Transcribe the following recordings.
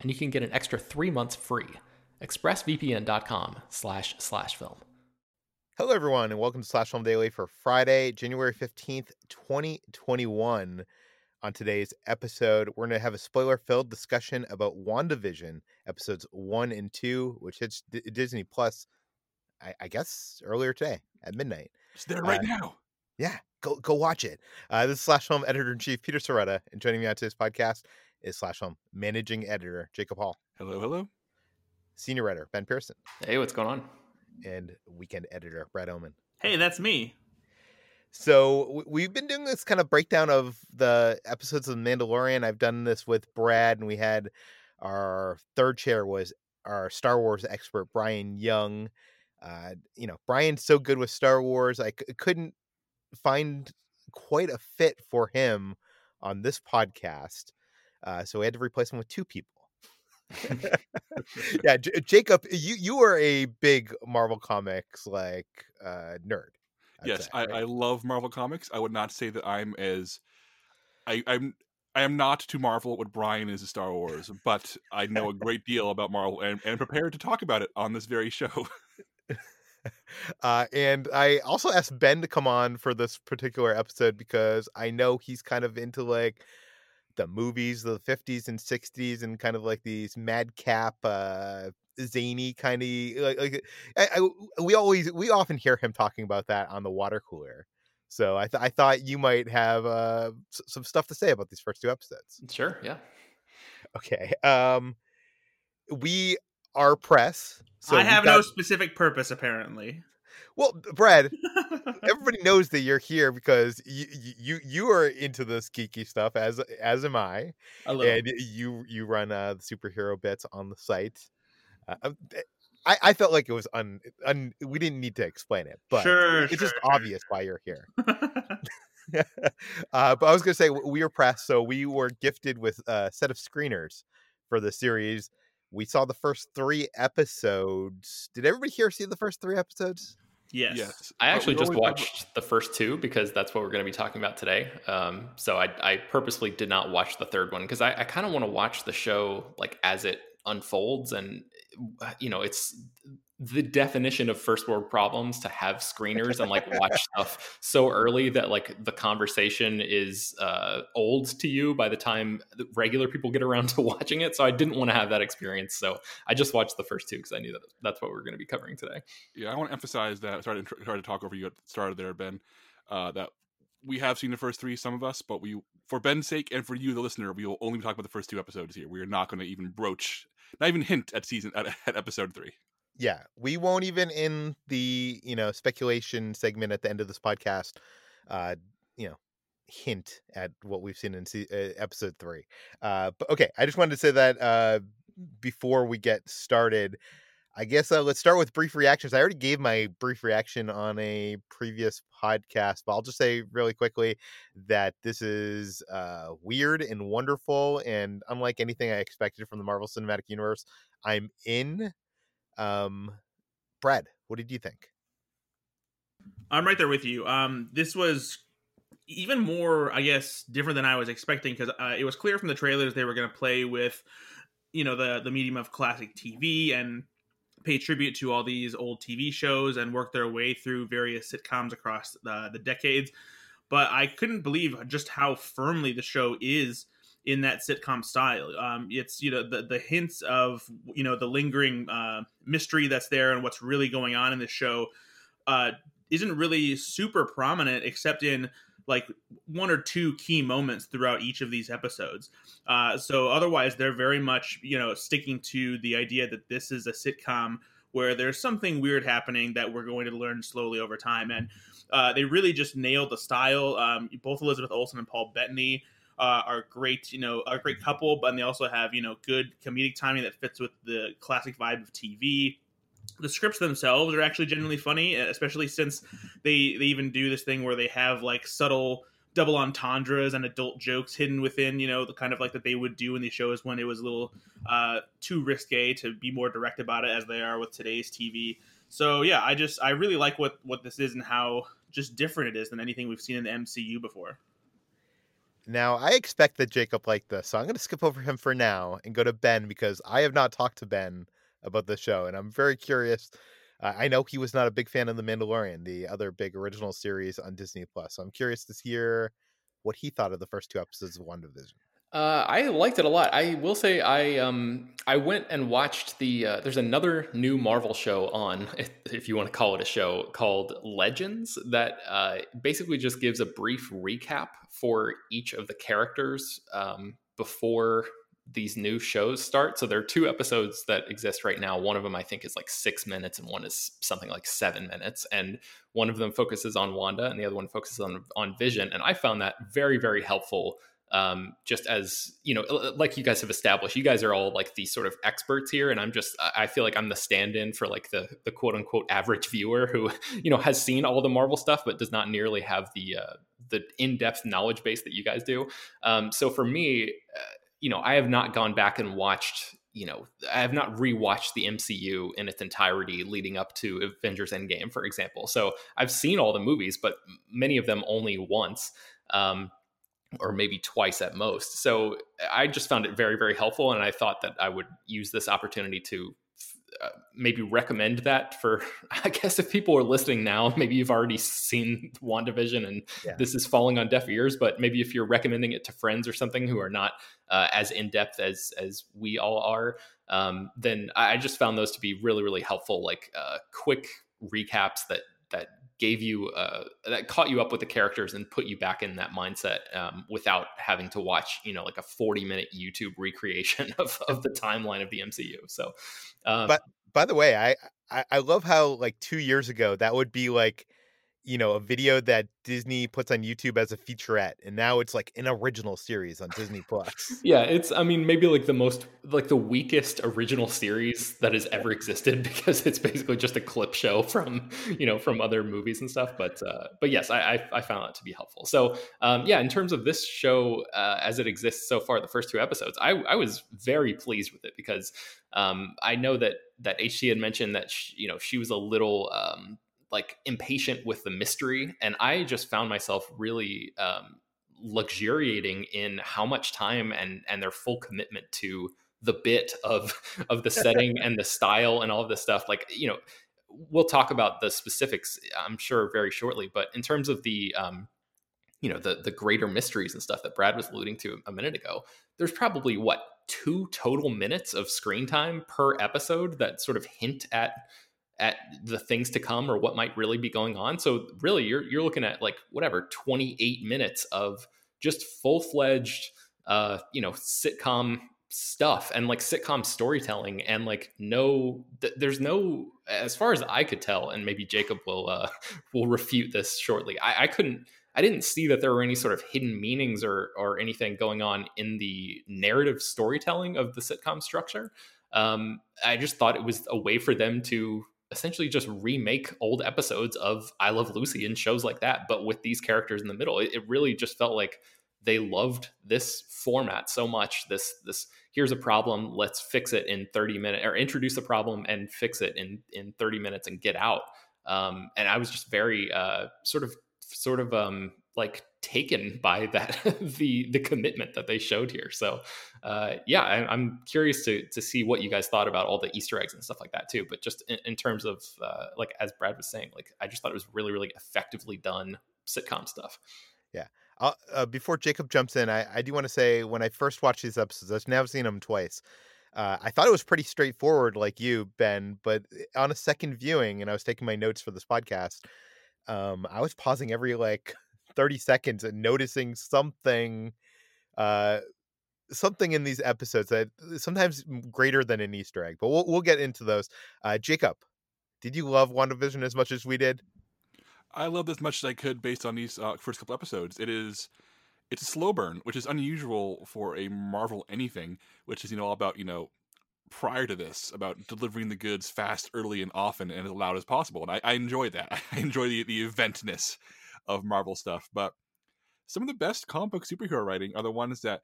and you can get an extra three months free. ExpressVPN.com slash slash film. Hello, everyone, and welcome to Slash Film Daily for Friday, January 15th, 2021. On today's episode, we're going to have a spoiler filled discussion about WandaVision, episodes one and two, which hits D- Disney Plus, I-, I, guess, earlier today at midnight. It's there right uh, now. Yeah, go go watch it. Uh, this is Slash Film Editor in Chief Peter Sciretta, and joining me on today's podcast is Slash Film Managing Editor Jacob Hall. Hello, hello. Senior Writer Ben Pearson. Hey, what's going on? And Weekend Editor Brad Oman. Hey, that's me. So we've been doing this kind of breakdown of the episodes of The Mandalorian. I've done this with Brad, and we had our third chair was our Star Wars expert Brian Young. Uh, you know, Brian's so good with Star Wars, I c- couldn't find quite a fit for him on this podcast. Uh, so we had to replace him with two people. yeah, J- Jacob, you you are a big Marvel Comics like uh, nerd. I'd yes, say, right? I, I love Marvel Comics. I would not say that I'm as I, I'm I am not to Marvel at what Brian is to Star Wars, but I know a great deal about Marvel and, and prepared to talk about it on this very show. uh, and I also asked Ben to come on for this particular episode because I know he's kind of into like the movies of the 50s and 60s and kind of like these madcap uh zany kind of like, like I, I, we always we often hear him talking about that on the water cooler. So i, th- I thought you might have uh s- some stuff to say about these first two episodes. Sure yeah. Okay um we are press so i have got... no specific purpose apparently well, Brad, everybody knows that you're here because you you you are into this geeky stuff as as am I. and you you run uh, the superhero bits on the site. Uh, um, eh, I, I felt like it was un, un we didn't need to explain it, but sure, it's sure, just sure. obvious why you're here. uh, but I was gonna say we were pressed, so we were gifted with a set of screeners for the series. We saw the first three episodes. Did everybody here see the first three episodes? Yes. yes. I actually just watched the first two because that's what we're going to be talking about today. Um, so I, I, purposely did not watch the third one because I, I kind of want to watch the show like as it unfolds, and you know, it's the definition of first world problems to have screeners and like watch stuff so early that like the conversation is uh, old to you by the time regular people get around to watching it. So I didn't want to have that experience. So I just watched the first two because I knew that that's what we are going to be covering today. Yeah, I want to emphasize that. Sorry to, sorry to talk over you at the start of there, Ben. Uh, that we have seen the first three, some of us, but we, for Ben's sake and for you, the listener, we will only be talking about the first two episodes here. We are not going to even broach, not even hint at season at, at episode three yeah, we won't even in the you know speculation segment at the end of this podcast, uh, you know, hint at what we've seen in se- uh, episode three. Uh, but okay, I just wanted to say that uh, before we get started. I guess uh, let's start with brief reactions. I already gave my brief reaction on a previous podcast, but I'll just say really quickly that this is uh, weird and wonderful, and unlike anything I expected from the Marvel Cinematic Universe, I'm in. Um, Brad, what did you think? I'm right there with you. Um, this was even more, I guess, different than I was expecting because uh, it was clear from the trailers they were going to play with, you know, the the medium of classic TV and pay tribute to all these old TV shows and work their way through various sitcoms across the, the decades. But I couldn't believe just how firmly the show is in that sitcom style. Um, it's you know the the hints of you know the lingering uh, mystery that's there and what's really going on in the show uh, isn't really super prominent except in like one or two key moments throughout each of these episodes. Uh, so otherwise, they're very much you know sticking to the idea that this is a sitcom where there's something weird happening that we're going to learn slowly over time, and uh, they really just nailed the style. Um, both Elizabeth Olsen and Paul Bettany. Uh, are great, you know, a great couple, but they also have, you know, good comedic timing that fits with the classic vibe of TV the scripts themselves are actually genuinely funny, especially since they they even do this thing where they have like subtle double entendres and adult jokes hidden within, you know, the kind of like that they would do in these shows when it was a little uh, too risque to be more direct about it as they are with today's TV. So yeah, I just I really like what what this is and how just different it is than anything we've seen in the MCU before. Now, I expect that Jacob liked this, so I'm going to skip over him for now and go to Ben because I have not talked to Ben about the show, and I'm very curious. Uh, I know he was not a big fan of The Mandalorian, the other big original series on Disney Plus. So I'm curious to hear what he thought of the first two episodes of WandaVision. Uh, I liked it a lot. I will say I um I went and watched the uh, there's another new Marvel show on if, you want to call it a show called Legends that uh, basically just gives a brief recap for each of the characters um, before these new shows start. So there are two episodes that exist right now. One of them I think is like six minutes, and one is something like seven minutes. And one of them focuses on Wanda, and the other one focuses on on Vision. And I found that very very helpful. Um, just as you know, like you guys have established, you guys are all like these sort of experts here, and I'm just I feel like I'm the stand-in for like the the quote unquote average viewer who you know has seen all the Marvel stuff but does not nearly have the uh, the in-depth knowledge base that you guys do. Um, so for me, uh, you know, I have not gone back and watched, you know, I have not rewatched the MCU in its entirety leading up to Avengers Endgame, for example. So I've seen all the movies, but many of them only once. Um, or maybe twice at most. So I just found it very, very helpful. And I thought that I would use this opportunity to uh, maybe recommend that for i guess if people are listening now maybe you've already seen wandavision and yeah. this is falling on deaf ears but maybe if you're recommending it to friends or something who are not uh, as in-depth as as we all are um, then i just found those to be really really helpful like uh, quick recaps that that gave you uh, that caught you up with the characters and put you back in that mindset um, without having to watch you know like a 40 minute youtube recreation of, of the timeline of the mcu so um, but by the way I, I i love how like two years ago that would be like you know, a video that Disney puts on YouTube as a featurette, and now it's like an original series on Disney Plus. yeah, it's I mean maybe like the most like the weakest original series that has ever existed because it's basically just a clip show from you know from other movies and stuff. But uh, but yes, I, I, I found that to be helpful. So um, yeah, in terms of this show uh, as it exists so far, the first two episodes, I I was very pleased with it because um, I know that that HT had mentioned that she, you know she was a little um, like impatient with the mystery and i just found myself really um, luxuriating in how much time and and their full commitment to the bit of of the setting and the style and all of this stuff. Like you know we'll talk about the specifics i'm sure very shortly but in terms of the um you know the the greater mysteries and stuff that brad was alluding to a minute ago there's probably what two total minutes of screen time per episode that sort of hint at at the things to come or what might really be going on. So really you're you're looking at like whatever 28 minutes of just full-fledged uh you know sitcom stuff and like sitcom storytelling and like no th- there's no as far as I could tell and maybe Jacob will uh will refute this shortly. I, I couldn't I didn't see that there were any sort of hidden meanings or or anything going on in the narrative storytelling of the sitcom structure. Um, I just thought it was a way for them to essentially just remake old episodes of I Love Lucy and shows like that, but with these characters in the middle. It, it, really just felt like they loved this format so much. This this here's a problem, let's fix it in 30 minutes, or introduce a problem and fix it in in 30 minutes and get out. Um, and I was just very uh, sort of sort of um, like taken by that the the commitment that they showed here. So uh, yeah, I, am curious to to see what you guys thought about all the Easter eggs and stuff like that too. But just in, in terms of uh, like as Brad was saying, like I just thought it was really really effectively done sitcom stuff. Yeah. Uh, before Jacob jumps in, I, I do want to say when I first watched these episodes, I've now seen them twice. Uh, I thought it was pretty straightforward, like you, Ben. But eh, on a second viewing, and I was taking my notes for this podcast, um, I was pausing every like 30 seconds and noticing something uh something in these episodes that sometimes greater than an Easter egg. But we'll we'll get into those. Uh Jacob, did you love WandaVision as much as we did? I loved as much as I could based on these uh, first couple episodes. It is it's a slow burn, which is unusual for a Marvel anything, which is you know all about you know prior to this about delivering the goods fast, early, and often, and as loud as possible. And I, I enjoy that. I enjoy the the eventness of Marvel stuff. But some of the best comic book superhero writing are the ones that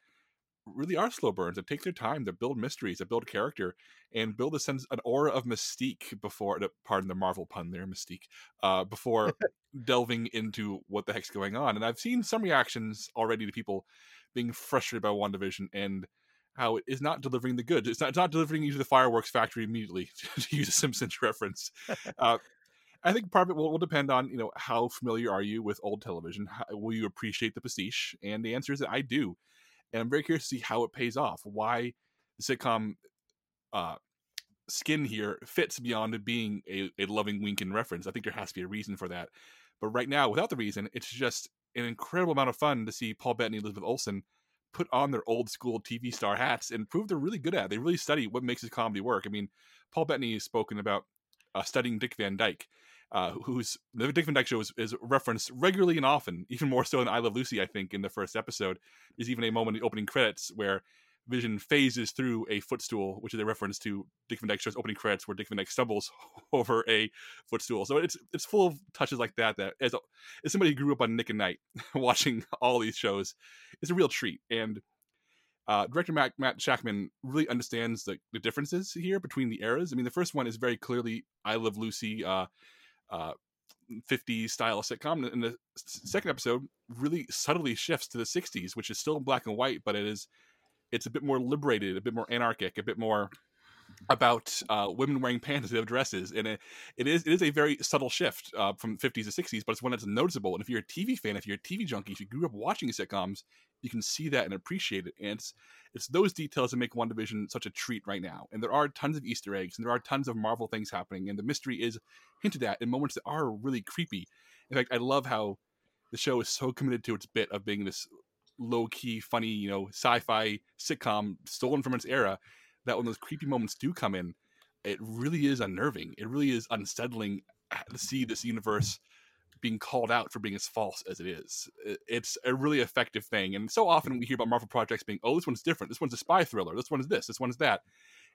really are slow burns that take their time to build mysteries, that build character, and build a sense, an aura of mystique before. Pardon the Marvel pun there, mystique. Uh, before delving into what the heck's going on. And I've seen some reactions already to people being frustrated by WandaVision and how it is not delivering the goods. It's not, it's not delivering you to the fireworks factory immediately, to use a Simpsons reference. Uh, I think part of it will, will, depend on you know how familiar are you with old television. How, will you appreciate the pastiche? And the answer is that I do, and I'm very curious to see how it pays off. Why the sitcom uh, skin here fits beyond being a, a loving wink and reference. I think there has to be a reason for that. But right now, without the reason, it's just an incredible amount of fun to see Paul Bettany, and Elizabeth Olsen put on their old school TV star hats and prove they're really good at. It. They really study what makes his comedy work. I mean, Paul Bettany has spoken about uh, studying Dick Van Dyke, uh, who's the Dick Van Dyke Show is, is, referenced regularly and often, even more so than I Love Lucy. I think in the first episode, there's even a moment in the opening credits where Vision phases through a footstool, which is a reference to Dick Van Dyke Show's opening credits, where Dick Van Dyke stumbles over a footstool. So it's it's full of touches like that. That as a, as somebody who grew up on Nick at Nite, watching all these shows, is a real treat. And uh, director Matt, Matt Shakman really understands the, the differences here between the eras. I mean, the first one is very clearly I Love Lucy, uh, uh, 50s style sitcom, and the second episode really subtly shifts to the 60s, which is still black and white, but it is it's a bit more liberated, a bit more anarchic, a bit more about uh, women wearing pants instead of dresses, and it, it is it is a very subtle shift uh, from 50s to 60s, but it's one that's noticeable. And if you're a TV fan, if you're a TV junkie, if you grew up watching sitcoms, you can see that and appreciate it. And it's it's those details that make WandaVision such a treat right now. And there are tons of Easter eggs, and there are tons of Marvel things happening, and the mystery is hinted at in moments that are really creepy. In fact, I love how the show is so committed to its bit of being this low key, funny, you know, sci fi sitcom stolen from its era, that when those creepy moments do come in, it really is unnerving. It really is unsettling uh, to see this universe being called out for being as false as it is. It's a really effective thing. And so often we hear about Marvel projects being, oh, this one's different. This one's a spy thriller. This one is this. This one is that.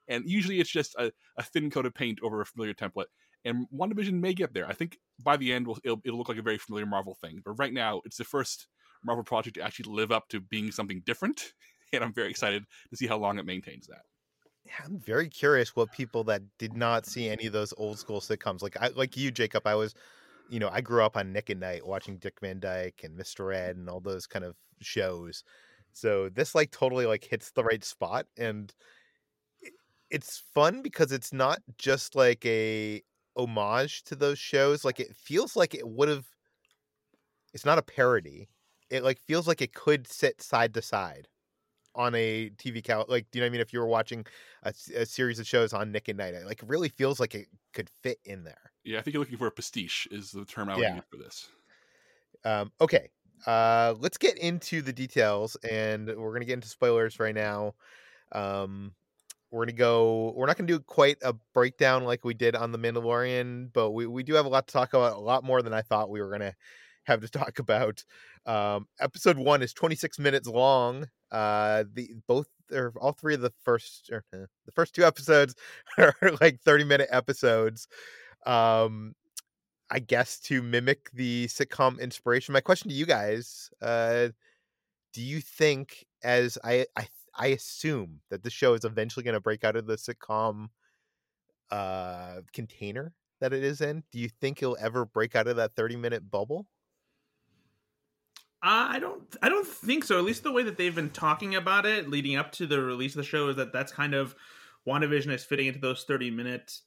And usually it's just a, a thin coat of paint over a familiar template. And WandaVision may get there. I think by the end, it'll, it'll look like a very familiar Marvel thing. But right now, it's the first Marvel project to actually live up to being something different. And I'm very excited to see how long it maintains that. I'm very curious what people that did not see any of those old school sitcoms, like I, like you, Jacob, I was, you know, I grew up on Nick at Nite watching Dick Van Dyke and Mr. Ed and all those kind of shows. So this like totally like hits the right spot and it's fun because it's not just like a homage to those shows. Like it feels like it would have it's not a parody it like feels like it could sit side to side on a TV couch. Like, do you know what I mean? If you were watching a, a, series of shows on Nick at Nite, it like really feels like it could fit in there. Yeah, I think you're looking for a pastiche is the term I would yeah. use for this. Um, okay, uh, let's get into the details, and we're gonna get into spoilers right now. Um, we're gonna go. We're not gonna do quite a breakdown like we did on the Mandalorian, but we we do have a lot to talk about. A lot more than I thought we were gonna have to talk about. Um, episode one is 26 minutes long. Uh, the both or all three of the first or, uh, the first two episodes are like 30 minute episodes. Um, I guess to mimic the sitcom inspiration. My question to you guys: uh, Do you think, as I I, I assume that the show is eventually going to break out of the sitcom uh, container that it is in, do you think it'll ever break out of that 30 minute bubble? I don't. I don't think so. At least the way that they've been talking about it, leading up to the release of the show, is that that's kind of WandaVision is fitting into those thirty minute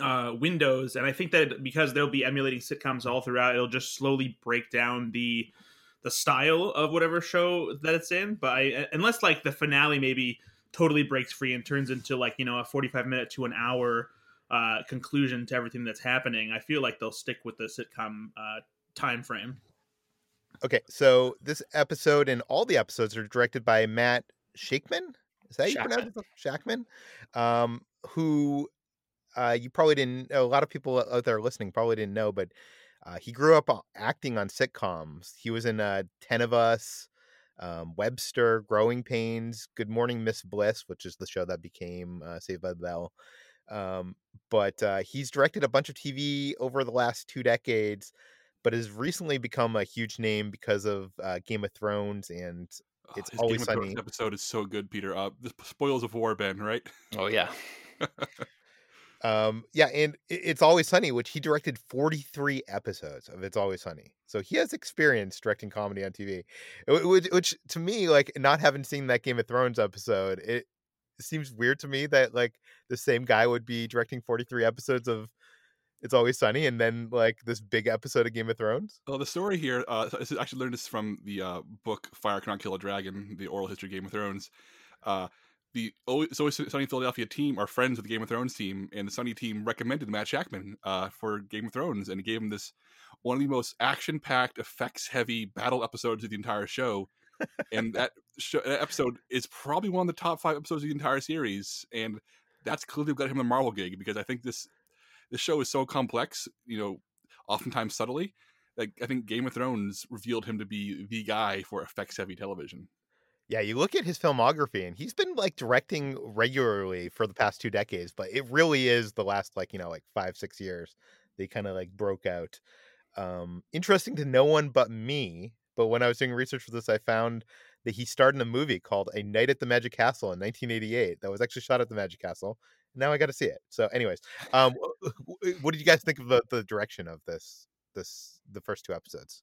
uh, windows, and I think that because they'll be emulating sitcoms all throughout, it'll just slowly break down the the style of whatever show that it's in. But I, unless like the finale maybe totally breaks free and turns into like you know a forty five minute to an hour uh, conclusion to everything that's happening, I feel like they'll stick with the sitcom uh, time frame. Okay, so this episode and all the episodes are directed by Matt Shakman. Is that how you pronounce it? Shakman, um, who uh, you probably didn't. A lot of people out there listening probably didn't know, but uh, he grew up acting on sitcoms. He was in uh, Ten of Us, um, Webster, Growing Pains, Good Morning Miss Bliss, which is the show that became uh, Saved by the Bell. Um, but uh, he's directed a bunch of TV over the last two decades but has recently become a huge name because of uh, Game of Thrones and it's His always Game of Thrones sunny. episode is so good, Peter. Uh, the spoils of war, Ben. Right? Oh yeah. Um, yeah, and it's always sunny, which he directed 43 episodes of It's Always Sunny. So he has experience directing comedy on TV, which, which to me, like not having seen that Game of Thrones episode, it seems weird to me that like the same guy would be directing 43 episodes of It's Always Sunny and then like this big episode of Game of Thrones. Well, the story here uh i actually learned this from the uh, book "Fire Cannot Kill a Dragon: The Oral History of Game of Thrones." Uh, the Always Always Sunny Philadelphia team are friends with the Game of Thrones team, and the Sunny team recommended Matt Shakman uh, for Game of Thrones, and gave him this one of the most action-packed, effects-heavy battle episodes of the entire show. and that, show, that episode is probably one of the top five episodes of the entire series, and that's clearly got him the Marvel gig because I think this this show is so complex, you know, oftentimes subtly. Like I think Game of Thrones revealed him to be the guy for effects-heavy television. Yeah, you look at his filmography and he's been like directing regularly for the past two decades, but it really is the last like, you know, like five, six years they kind of like broke out. Um, interesting to no one but me, but when I was doing research for this, I found that he starred in a movie called A Night at the Magic Castle in 1988 that was actually shot at the Magic Castle. Now I got to see it. So, anyways, um, what did you guys think of the, the direction of this, this, the first two episodes?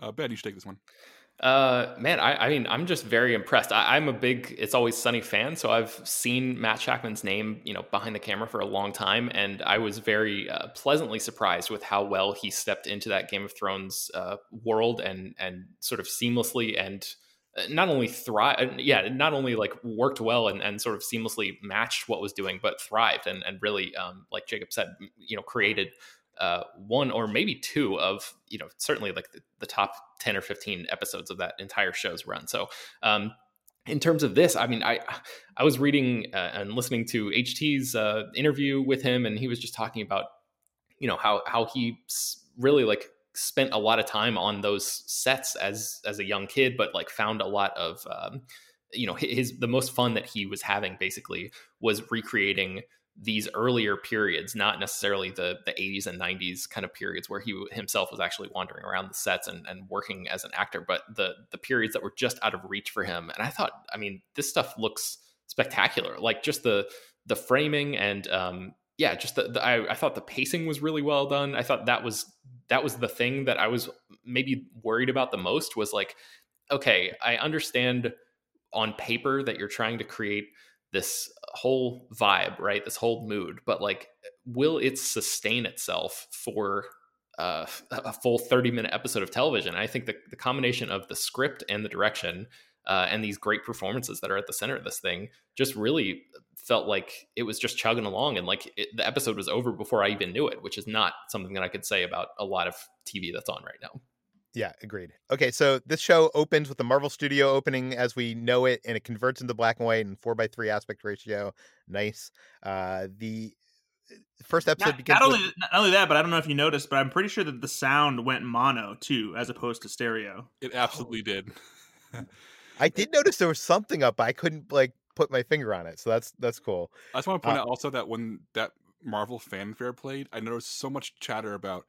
Uh, ben, you should take this one. Uh, man, I, I mean, I'm just very impressed. I, I'm a big It's Always Sunny fan, so I've seen Matt Shakman's name, you know, behind the camera for a long time, and I was very uh, pleasantly surprised with how well he stepped into that Game of Thrones uh, world and and sort of seamlessly and not only thrive, yeah, not only like worked well and, and sort of seamlessly matched what was doing, but thrived and and really, um, like Jacob said, you know, created uh, one or maybe two of you know certainly like the, the top 10 or 15 episodes of that entire show's run. So um, in terms of this i mean i i was reading uh, and listening to ht's uh, interview with him and he was just talking about you know how how he really like spent a lot of time on those sets as as a young kid but like found a lot of um, you know his the most fun that he was having basically was recreating these earlier periods, not necessarily the the 80s and 90s kind of periods where he himself was actually wandering around the sets and, and working as an actor, but the the periods that were just out of reach for him. And I thought, I mean, this stuff looks spectacular. Like just the the framing and um yeah, just the, the I, I thought the pacing was really well done. I thought that was that was the thing that I was maybe worried about the most was like, okay, I understand on paper that you're trying to create this whole vibe, right? This whole mood, but like, will it sustain itself for uh, a full 30 minute episode of television? I think the, the combination of the script and the direction uh, and these great performances that are at the center of this thing just really felt like it was just chugging along and like it, the episode was over before I even knew it, which is not something that I could say about a lot of TV that's on right now. Yeah, agreed. Okay, so this show opens with the Marvel Studio opening as we know it, and it converts into black and white and four by three aspect ratio. Nice. Uh, the first episode Not, begins. not with- not only that, but I don't know if you noticed, but I'm pretty sure that the sound went mono too, as opposed to stereo. It absolutely did. I did notice there was something up. but I couldn't like put my finger on it, so that's that's cool. I just want to point Uh, out also that when that Marvel fanfare played, I noticed so much chatter about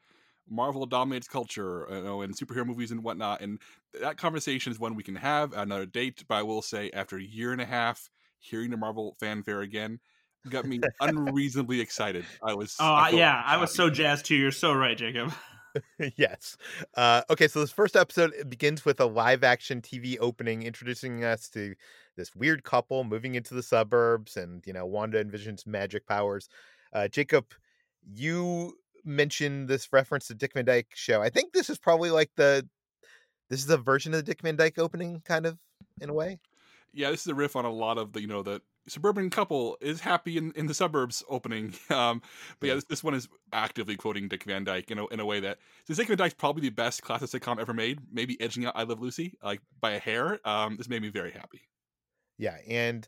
Marvel dominates culture, you know, and superhero movies and whatnot. And that conversation is one we can have at another date. But I will say, after a year and a half hearing the Marvel fanfare again, got me unreasonably excited. I was. Oh I I felt yeah, I was so jazzed too. You're so right, Jacob. yes. Uh, okay, so this first episode begins with a live action TV opening introducing us to this weird couple moving into the suburbs and, you know, Wanda envisions magic powers. Uh, Jacob, you mentioned this reference to Dick Van Dyke show. I think this is probably like the this is a version of the Dick Van Dyke opening, kind of in a way. Yeah, this is a riff on a lot of the you know the suburban couple is happy in, in the suburbs opening. Um, but yeah, this, this one is actively quoting Dick Van Dyke in a, in a way that since Dick Van Dyke's probably the best classic sitcom ever made, maybe edging out I Love Lucy like by a hair. Um, this made me very happy. Yeah, and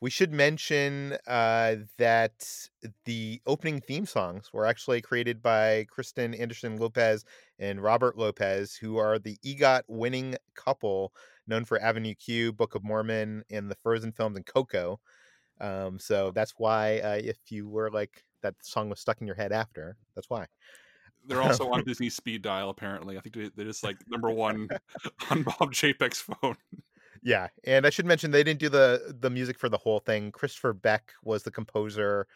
we should mention uh, that the opening theme songs were actually created by Kristen Anderson Lopez and Robert Lopez, who are the EGOT winning couple known for Avenue Q, Book of Mormon, and the Frozen films and Coco. Um, so that's why uh, if you were like that song was stuck in your head after, that's why. They're also on Disney Speed Dial. Apparently, I think they're just like number one on Bob Chapek's phone. Yeah, and I should mention they didn't do the the music for the whole thing. Christopher Beck was the composer,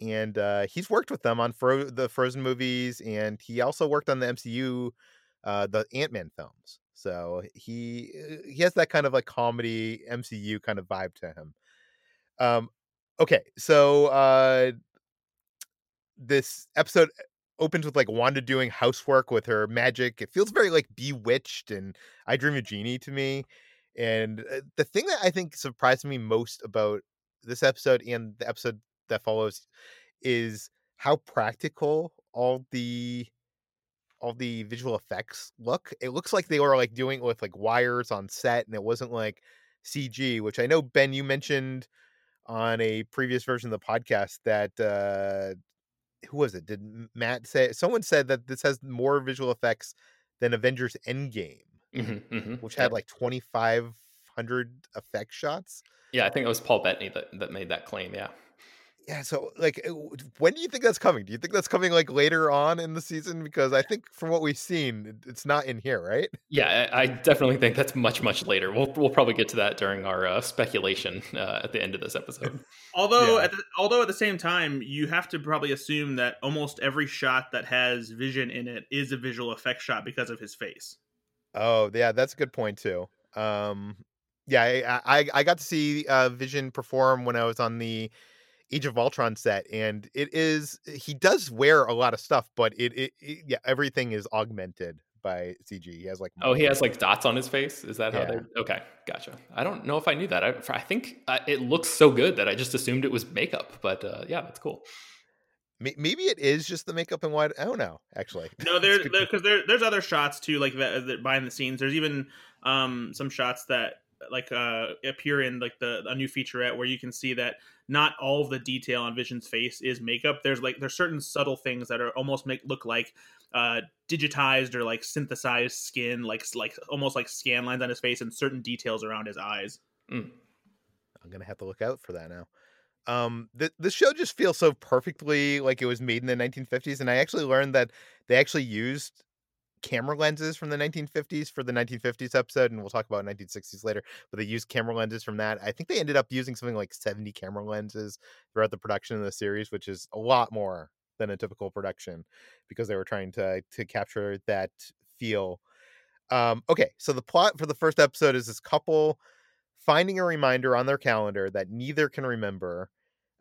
and uh, he's worked with them on Fro- the Frozen movies, and he also worked on the MCU, uh, the Ant Man films. So he uh, he has that kind of like comedy MCU kind of vibe to him. Um, okay, so uh, this episode opens with like Wanda doing housework with her magic. It feels very like Bewitched and I Dream of Jeannie to me. And uh, the thing that I think surprised me most about this episode and the episode that follows is how practical all the all the visual effects look. It looks like they were like doing it with like wires on set and it wasn't like CG, which I know Ben you mentioned on a previous version of the podcast that uh who was it? Did Matt say someone said that this has more visual effects than Avengers Endgame, Mm-hmm, mm-hmm. which had like 2500 effect shots. Yeah, I think it was Paul Bettany that, that made that claim. Yeah. Yeah, so like when do you think that's coming? Do you think that's coming like later on in the season because I think from what we've seen it's not in here, right? Yeah, I definitely think that's much much later. We'll we'll probably get to that during our uh, speculation uh, at the end of this episode. Although Yeah. at the, although at the same time, you have to probably assume that almost every shot that has Vision in it is a visual effect shot because of his face. Oh, yeah, that's a good point too. Um yeah, I I, I got to see uh Vision perform when I was on the Age of Ultron set and it is he does wear a lot of stuff, but it, it, it yeah, everything is augmented by CG. He has like Oh, he has like dots on his face. Is that how Yeah. they? Okay, gotcha. I don't know if I knew that. I, I think uh, it looks so good that I just assumed it was makeup. But uh, yeah, that's cool. Maybe it is just the makeup and what I don't know actually. No, That's there good because there, there's other shots too, like that, that behind the scenes. There's even um some shots that like uh appear in like the a new featurette where you can see that not all of the detail on Vision's face is makeup. There's like there's certain subtle things that are almost make look like uh digitized or like synthesized skin, like like almost like scan lines on his face and certain details around his eyes. Mm. I'm gonna have to look out for that now. Um, th- this show just feels so perfectly like it was made in the 1950s, and I actually learned that they actually used camera lenses from the 1950s for the 1950s episode, and we'll talk about 1960s later. But they used camera lenses from that. I think they ended up using something like 70 camera lenses throughout the production of the series, which is a lot more than a typical production because they were trying to to capture that feel. Um, okay, so the plot for the first episode is this couple finding a reminder on their calendar that neither can remember.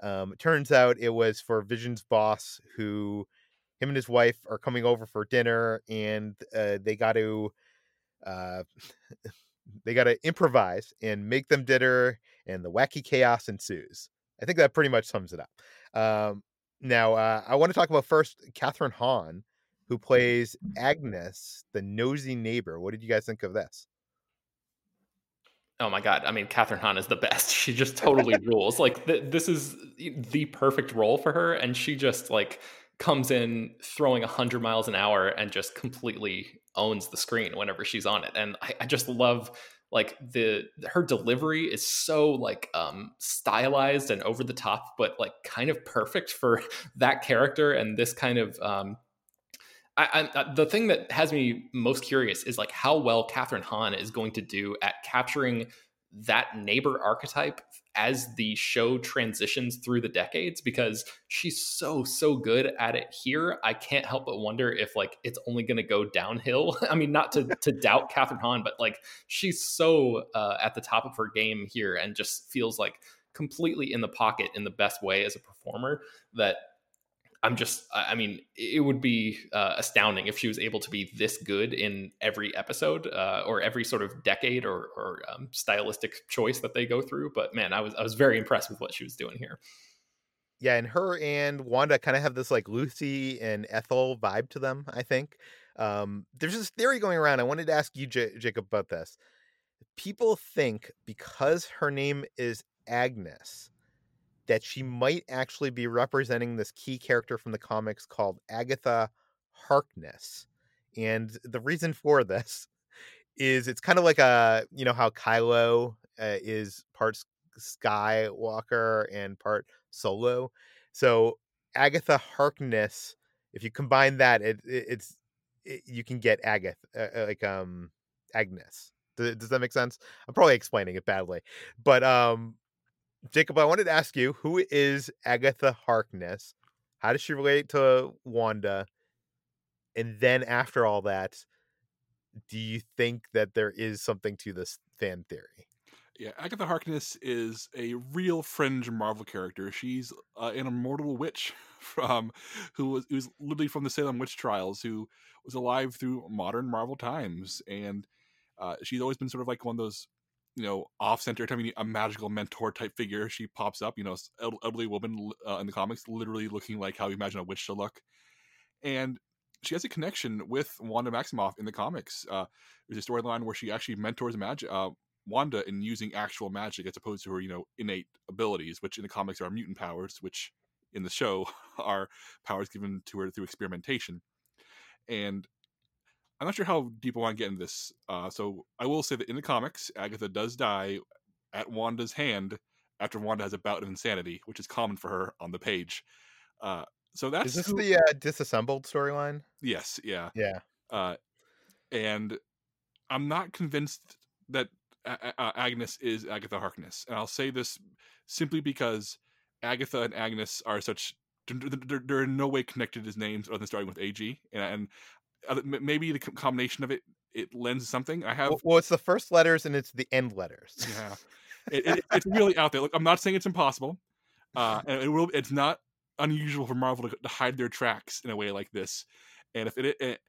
Um, it turns out it was for Vision's boss, who him and his wife are coming over for dinner, and uh, they got to uh, they got to improvise and make them dinner, and the wacky chaos ensues. I think that pretty much sums it up. Um, now, uh, I want to talk about first Kathryn Hahn, who plays Agnes, the nosy neighbor. What did you guys think of this? Oh my god! I mean, Kathryn Hahn is the best. She just totally rules. Like th- this is the perfect role for her, and she just like comes in throwing hundred miles an hour and just completely owns the screen whenever she's on it. And I, I just love like the her delivery is so like um stylized and over the top, but like kind of perfect for that character and this kind of um I, I, the thing that has me most curious is like how well Kathryn Hahn is going to do at capturing that neighbor archetype as the show transitions through the decades because she's so so good at it here. I can't help but wonder if like it's only going to go downhill. I mean not to to doubt kathryn hahn but like she's so uh, at the top of her game here and just feels like completely in the pocket in the best way as a performer that I'm just, I mean, it would be uh, astounding if she was able to be this good in every episode uh, or every sort of decade or, or um, stylistic choice that they go through. But man, I was, I was very impressed with what she was doing here. Yeah, and her and Wanda kind of have this like Lucy and Ethel vibe to them. I think um, there's this theory going around. I wanted to ask you, J- Jacob, about this. People think because her name is Agnes that she might actually be representing this key character from the comics called Agatha Harkness. And the reason for this is it's kind of like a, you know, how Kylo uh, is part Skywalker and part Solo. So Agatha Harkness, if you combine that, it, it it's it, you can get Agatha, uh, like um Agnes. Does, does that make sense? I'm probably explaining it badly, but um Jacob, I wanted to ask you who is Agatha Harkness? How does she relate to Wanda? And then after all that, do you think that there is something to this fan theory? Yeah, Agatha Harkness is a real fringe Marvel character. She's uh, an immortal witch from who was literally from the Salem witch trials, who was alive through modern Marvel times, and uh, she's always been sort of like one of those you know off center time you a magical mentor type figure she pops up you know elderly woman uh, in the comics literally looking like how you imagine a witch to look. And she has a connection with wanda maximoff in the comics uh, there's a storyline where she actually mentors magic uh, wanda in using actual magic as opposed to her you know innate abilities which in the comics are mutant powers which in the show are powers given to her through experimentation. And I'm not sure how deep I want to get in this. Uh, so I will say that in the comics, Agatha does die at Wanda's hand after Wanda has a bout of insanity, which is common for her on the page. Uh, so that's is this who, the uh, disassembled storyline? Yes, yeah, yeah. Uh, and I'm not convinced that a- Agnes is Agatha Harkness, and I'll say this simply because Agatha and Agnes are such they're, they're, in no way connected as names other than starting with AG. And, and maybe the combination of it it lends something. I have well, it's the first letters and it's the end letters. Yeah, it, it, it's really out there. Look, I'm not saying it's impossible, uh, and it will. It's not unusual for Marvel to, to, hide their tracks in a way like this. And if it, it,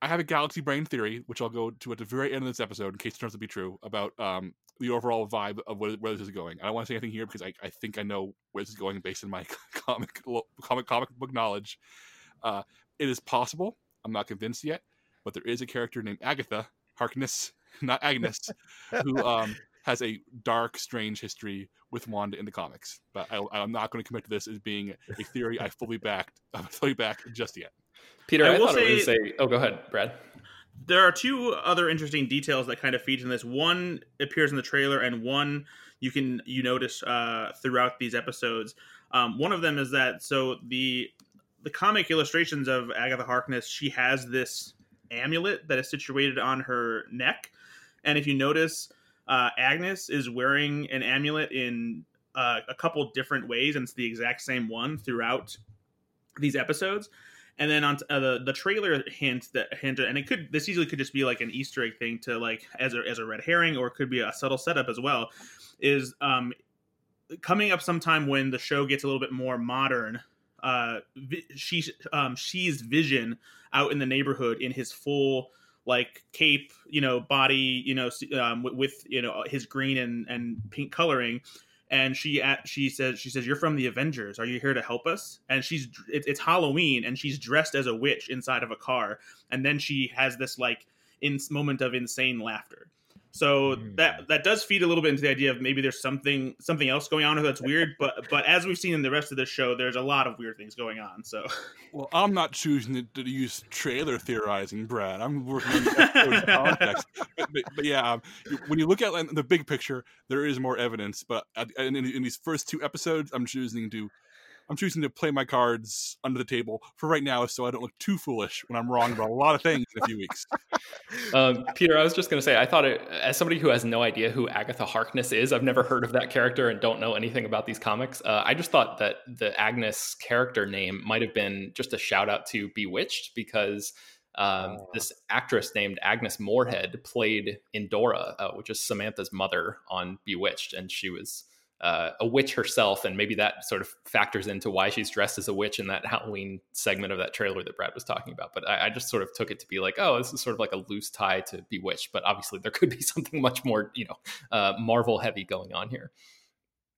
I have a galaxy brain theory, which I'll go to at the very end of this episode, in case it turns out to be true, about um, the overall vibe of where, where, this is going. I don't want to say anything here because I, I think I know where this is going based on my comic comic comic book knowledge. Uh, it is possible I'm not convinced yet, but there is a character named Agatha Harkness, not Agnes, who um, has a dark, strange history with Wanda in the comics. But I, am not going to commit to this as being a theory I fully backed, I'm fully back just yet. Peter, I, I will say, say, oh, go ahead, Brad. There are two other interesting details that kind of feature in this. One appears in the trailer, and one you can you notice uh, throughout these episodes. Um, one of them is that so the the comic illustrations of Agatha Harkness, she has this amulet that is situated on her neck, and if you notice, uh, Agnes is wearing an amulet in uh, a couple different ways, and it's the exact same one throughout these episodes. And then on uh, the the trailer hint that hint, and it could this easily could just be like an Easter egg thing to like as a as a red herring, or it could be a subtle setup as well. Is um coming up sometime when the show gets a little bit more modern uh, she um, she's Vision out in the neighborhood in his full like cape, you know, body, you know, um, with, with, you know his green and and pink coloring. And she at, she says she says you're from the Avengers. Are you here to help us? And she's it, it's Halloween and she's dressed as a witch inside of a car. And then she has this like in moment of insane laughter. So mm. that that does feed a little bit into the idea of maybe there's something something else going on that's weird. But but as we've seen in the rest of the show, there's a lot of weird things going on. So well, I'm not choosing to, to use trailer theorizing, Brad. I'm working in the context. But, but, but, yeah, um, when you look at the big picture, there is more evidence. But in, in, in these first two episodes, I'm choosing to I'm choosing to play my cards under the table for right now, so I don't look too foolish when I'm wrong about a lot of things in a few weeks. Um, Peter, I was just going to say, I thought it, as somebody who has no idea who Agatha Harkness is, I've never heard of that character and don't know anything about these comics. Uh, I just thought that the Agnes character name might have been just a shout out to Bewitched because um, oh. this actress named Agnes Moorehead played Endora, uh, which is Samantha's mother on Bewitched, and she was uh, a witch herself, and maybe that sort of factors into why she's dressed as a witch in that Halloween segment of that trailer that Brad was talking about. But I, I, just sort of took it to be like, oh, this is sort of like a loose tie to Bewitched, but obviously there could be something much more, you know, uh, Marvel heavy going on here.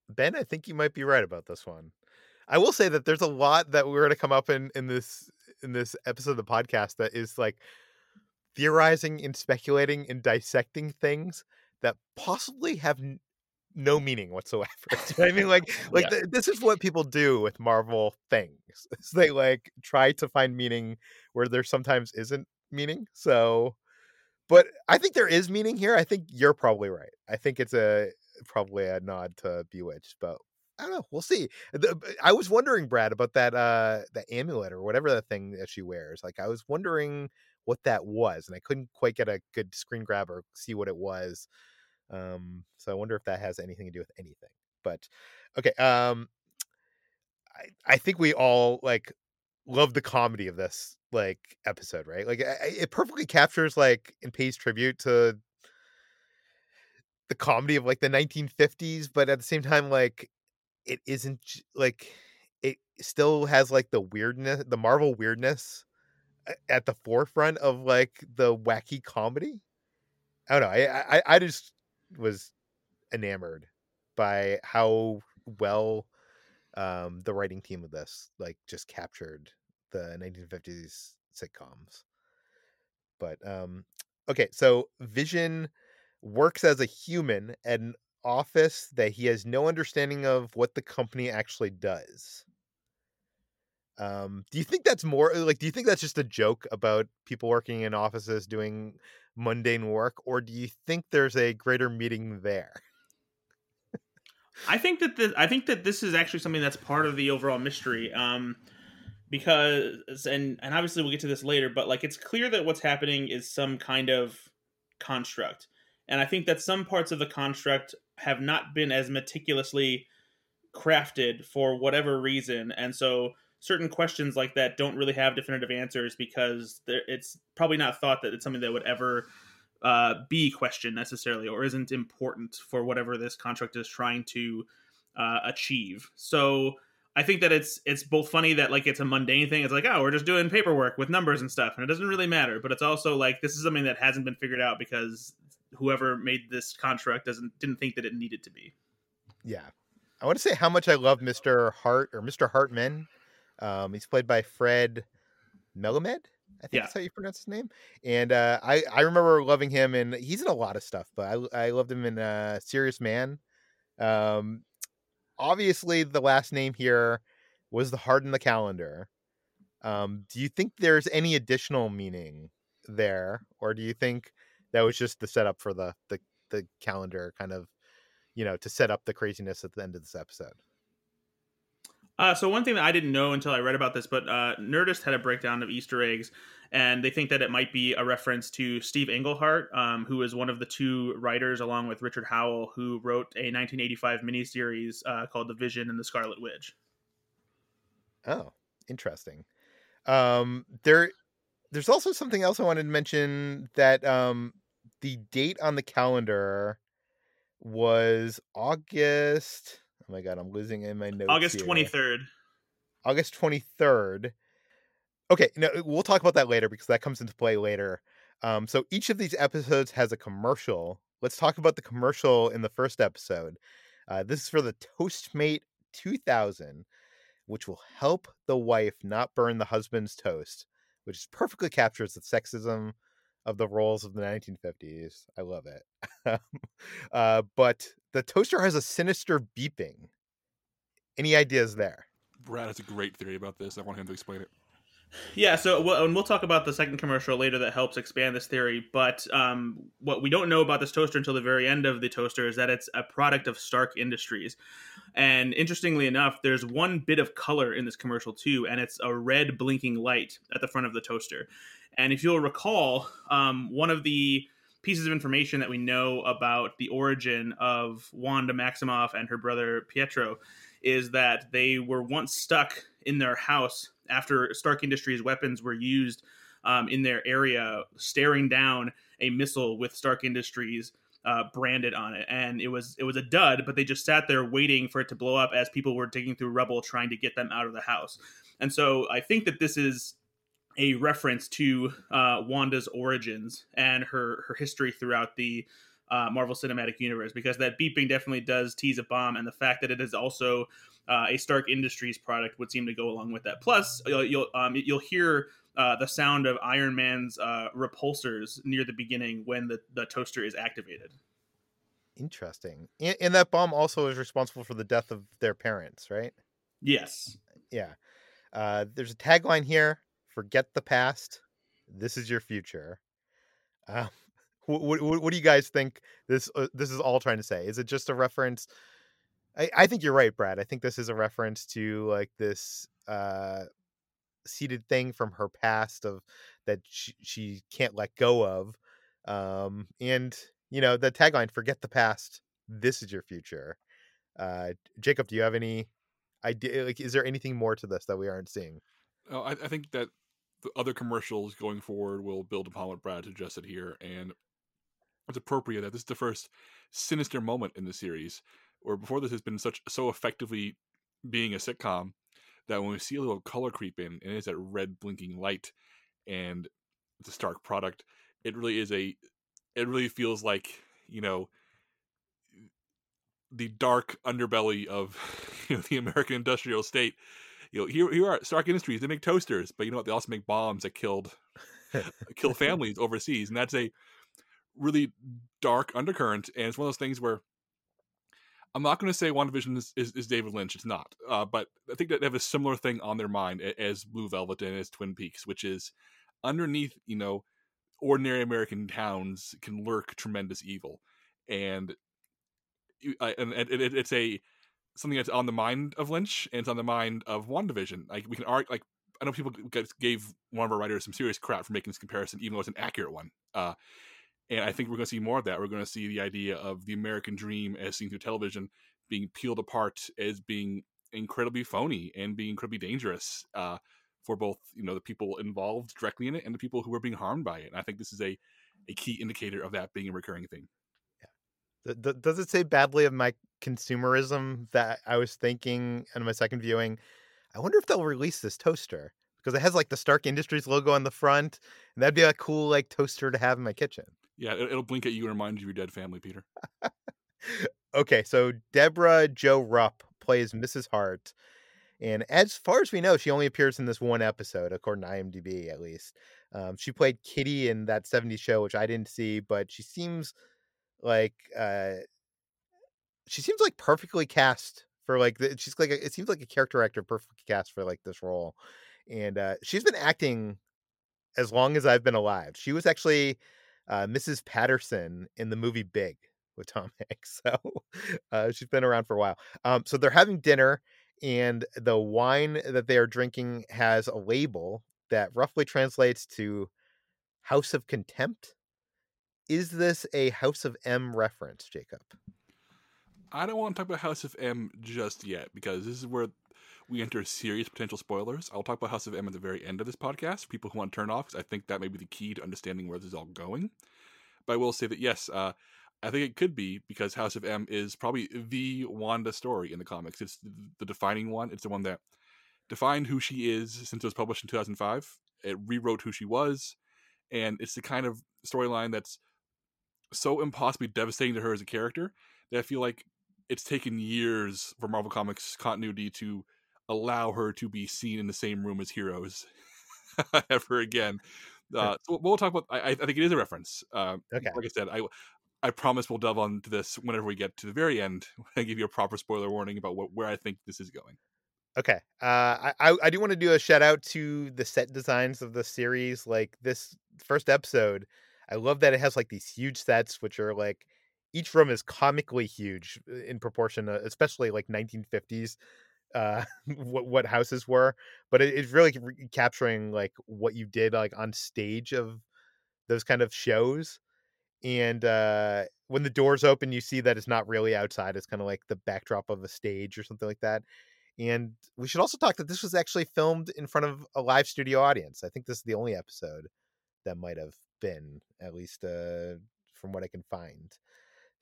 Ben, I think you might be right about this one. I will say that there's a lot that we're going to come up in in this in this episode of the podcast that is like theorizing and speculating and dissecting things that possibly have no meaning whatsoever. I mean, like, like yeah. this is what people do with Marvel things. they like try to find meaning where there sometimes isn't meaning. So, but I think there is meaning here. I think you're probably right. I think it's a probably a nod to Bewitched, but I don't know. We'll see. I was wondering, Brad, about that uh that amulet or whatever that thing that she wears. Like, I was wondering what that was, and I couldn't quite get a good screen grab or see what it was. Um, so I wonder if that has anything to do with anything. But okay, um, I I think we all like love the comedy of this like episode, right? Like it perfectly captures like and pays tribute to the comedy of like the 1950s, but at the same time, like it isn't like it still has like the weirdness, the Marvel weirdness at the forefront of like the wacky comedy. I don't know. I I, I just was enamored by how well um, the writing team of this like just captured the 1950s sitcoms. But um, okay, so Vision works as a human at an office that he has no understanding of what the company actually does. Um, do you think that's more like do you think that's just a joke about people working in offices doing mundane work, or do you think there's a greater meaning there? I think that this, I think that this is actually something that's part of the overall mystery. Um, because and and obviously we'll get to this later, but like it's clear that what's happening is some kind of construct, and I think that some parts of the construct have not been as meticulously crafted for whatever reason, and so certain questions like that don't really have definitive answers because it's probably not thought that it's something that would ever uh, be questioned necessarily or isn't important for whatever this contract is trying to uh, achieve. So I think that it's it's both funny that like it's a mundane thing. It's like oh we're just doing paperwork with numbers and stuff, and it doesn't really matter. But it's also like this is something that hasn't been figured out because whoever made this contract doesn't didn't think that it needed to be. Yeah, I want to say how much I love Mister Hart or Mister Hartman um, he's played by Fred Melamed. I think yeah. that's how you pronounce his name. And uh, I I remember loving him, and he's in a lot of stuff, but I I loved him in uh, Serious Man. Um, obviously, the last name here was the heart in the calendar. Um, do you think there's any additional meaning there, or do you think that was just the setup for the the the calendar, kind of, you know, to set up the craziness at the end of this episode? Uh, so one thing that I didn't know until I read about this, but uh, Nerdist had a breakdown of Easter eggs, and they think that it might be a reference to Steve Englehart, um, who is one of the two writers, along with Richard Howell, who wrote a 1985 miniseries uh, called *The Vision and the Scarlet Witch*. Oh, interesting. Um, there, there's also something else I wanted to mention that um, the date on the calendar was August Oh my god, I'm losing in my notes. August twenty third. August twenty third. Okay, no, we'll talk about that later because that comes into play later. Um, so each of these episodes has a commercial. Let's talk about the commercial in the first episode. Uh, this is for the Toastmate 2000, which will help the wife not burn the husband's toast, which perfectly captures the sexism of the roles of the 1950s. I love it. uh, but the toaster has a sinister beeping. Any ideas there? Brad has a great theory about this. I want him to explain it. Yeah, so we'll, and we'll talk about the second commercial later that helps expand this theory. But um, what we don't know about this toaster until the very end of the toaster is that it's a product of Stark Industries. And interestingly enough, there's one bit of color in this commercial too, and it's a red blinking light at the front of the toaster. And if you'll recall, um, one of the pieces of information that we know about the origin of Wanda Maximoff and her brother Pietro is that they were once stuck in their house after Stark Industries weapons were used um, in their area, staring down a missile with Stark Industries uh, branded on it, and it was it was a dud. But they just sat there waiting for it to blow up as people were digging through rubble trying to get them out of the house. And so I think that this is a reference to uh, Wanda's origins and her her history throughout the uh, Marvel Cinematic Universe, because that beeping definitely does tease a bomb, and the fact that it is also uh, a Stark Industries product would seem to go along with that. Plus, you'll you'll, um, you'll hear uh, the sound of Iron Man's uh, repulsors near the beginning when the, the toaster is activated. Interesting. And, and that bomb also is responsible for the death of their parents, right? Yes. Yeah. Uh, there's a tagline here: "Forget the past. This is your future." Um, what, what, what do you guys think this uh, this is all trying to say? Is it just a reference? I, I think you're right, Brad. I think this is a reference to like this uh seated thing from her past of that she, she can't let go of. Um and you know, the tagline forget the past, this is your future. Uh Jacob, do you have any idea like is there anything more to this that we aren't seeing? Oh, I, I think that the other commercials going forward will build upon what Brad suggested here, and it's appropriate that this is the first sinister moment in the series, where before this has been such so effectively being a sitcom that when we see a little color creep in and it's that red blinking light and it's a Stark product, it really is a it really feels like, you know, the dark underbelly of you know the American industrial state. You know, here here are Stark Industries. They make toasters, but you know what? They also make bombs that killed kill families overseas, and that's a really dark undercurrent. And it's one of those things where I'm not going to say WandaVision is, is, is David Lynch. It's not. Uh, but I think that they have a similar thing on their mind as Blue Velvet and as Twin Peaks, which is underneath, you know, ordinary American towns can lurk tremendous evil. And, uh, and it, it, it's a something that's on the mind of Lynch and it's on the mind of WandaVision. Like we can argue, like I know people gave one of our writers some serious crap for making this comparison, even though it's an accurate one. Uh, and I think we're going to see more of that. We're going to see the idea of the American dream as seen through television being peeled apart as being incredibly phony and being incredibly dangerous uh, for both you know the people involved directly in it and the people who are being harmed by it. And I think this is a a key indicator of that being a recurring theme. Yeah. Does it say badly of my consumerism that I was thinking in my second viewing? I wonder if they'll release this toaster because it has like the Stark Industries logo on the front, and that'd be a cool like toaster to have in my kitchen. Yeah, it'll blink at you and remind you of your dead family, Peter. okay, so Debra Jo Rupp plays Mrs. Hart. And as far as we know, she only appears in this one episode, according to IMDb at least. Um, she played Kitty in that 70s show, which I didn't see, but she seems like uh, she seems like perfectly cast for like the, she's like a, it seems like a character actor perfectly cast for like this role. And uh, she's been acting as long as I've been alive. She was actually uh, Mrs. Patterson in the movie Big with Tom Hanks. So uh, she's been around for a while. Um, so they're having dinner, and the wine that they are drinking has a label that roughly translates to House of Contempt. Is this a House of M reference, Jacob? I don't want to talk about House of M just yet because this is where we enter serious potential spoilers. I'll talk about House of M at the very end of this podcast people who want to turn off, because I think that may be the key to understanding where this is all going. But I will say that yes, uh, I think it could be because House of M is probably the Wanda story in the comics. It's the defining one. It's the one that defined who she is since it was published in 2005. It rewrote who she was, and it's the kind of storyline that's so impossibly devastating to her as a character that I feel like it's taken years for Marvel Comics continuity to allow her to be seen in the same room as heroes ever again. Uh, so we'll talk about. I, I, think it is a reference. Uh, okay. Like I said, I I promise we'll delve onto this whenever we get to the very end. I give you a proper spoiler warning about what, where I think this is going. Okay. Uh, I I do want to do a shout out to the set designs of the series. Like this first episode, I love that it has like these huge sets, which are like each room is comically huge uh, in proportion, especially like 1950s uh what what houses were but it, it's really re- capturing like what you did like on stage of those kind of shows and uh when the doors open you see that it's not really outside it's kind of like the backdrop of a stage or something like that and we should also talk that this was actually filmed in front of a live studio audience i think this is the only episode that might have been at least uh from what i can find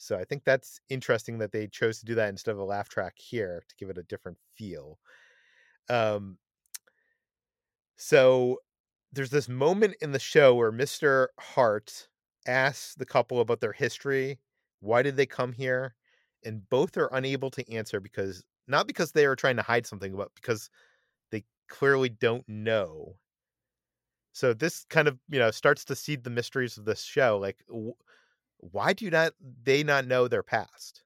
so I think that's interesting that they chose to do that instead of a laugh track here to give it a different feel. Um, so there's this moment in the show where Mr. Hart asks the couple about their history. Why did they come here? And both are unable to answer because not because they are trying to hide something, but because they clearly don't know. So this kind of, you know, starts to seed the mysteries of this show. Like, why do not they not know their past?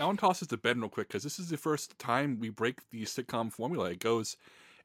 I want to toss this to Ben real quick because this is the first time we break the sitcom formula. It goes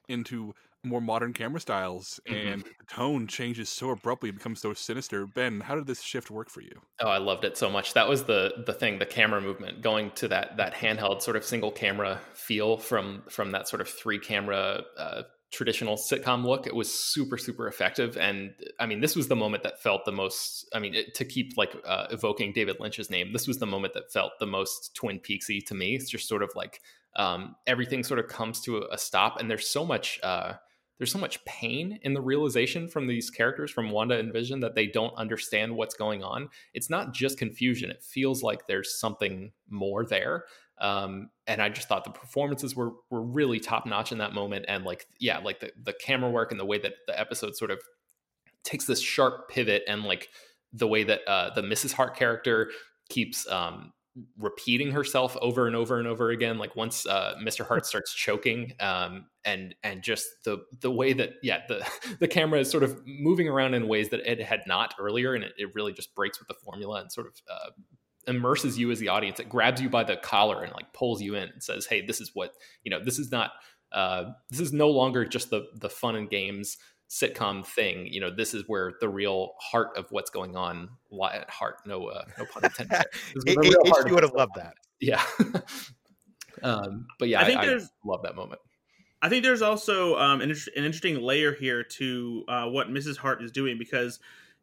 into more modern camera styles, mm-hmm. and the tone changes so abruptly, it becomes so sinister. Ben, how did this shift work for you? Oh, I loved it so much. That was the the thing, the camera movement, going to that that handheld sort of single camera feel from from that sort of three camera uh, traditional sitcom look. It was super, super effective. And I mean, this was the moment that felt the most, I mean, it, to keep like uh, evoking David Lynch's name, this was the moment that felt the most Twin Peaksy to me. It's just sort of like um, everything sort of comes to a, a stop. And there's so much, uh, there's so much pain in the realization from these characters from Wanda and Vision that they don't understand what's going on. It's not just confusion. It feels like there's something more there. Um, and I just thought the performances were were really top notch in that moment. And like, yeah, like the, the camera work and the way that the episode sort of takes this sharp pivot and like the way that uh, the Mrs. Hart character keeps um, repeating herself over and over and over again. Like once uh, Mr. Hart starts choking, um, and and just the the way that yeah the the camera is sort of moving around in ways that it had not earlier, and it, it really just breaks with the formula and sort of uh, immerses you as the audience. It grabs you by the collar and like pulls you in and says, "Hey, this is what you know. This is not. Uh, this is no longer just the the fun and games sitcom thing. You know, this is where the real heart of what's going on. At heart, no, uh, no pun intended. you would have loved that. Yeah. um, but yeah, I think I, there's I love that moment. I think there's also um, an, an interesting layer here to uh, what Mrs. Hart is doing because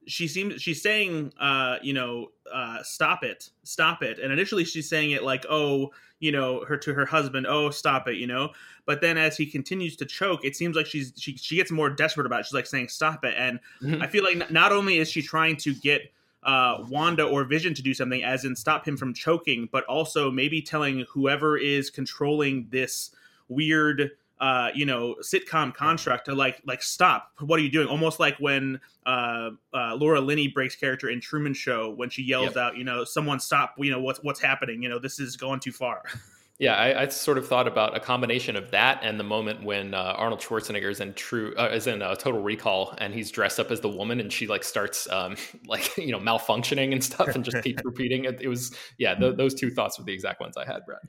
she seems she's saying uh you know uh stop it stop it. And initially she's saying it like oh you know her to her husband oh stop it you know? But then as he continues to choke it seems like she's she, she gets more desperate about it. She's like saying stop it. And mm-hmm. i feel like not only is she trying to get uh, Wanda or Vision to do something, as in stop him from choking, but also maybe telling whoever is controlling this weird uh, you know, sitcom contract to like like stop. What are you doing? Almost like when uh, uh, Laura Linney breaks character in Truman Show when she yells yep. out, you know, someone stop. You know what's what's happening. You know, this is going too far. Yeah, I, I, sort of thought about a combination of that and the moment when uh, Arnold Schwarzenegger is in True uh, is in uh, Total Recall and he's dressed up as the woman and she like starts um, like you know malfunctioning and stuff and just keeps repeating it. It was yeah, th- those two thoughts were the exact ones I had, Brad.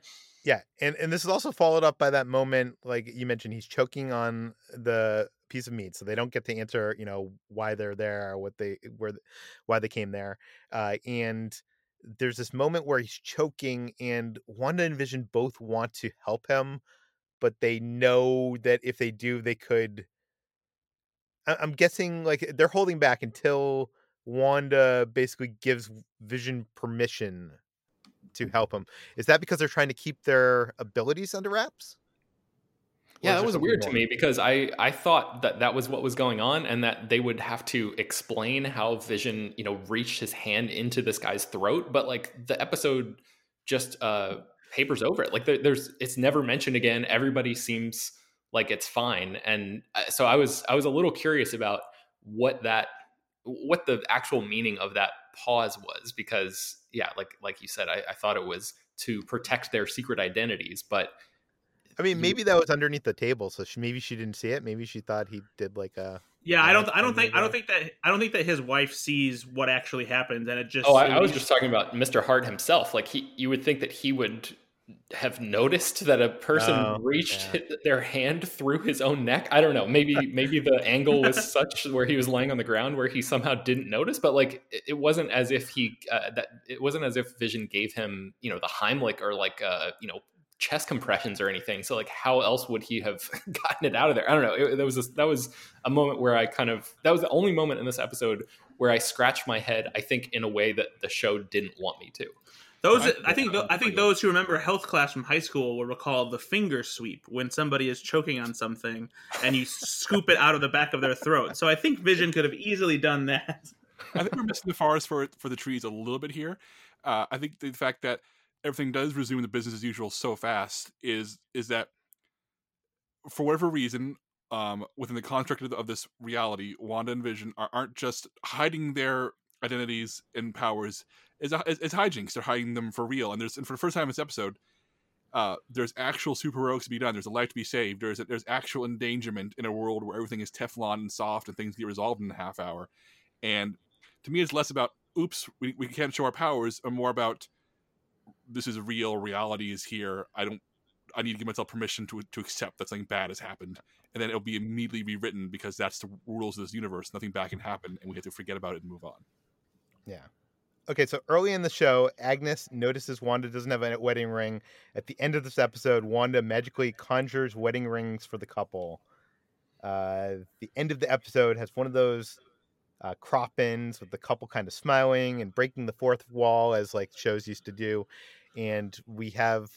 Yeah, and and this is also followed up by that moment, like you mentioned, he's choking on the piece of meat, so they don't get to answer, you know, why they're there, or what they where, why they came there, uh, and there's this moment where he's choking, and Wanda and Vision both want to help him, but they know that if they do, they could. I'm guessing like they're holding back until Wanda basically gives Vision permission to help him. Is that because they're trying to keep their abilities under wraps? yeah, that was weird to me because I I thought that that was what was going on, and that they would have to explain how Vision, you know, reached his hand into this guy's throat. But like the episode just uh papers over it. Like there, there's, it's never mentioned again. Everybody seems like it's fine, and uh, so I was I was a little curious about what that what the actual meaning of that pause was because yeah, like like you said, I, I thought it was to protect their secret identities, but I mean, maybe that was underneath the table, so she, maybe she didn't see it. Maybe she thought he did like a. Yeah, I don't. I don't think. I don't think that. I don't think that his wife sees what actually happens, and it just. Oh, I, I was just talking about Mr. Hart himself. Like he, you would think that he would have noticed that a person Oh, reached yeah. their hand through his own neck. I don't know. Maybe maybe the angle was such where he was laying on the ground where he somehow didn't notice. But like it, wasn't as if he uh, that it wasn't as if Vision gave him you know the Heimlich or like uh, you know chest compressions or anything. So like how else would he have gotten it out of there? I don't know. It, that was a, that was a moment where I kind of that was the only moment in this episode where I scratched my head. I think in a way that the show didn't want me to. Those, I- I, think, I think those who remember health class from high school will recall the finger sweep when somebody is choking on something and you scoop it out of the back of their throat. So I think Vision could have easily done that. I think we're missing the forest for for the trees a little bit here. Uh, I think the fact that everything does resume the business as usual so fast is is that for whatever reason, um, within the construct of, of this reality, Wanda and Vision are, aren't just hiding their identities and powers as, as, as hijinks. They're hiding them for real. And there's and for the first time in this episode, uh, there's actual super heroics to be done. There's a life to be saved. There's a, there's actual endangerment in a world where everything is Teflon and soft and things get resolved in a half hour. And to me, it's less about oops, we, we can't show our powers, and more about this is real. Reality is here. I don't. I need to give myself permission to to accept that something bad has happened, and then it'll be immediately rewritten because that's the rules of this universe. Nothing bad can happen, and we have to forget about it and move on. Yeah. Okay, so early in the show, Agnes notices Wanda doesn't have a wedding ring. At the end of this episode, Wanda magically conjures wedding rings for the couple. Uh, the end of the episode has one of those uh, crop ins with the couple kind of smiling and breaking the fourth wall as like shows used to do. And we have,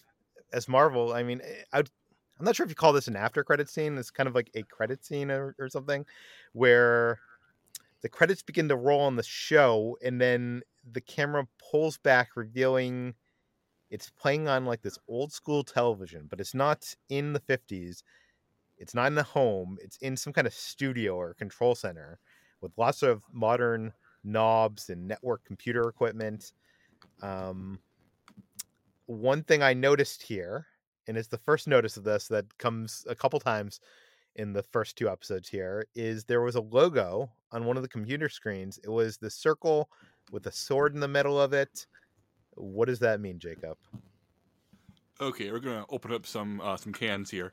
as Marvel, I mean, eh, I, I'm not sure if you call this an after credit scene. It's kind of like a credit scene or, or something where the credits begin to roll on the show and then the camera pulls back revealing it's playing on like this old school television but it's not in the 50s it's not in the home. It's in some kind of studio or control center with lots of modern knobs and network computer equipment. Um, one thing i noticed here and it's the first notice of this that comes a couple times in the first two episodes here is there was a logo on one of the computer screens. It was the circle with a sword in the middle of it. What does that mean, Jacob? Okay, we're gonna open up some uh, some cans here.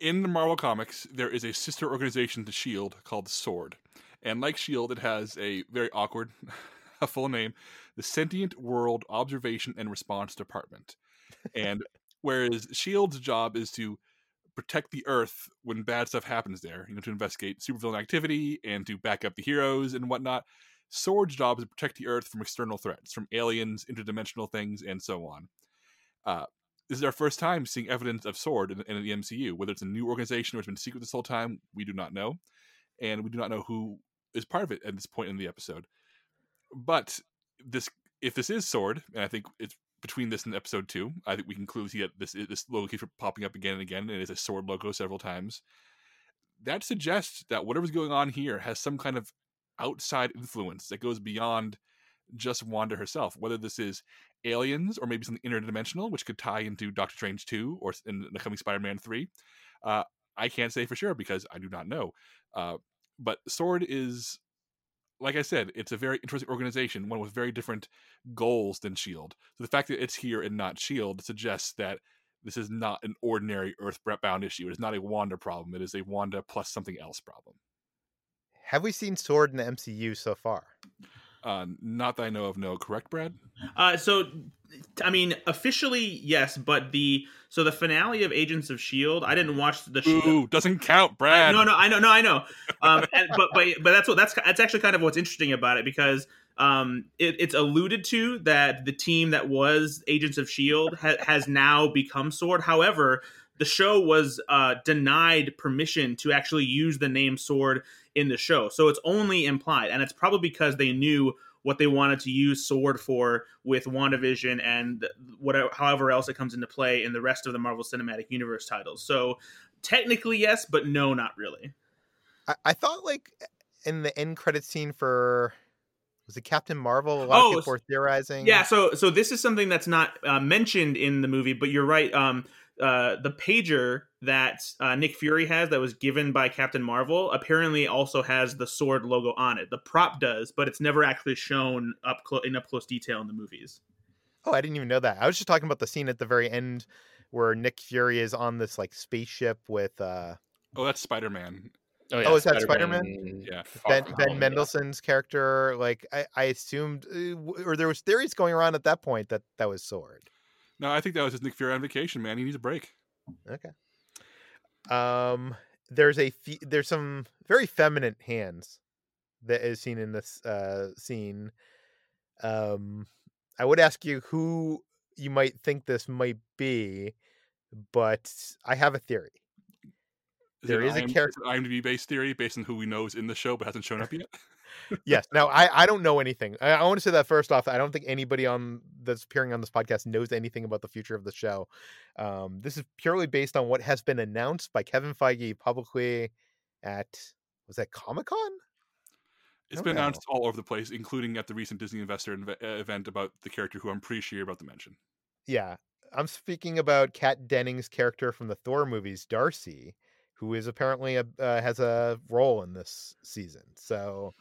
In the Marvel comics, there is a sister organization to Shield called the Sword, and like Shield, it has a very awkward, a full name, the Sentient World Observation and Response Department. And whereas Shield's job is to protect the Earth when bad stuff happens there, you know, to investigate supervillain activity and to back up the heroes and whatnot. Sword's job is to protect the Earth from external threats, from aliens, interdimensional things, and so on. Uh, this is our first time seeing evidence of Sword in, in the MCU. Whether it's a new organization or it's been secret this whole time, we do not know, and we do not know who is part of it at this point in the episode. But this, if this is Sword, and I think it's between this and episode two, I think we can clearly see that this this logo keeps popping up again and again, and it is a Sword logo several times. That suggests that whatever's going on here has some kind of outside influence that goes beyond just Wanda herself. Whether this is aliens or maybe something interdimensional, which could tie into Doctor Strange 2 or in the coming Spider Man 3. Uh, I can't say for sure because I do not know. Uh, but Sword is, like I said, it's a very interesting organization, one with very different goals than S.H.I.E.L.D. So the fact that it's here and not S.H.I.E.L.D. suggests that this is not an ordinary Earthbound issue. It is not a Wanda problem. It is a Wanda plus something else problem. Have we seen Sword in the MCU so far? Uh, not that I know of. No, correct, Brad? Uh, so, I mean, officially yes, but the so the finale of Agents of Shield, I didn't watch the. Shield. Ooh, doesn't count, Brad. No, no, I know, no, I know. Um, and, but but but that's what that's that's actually kind of what's interesting about it because um, it, it's alluded to that the team that was Agents of Shield ha- has now become Sword. However, the show was uh, denied permission to actually use the name Sword in the show, so it's only implied, and it's probably because they knew what they wanted to use Sword for with WandaVision and whatever, however else it comes into play in the rest of the Marvel Cinematic Universe titles. So technically yes, but no, not really. I, I thought like in the end credit scene for was it Captain Marvel? A lot Oh, of people were theorizing. Yeah, so so this is something that's not uh, mentioned in the movie, but you're right. Um, uh, the pager that uh, Nick Fury has that was given by Captain Marvel apparently also has the sword logo on it. The prop does, but it's never actually shown up clo- in up close detail in the movies. Oh, I didn't even know that. I was just talking about the scene at the very end where Nick Fury is on this like spaceship with uh Oh, that's Spider Man. Oh, is that Spider-Man? Yeah. Far Ben From Ben Home, yeah. Mendelsohn's character. Like I, I assumed, uh, or there was theories going around at that point that that was Sword. No, I think that was just Nick Fury on vacation, man. He needs a break. Okay. Um, there's a fe- there's some very feminine hands that is seen in this uh scene. Um, I would ask you who you might think this might be, but I have a theory. Is There is a IM character- is it IMDb based theory based on who we know is in the show but hasn't shown up yet. Yes. Now I, I don't know anything. I, I want to say that first off. I don't think anybody on that's appearing on this podcast knows anything about the future of the show. Um, this is purely based on what has been announced by Kevin Feige publicly at was that Comic Con? It's been know. announced all over the place, including at the recent Disney Investor inve- uh, event about the character who I'm pretty sure you're about to mention. Yeah, I'm speaking about Kat Dennings' character from the Thor movies, Darcy, who is apparently a uh, has a role in this season. So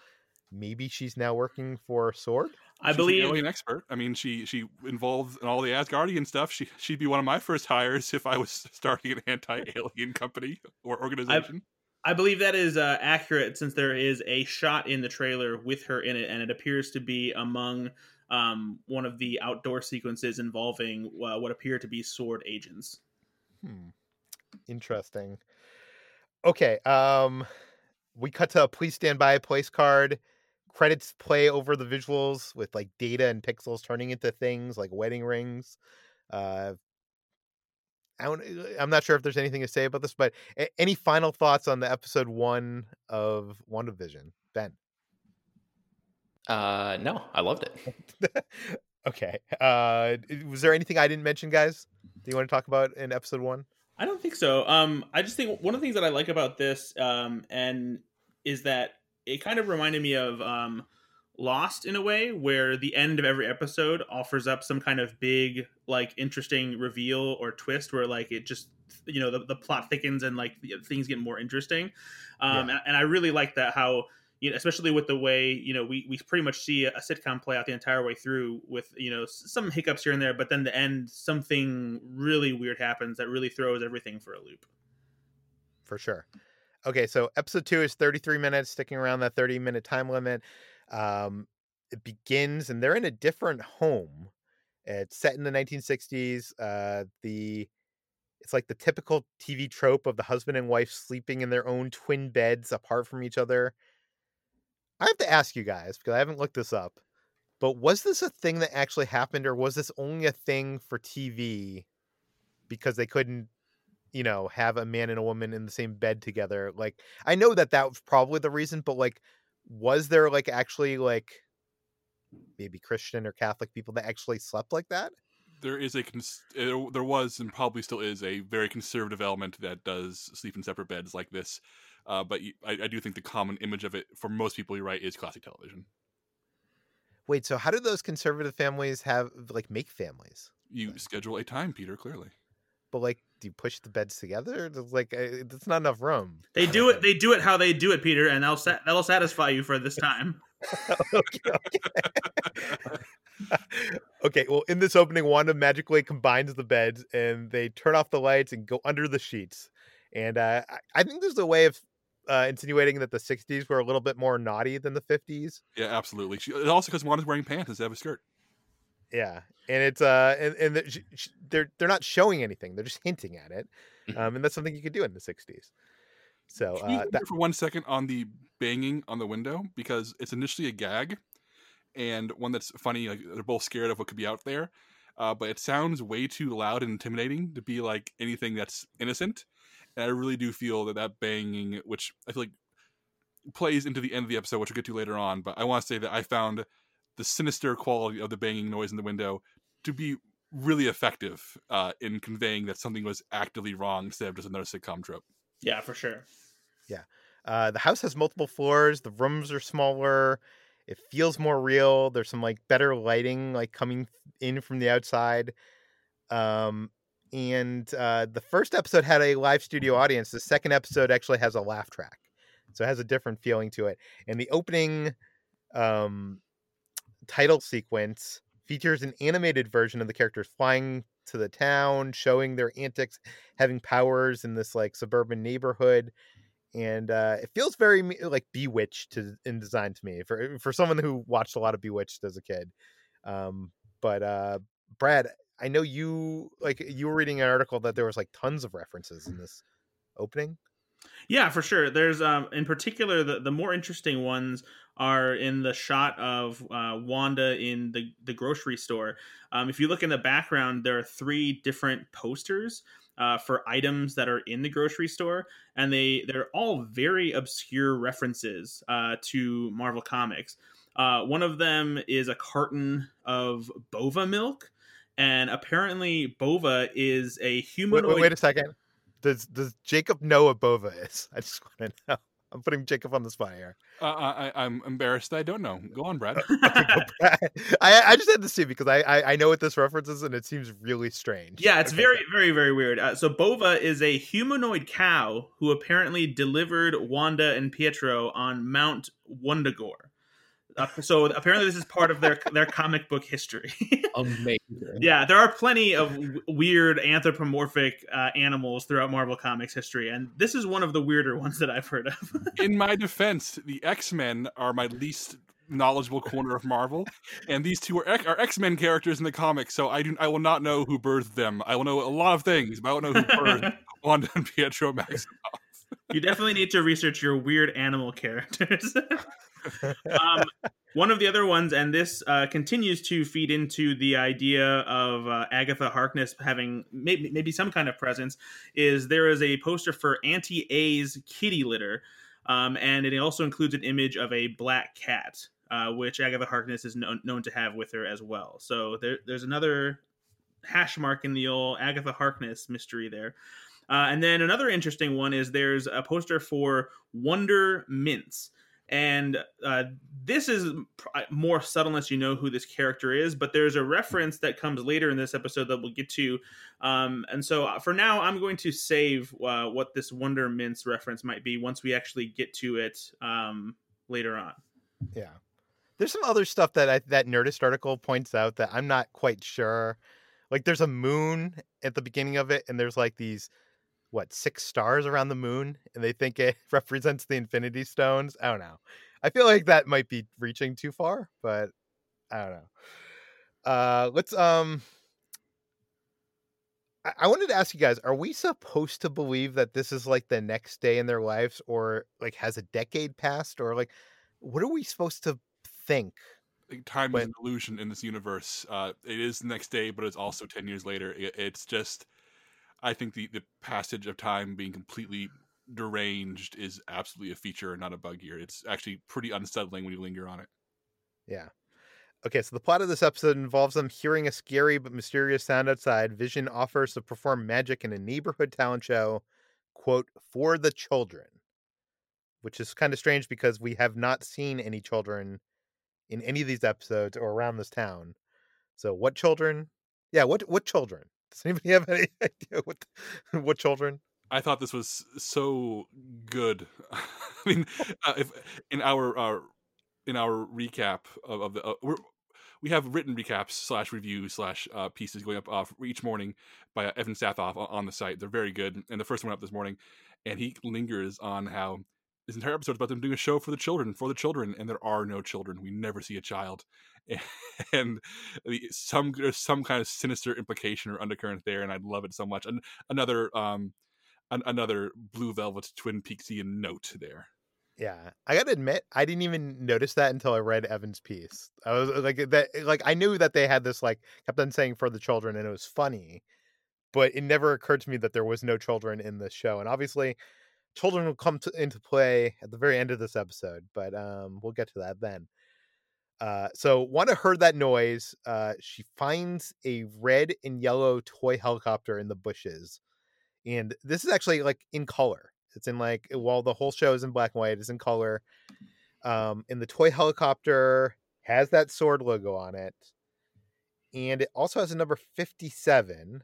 maybe she's now working for Sword. I believe She's an alien expert. I mean, she she involved in all the Asgardian stuff. She she'd be one of my first hires if I was starting an anti-alien company or organization. I believe that is uh, accurate since there is a shot in the trailer with her in it, and it appears to be among um, one of the outdoor sequences involving uh, what appear to be sword agents. Hmm. Interesting. Okay. Um, we cut to a please stand by place card. Credits play over the visuals with like data and pixels turning into things like wedding rings. Uh, I don't, I'm not sure if there's anything to say about this, but a- any final thoughts on the episode one of WandaVision, Ben? Uh, no, I loved it. okay. Uh, was there anything I didn't mention, guys? Do you want to talk about in episode one? I don't think so. Um, I just think one of the things that I like about this, um, and is that it kind of reminded me of um, Lost in a way, where the end of every episode offers up some kind of big, like, interesting reveal or twist, where like it just, you know, the, the plot thickens and like things get more interesting. Um, and, and I really like that how. You know, especially with the way you know we, we pretty much see a sitcom play out the entire way through with you know some hiccups here and there, but then the end something really weird happens that really throws everything for a loop. for sure. Okay, so episode two is 33 minutes, sticking around that 30 minute time limit. Um, it begins, and they're in a different home. It's set in the 1960s. Uh, the it's like the typical TV trope of the husband and wife sleeping in their own twin beds apart from each other. I have to ask you guys because I haven't looked this up, but was this a thing that actually happened, or was this only a thing for TV because they couldn't you know have a man and a woman in the same bed together like i know that that was probably the reason but like was there like actually like maybe christian or catholic people that actually slept like that there is a cons- uh, there was and probably still is a very conservative element that does sleep in separate beds like this. Uh, but I do think the common image of it for most people, you're right, is classic television. wait so how do those conservative families have like make families You schedule a time, Peter. Clearly, but like do you push the beds together There's like uh, there's not enough room They do it. They do it how they do it, Peter, and that'll sa- that'll satisfy you for this time. okay, okay. okay, well, in this opening, Wanda magically combines the beds and they turn off the lights and go under the sheets. And uh, I, I think there's a way of uh, insinuating that the 60s were a little bit more naughty than the 50s. yeah, absolutely. She, it also because Wanda's wearing pants instead of a skirt. Yeah, and it's uh, and, and the- they're they're not showing anything; they're just hinting at it, Mhm. um, and that's something you could do in the 60s. So uh, that, for one second on the banging on the window because it's initially a gag, and one that's funny. Like they're both scared of what could be out there, uh, but it sounds way too loud and intimidating to be like anything that's innocent. And I really do feel that that banging, which I feel like plays into the end of the episode, which we'll get to later on. But I want to say that I found the sinister quality of the banging noise in the window to be really effective uh, in conveying that something was actively wrong instead of just another sitcom trope. Yeah, for sure. Yeah. Uh, the house has multiple floors. The rooms are smaller. It feels more real. There's some like better lighting like coming in from the outside. Um, and uh, the first episode had a live studio audience. The second episode actually has a laugh track, so it has a different feeling to it. And the opening um, title sequence features an animated version of the characters flying to the town, showing their antics, having powers in this like suburban neighborhood. And uh, it feels very like Bewitched to, in design to me for for someone who watched a lot of Bewitched as a kid. Um, but uh, Brad, I know you like you were reading an article that there was like tons of references in this opening. Yeah, for sure. There's um in particular the the more interesting ones are in the shot of uh, Wanda in the the grocery store. Um, if you look in the background, there are three different posters uh, for items that are in the grocery store, and they they're all very obscure references uh, to Marvel Comics. Uh, one of them is a carton of Bova milk, and apparently Bova is a Wait, humanoid. wait, wait a second. Does does Jacob know what Bova is? I just want to know. I'm putting Jacob on the spot here. Uh, I, I'm embarrassed. I don't know. Go on, Brad. Okay, go Brad. I I just had to see because I, I I know what this reference is and it seems really strange. Yeah, it's Okay. very, very, very weird. Uh, so Bova is a humanoid cow who apparently delivered Wanda and Pietro on Mount Wundagore. Uh, so apparently, this is part of their their comic book history. Amazing. yeah, there are plenty of w- weird anthropomorphic uh, animals throughout Marvel Comics history, and this is one of the weirder ones that I've heard of. In my defense, the X Men are my least knowledgeable corner of Marvel, and these two are, X- are X Men characters in the comics. So I do I will not know who birthed them. I will know a lot of things, but I don't know who birthed Wanda and Pietro Maximoff. you definitely need to research your weird animal characters. Um, one of the other ones, and this uh, continues to feed into the idea of uh, Agatha Harkness having maybe, maybe some kind of presence, is there is a poster for Auntie A's kitty litter, um, and it also includes an image of a black cat, uh, which Agatha Harkness is known, known to have with her as well. So there, there's another hash mark in the old Agatha Harkness mystery there. Uh, and then another interesting one is there's a poster for Wonder Mints. And uh, this is uh, more subtle unless you know who this character is, but there's a reference that comes later in this episode that we'll get to. Um, and so uh, for now, I'm going to save uh, what this Wonder Mints reference might be once we actually get to it um, later on. Yeah. There's some other stuff that I, that Nerdist article points out that I'm not quite sure. Like there's a moon at the beginning of it, and there's like these what six stars around the moon, and they think it represents the Infinity Stones. I don't know. I feel like that might be reaching too far, but I don't know. Uh, let's um. I- I wanted to ask you guys: Are we supposed to believe that this is like the next day in their lives, or like has a decade passed, or like what are we supposed to think? Time But- is an illusion in this universe. Uh, it is the next day, but it's also ten years later. It, it's just, I think the the passage of time being completely deranged is absolutely a feature, and not a bug here. It's actually pretty unsettling when you linger on it. Yeah. Okay, so the plot of this episode involves them hearing a scary but mysterious sound outside. Vision offers to perform magic in a neighborhood talent show, quote, for the children, which is kind of strange because we have not seen any children in any of these episodes or around this town. So, what children? Yeah, what what children? Does anybody have any idea what what children? I thought this was so good. I mean, uh, if in our uh, in our recap of, of the uh, we have written recaps slash reviews slash uh, pieces going up uh, each morning by uh, Evan Saathoff on the site. They're very good, and the first one up this morning, and he lingers on how this entire episode is about them doing a show for the children, for the children, and there are no children. We never see a child, and some there's some kind of sinister implication or undercurrent there, and I love it so much. And another um an, another blue velvet twin peaksian note there Yeah, I gotta admit, I didn't even notice that until I read Evan's piece. I was uh, like that, like I knew that they had this like kept on saying for the children, and it was funny, but it never occurred to me that there was no children in the show. And obviously, children will come to, into play at the very end of this episode, but um, we'll get to that then. Uh, so Wanda heard that noise. Uh, she finds a red and yellow toy helicopter in the bushes, and this is actually like in color. It's in like while the whole show is in black and white, it's in color. Um, and the toy helicopter has that sword logo on it, and it also has a number fifty-seven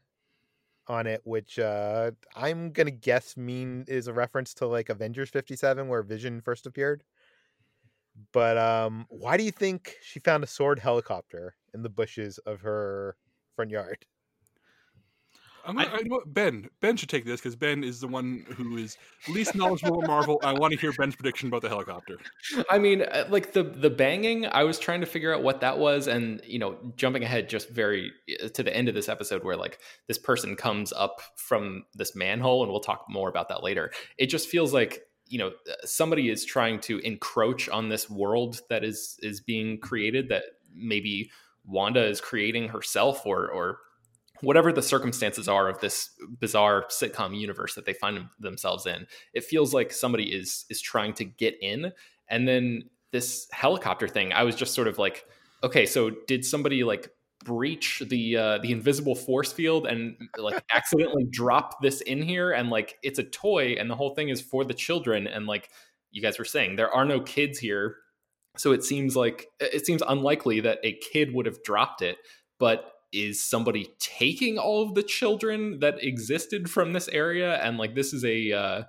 on it, which uh, I'm gonna guess mean is a reference to like Avengers fifty-seven, where Vision first appeared. But um, why do you think she found a sword helicopter in the bushes of her front yard. I'm gonna, I, you know Ben. Ben should take this because Ben is the one who is least knowledgeable of Marvel. I want to hear Ben's prediction about the helicopter. I mean, uh, like the the banging, I was trying to figure out what that was, and you know, jumping ahead just very uh, to the end of this episode where like this person comes up from this manhole, and we'll talk more about that later. It just feels like you know somebody is trying to encroach on this world that is is being created that maybe Wanda is creating herself or or whatever the circumstances are of this bizarre sitcom universe that they find themselves in it feels like somebody is is trying to get in. And then this helicopter thing i was just sort of like okay so did somebody like breach the uh, the invisible force field and like accidentally drop this in here? And like it's a toy and the whole thing is for the children. And like you guys were saying there are no kids here. So it seems like it seems unlikely that a kid would have dropped it but is somebody taking all of the children that existed from this area and like this is a uh,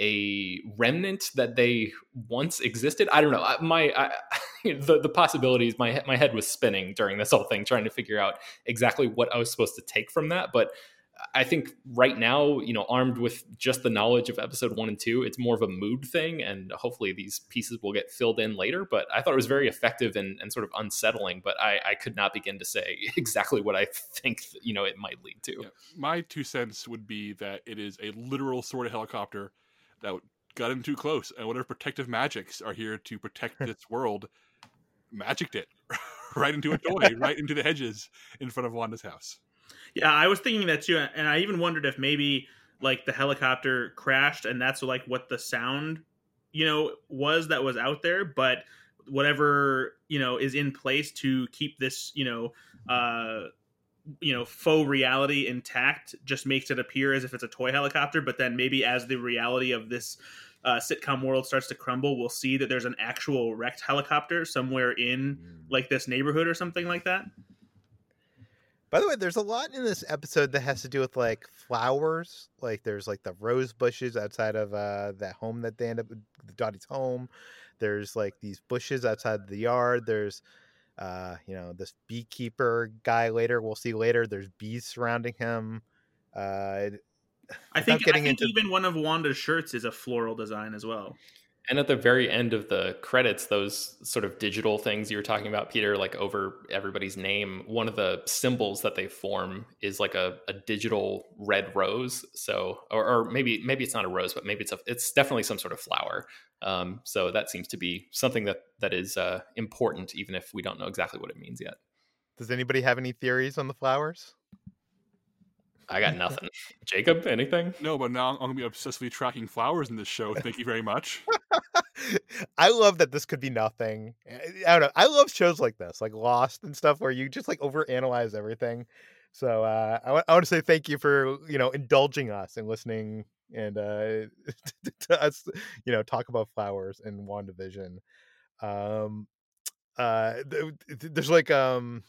a remnant that they once existed? I don't know. My I, the, the possibilities my my head was spinning during this whole thing trying to figure out exactly what i was supposed to take from that but I think right now, you know, armed with just the knowledge of episode one and two, it's more of a mood thing, and hopefully these pieces will get filled in later. But I thought it was very effective and, and sort of unsettling. But I, I could not begin to say exactly what I think you know it might lead to. Yeah. My two cents would be that it is a literal sort of helicopter that got in too close, and whatever protective magics are here to protect this world, magicked it right into a toy, right into the hedges in front of Wanda's house. Yeah, I was thinking that too, and I even wondered if maybe like the helicopter crashed, and that's like what the sound, you know, was that was out there. But whatever you know is in place to keep this, you know, uh, you know, faux reality intact, just makes it appear as if it's a toy helicopter. But then maybe as the reality of this uh, sitcom world starts to crumble, we'll see that there's an actual wrecked helicopter somewhere in mm. like this neighborhood or something like that. By the way, there's a lot in this episode that has to do with like flowers. Like there's like the rose bushes outside of uh that home that they end up Dottie's home. There's like these bushes outside the yard. There's uh, you know, this beekeeper guy later. We'll see later. There's bees surrounding him. Uh I think I think into... even one of Wanda's shirts is a floral design as well. And at the very end of the credits, those sort of digital things you were talking about, Peter, like over everybody's name, one of the symbols that they form is like a, a digital red rose. So, or, or, maybe maybe it's not a rose, but maybe it's a it's definitely some sort of flower. Um, so that seems to be something that that is uh, important, even if we don't know exactly what it means yet. Does anybody have any theories on the flowers? I got nothing. Jacob, anything? No, but now I'm gonna be obsessively tracking flowers in this show. Thank you very much. I love that this could be nothing. I don't know. I love shows like this, like Lost and stuff, where you just like overanalyze everything. So uh, I, w- I want to say thank you for you know indulging us and listening and uh, to us, you know, talk about flowers and Wandavision. Um, uh, there's like um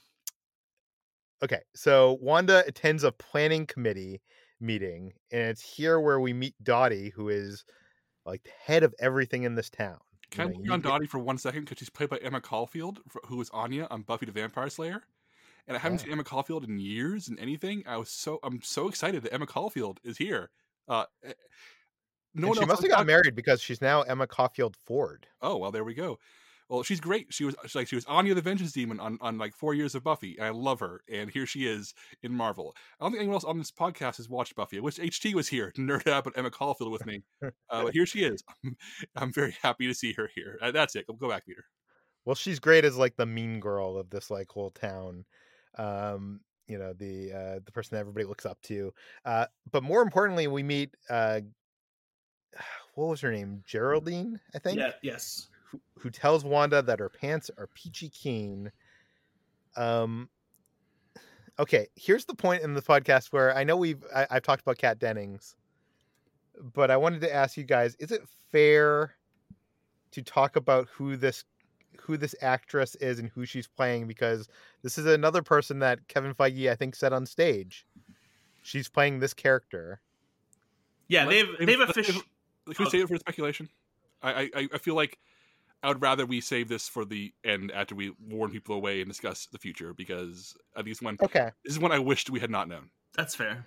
Okay, so Wanda attends a planning committee meeting, and it's here where we meet Dottie, who is like the head of everything in this town. Can you know, I on Dottie for one second because she's played by Emma Caulfield, who was Anya on Buffy the Vampire Slayer, and I haven't yeah. seen Emma Caulfield in years in anything. I was so I'm so excited that Emma Caulfield is here. Uh, eh, no she must have got married because she's now Emma Caulfield Ford. Oh well, there we go. Well, she's great. She was she's like she was Anya the Vengeance Demon on, on like four years of Buffy, and I love her. And here she is in Marvel. I don't think anyone else on this podcast has watched Buffy. I wish HT was here to nerd out about Emma Caulfield with me. Uh, but here she is. I'm, I'm, very happy to see her here. Uh, that's it. Go back, Peter. Well, she's great as like the mean girl of this like whole town. Um, you know the uh, the person that everybody looks up to. Uh, but more importantly, we meet uh, what was her name? Geraldine, I think. Yeah. Yes who, tells Wanda that her pants are peachy keen. Um, okay, here's the point in the podcast where I know we've I, have talked about Kat Dennings, but I wanted to ask you guys: Is it fair to talk about who this who this actress is and who she's playing? Because this is another person that Kevin Feige I think said on stage. She's playing this character. Yeah, they've they've officially. Can we save it for speculation? I, I I feel like I would rather we save this for the end after we warn people away and discuss the future because at least one Okay, this is one I wished we had not known. That's fair.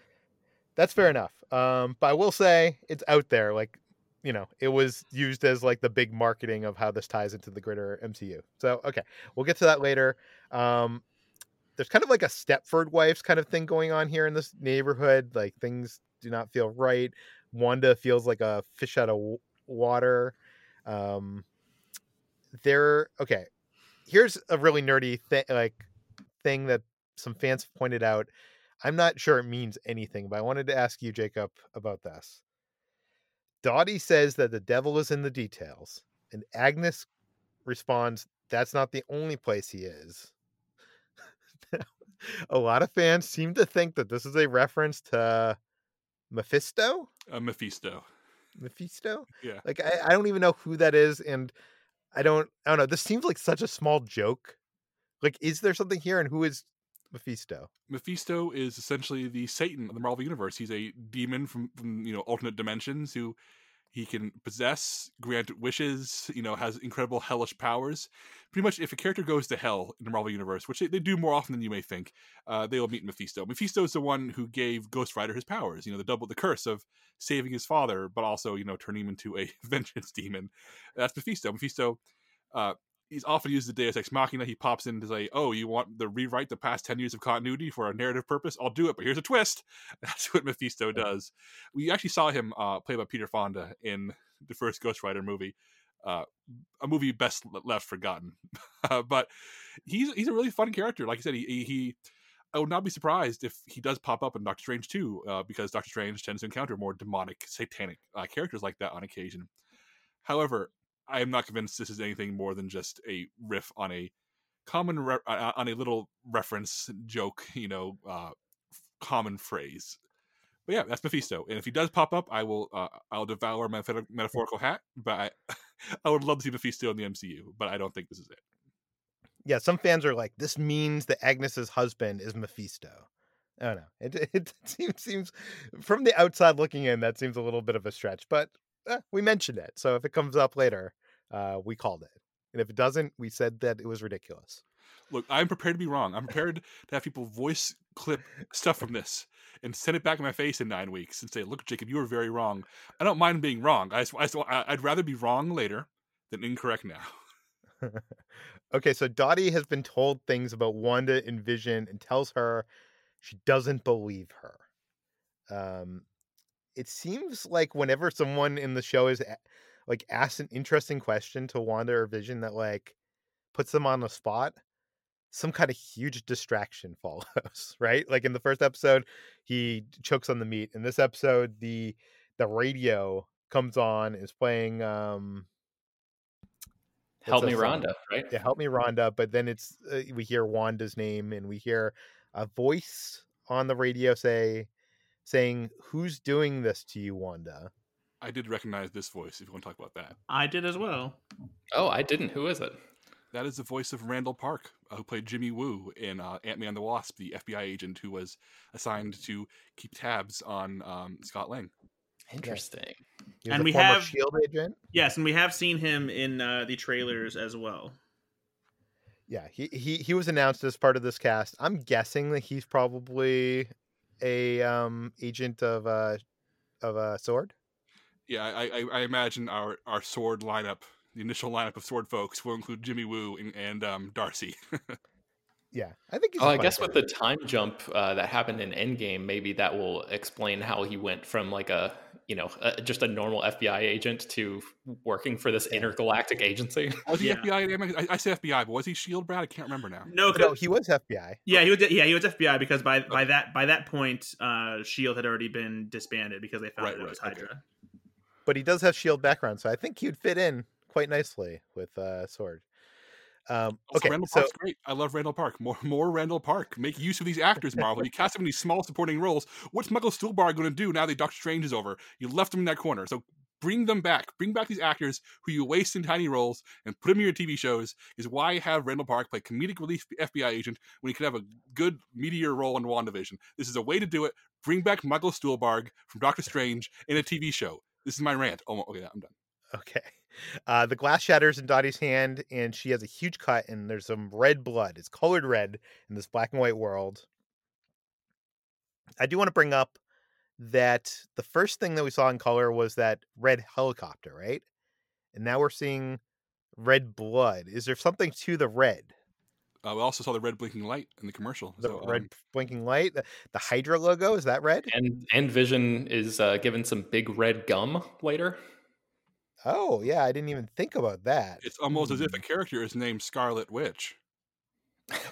that's fair enough. Um, but I will say it's out there. Like, you know, it was used as like the big marketing of how this ties into the greater MCU. So okay, we'll get to that later. Um, there's kind of like a Stepford wives kind of thing going on here in this neighborhood. Like things do not feel right. Wanda feels like a fish out of w- water. Um, there. Okay, here's a really nerdy thing. Like thing that some fans pointed out. I'm not sure it means anything, but I wanted to ask you, Jacob, about this. Dottie says that the devil is in the details, and Agnes responds, That's not the only place he is. a lot of fans seem to think that this is a reference to Mephisto. Uh, Mephisto. Mephisto? Yeah. Like I, I don't even know who that is, and I don't I don't know. This seems like such a small joke. Like, is there something here and who is Mephisto? Mephisto is essentially the Satan of the Marvel universe. He's a demon from, from you know alternate dimensions who he can possess, grant wishes. You know, has incredible hellish powers. Pretty much, if a character goes to hell in the Marvel universe, which they, they do more often than you may think, uh, they will meet Mephisto. Mephisto is the one who gave Ghost Rider his powers. You know, the double the curse of saving his father, but also you know turning him into a vengeance demon. That's Mephisto. Mephisto. Uh, he's often used the Deus Ex Machina. He pops in to say, "Oh, you want to rewrite the past ten years of continuity for a narrative purpose? I'll do it, but here's a twist." That's what Mephisto does. We actually saw him uh, played by Peter Fonda in the first Ghost Rider movie, uh, a movie best left forgotten. but he's he's a really fun character. Like I said, he, he, he I would not be surprised if he does pop up in Doctor Strange too, uh, because Doctor Strange tends to encounter more demonic, satanic uh, characters like that on occasion. However, I am not convinced this is anything more than just a riff on a common re- uh, on a little reference joke, you know, uh, common phrase. But yeah, that's Mephisto, and if he does pop up, I will uh, I'll devour my meta- metaphorical hat. But I, I would love to see Mephisto in the MCU, but I don't think this is it. Yeah, some fans are like, this means that Agnes's husband is Mephisto. I don't know. It, it seems, seems from the outside looking in, that seems a little bit of a stretch, but eh, we mentioned it. So if it comes up later, uh, we called it. And if it doesn't, we said that it was ridiculous. Look, I'm prepared to be wrong. I'm prepared to have people voice clip stuff from this and send it back in my face in nine weeks and say, "Look, Jacob, you were very wrong." I don't mind being wrong. I, I, I'd rather be wrong later than incorrect now. okay, so Dottie has been told things about Wanda and Vision and tells her she doesn't believe her. Um, it seems like whenever someone in the show is like asks an interesting question to Wanda or Vision that like puts them on the spot, some kind of huge distraction follows, right? Like in the first episode, he chokes on the meat. In this episode, the the radio comes on is playing um Help me? Rhonda, right? yeah, help me Rhonda, but then it's uh, we hear Wanda's name and we hear a voice on the radio say saying who's doing this to you Wanda? I did recognize this voice. If you want to talk about that, I did as well. Oh, I didn't. Who is it? that is the voice of Randall Park, uh, who played Jimmy Woo in uh, Ant Man and the Wasp, the FBI agent who was assigned to keep tabs on um, Scott Lang. Interesting. He And a we former have- Shield agent. Yes, and we have seen him in uh, the trailers as well. Yeah, he, he he was announced as part of this cast. I'm guessing that he's probably a um agent of uh of a sword. Yeah, I, I, I imagine our, our sword lineup, the initial lineup of sword folks, will include Jimmy Woo and, and um, Darcy. Yeah, I think. He's a Oh, I fun guess with the time jump uh, that happened in Endgame, maybe that will explain how he went from like a you know a, just a normal FBI agent to working for this intergalactic agency. was he Yeah. FBI? I, I say FBI, but was he Shield, Brad? I can't remember now. No, 'cause- no, he was FBI. yeah, he was. Yeah, he was FBI because by by that by that point, uh, Shield had already been disbanded because they found Right, that it was right, okay. Hydra. but he does have shield background, so I think he'd fit in quite nicely with uh, sword. Um, okay, Randall so Park's great. I love Randall Park. More, more Randall Park. Make use of these actors, Marvel. You cast them in these small supporting roles. What's Michael Stuhlbarg going to do now that Doctor Strange is over? You left him in that corner. So bring them back. Bring back these actors who you waste in tiny roles and put them in your TV shows. Is why I have Randall Park play comedic relief FBI agent when he could have a good meteor role in WandaVision. This is a way to do it. Bring back Michael Stuhlbarg from Doctor Strange in a TV show. This is my rant. Oh, okay, I'm done. Okay. Uh, the glass shatters in Dottie's hand, and she has a huge cut, and there's some red blood. It's colored red in this black and white world. I do want to bring up that the first thing that we saw in color was that red helicopter, right? And now we're seeing red blood. Is there something to the red? Uh, we also saw the red blinking light in the commercial. The so, red um, blinking light, the, the Hydra logo, is that red? And and Vision is uh, given some big red gum later. Oh, yeah, I didn't even think about that. it's almost as if a Hmm. character is named Scarlet Witch.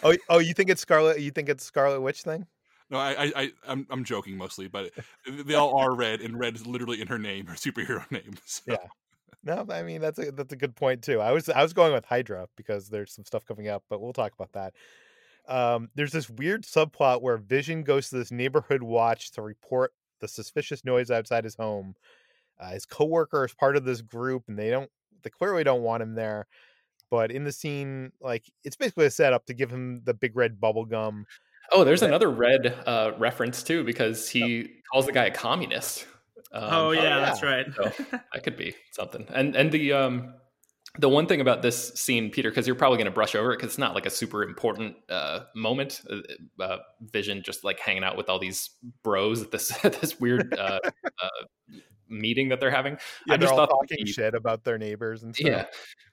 Oh, oh, you think it's Scarlet? You think it's Scarlet Witch thing? No, I, I, I I'm, I'm joking mostly, but they all are red, and red is literally in her name, her superhero name. So. Yeah. No, I mean that's a that's a good point too. I was I was going with Hydra because there's some stuff coming up, but we'll talk about that. Um, there's this weird subplot where Vision goes to this neighborhood watch to report the suspicious noise outside his home. Uh, his coworker is part of this group, and they don't they clearly don't want him there. But in the scene, like it's basically a setup to give him the big red bubble gum. Oh, there's That- another red uh, reference too because he calls the guy a communist. Um, oh yeah, yeah. that's right. So, that could be something. And and the um the one thing about this scene, Peter, because you're probably going to brush over it because it's not like a super important uh, moment. Uh, uh, Vision just like hanging out with all these bros at this this weird uh, uh, meeting that they're having. Yeah, I they're just all thought talking the- shit about their neighbors and stuff. Yeah,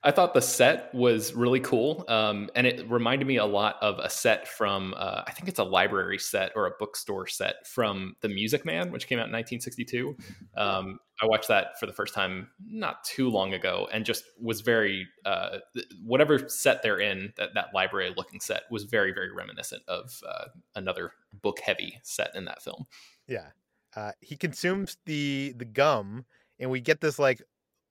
I thought the set was really cool, um, and it reminded me a lot of a set from uh, I think it's a library set or a bookstore set from The Music Man, which came out in 1962. Um, I watched that for the first time not too long ago, and just was very uh, whatever set they're in that that library looking set was very very reminiscent of uh, another book heavy set in that film. Yeah. Uh, he consumes the the gum, and we get this like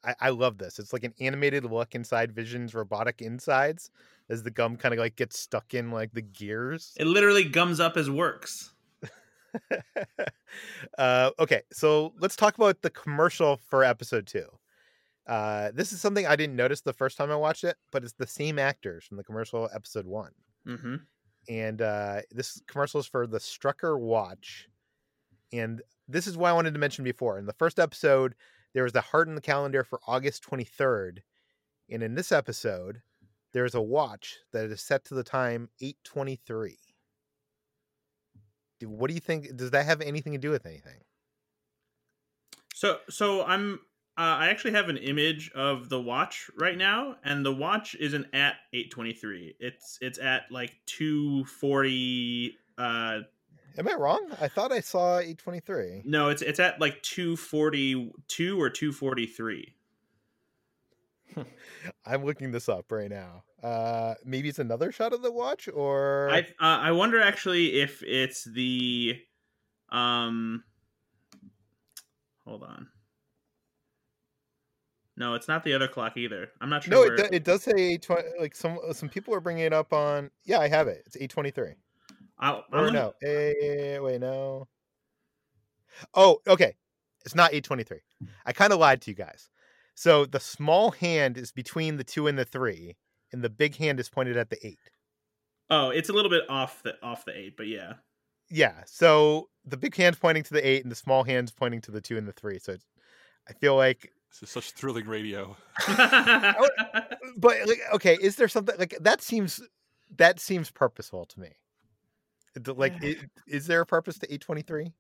I, I love this. It's like an animated look inside Vision's robotic insides as the gum kind of like gets stuck in like the gears. It literally gums up his works. uh, okay, so let's talk about the commercial for episode two. Uh, this is something I didn't notice the first time I watched it, but it's the same actors from the commercial episode one. Mm-hmm. and uh, this commercial is for the Strucker watch. And this is why I wanted to mention before. In the first episode, there was the heart in the calendar for August 23rd. And in this episode, there's a watch that is set to the time 823. Do- What do you think? Does that have anything to do with anything? So so I'm uh, I actually have an image of the watch right now, and the watch isn't at 823. It's it's at like 240. Uh, Am I wrong? I thought I saw 823. No, it's it's at like 242 or 243. I'm looking this up right now. Uh, maybe it's another shot of the watch, or I uh, I wonder actually if it's the, um, hold on. No, it's not the other clock either. I'm not sure. No, it, do, it, does say eight twenty. like some some people are bringing it up on. Yeah, I have it. It's 8:23. I, no. Eh, wait, no. Oh, okay. It's not 823. I kind of lied to you guys. So the small hand is between the two and the three, and the big hand is pointed at the eight. Oh, it's a little bit off the off the eight, but yeah. Yeah. So the big hand's pointing to the eight, and the small hand's pointing to the two and the three. So I feel like this is such thrilling radio. but like, okay, is there something like that seems that seems purposeful to me? Like is there a purpose to 823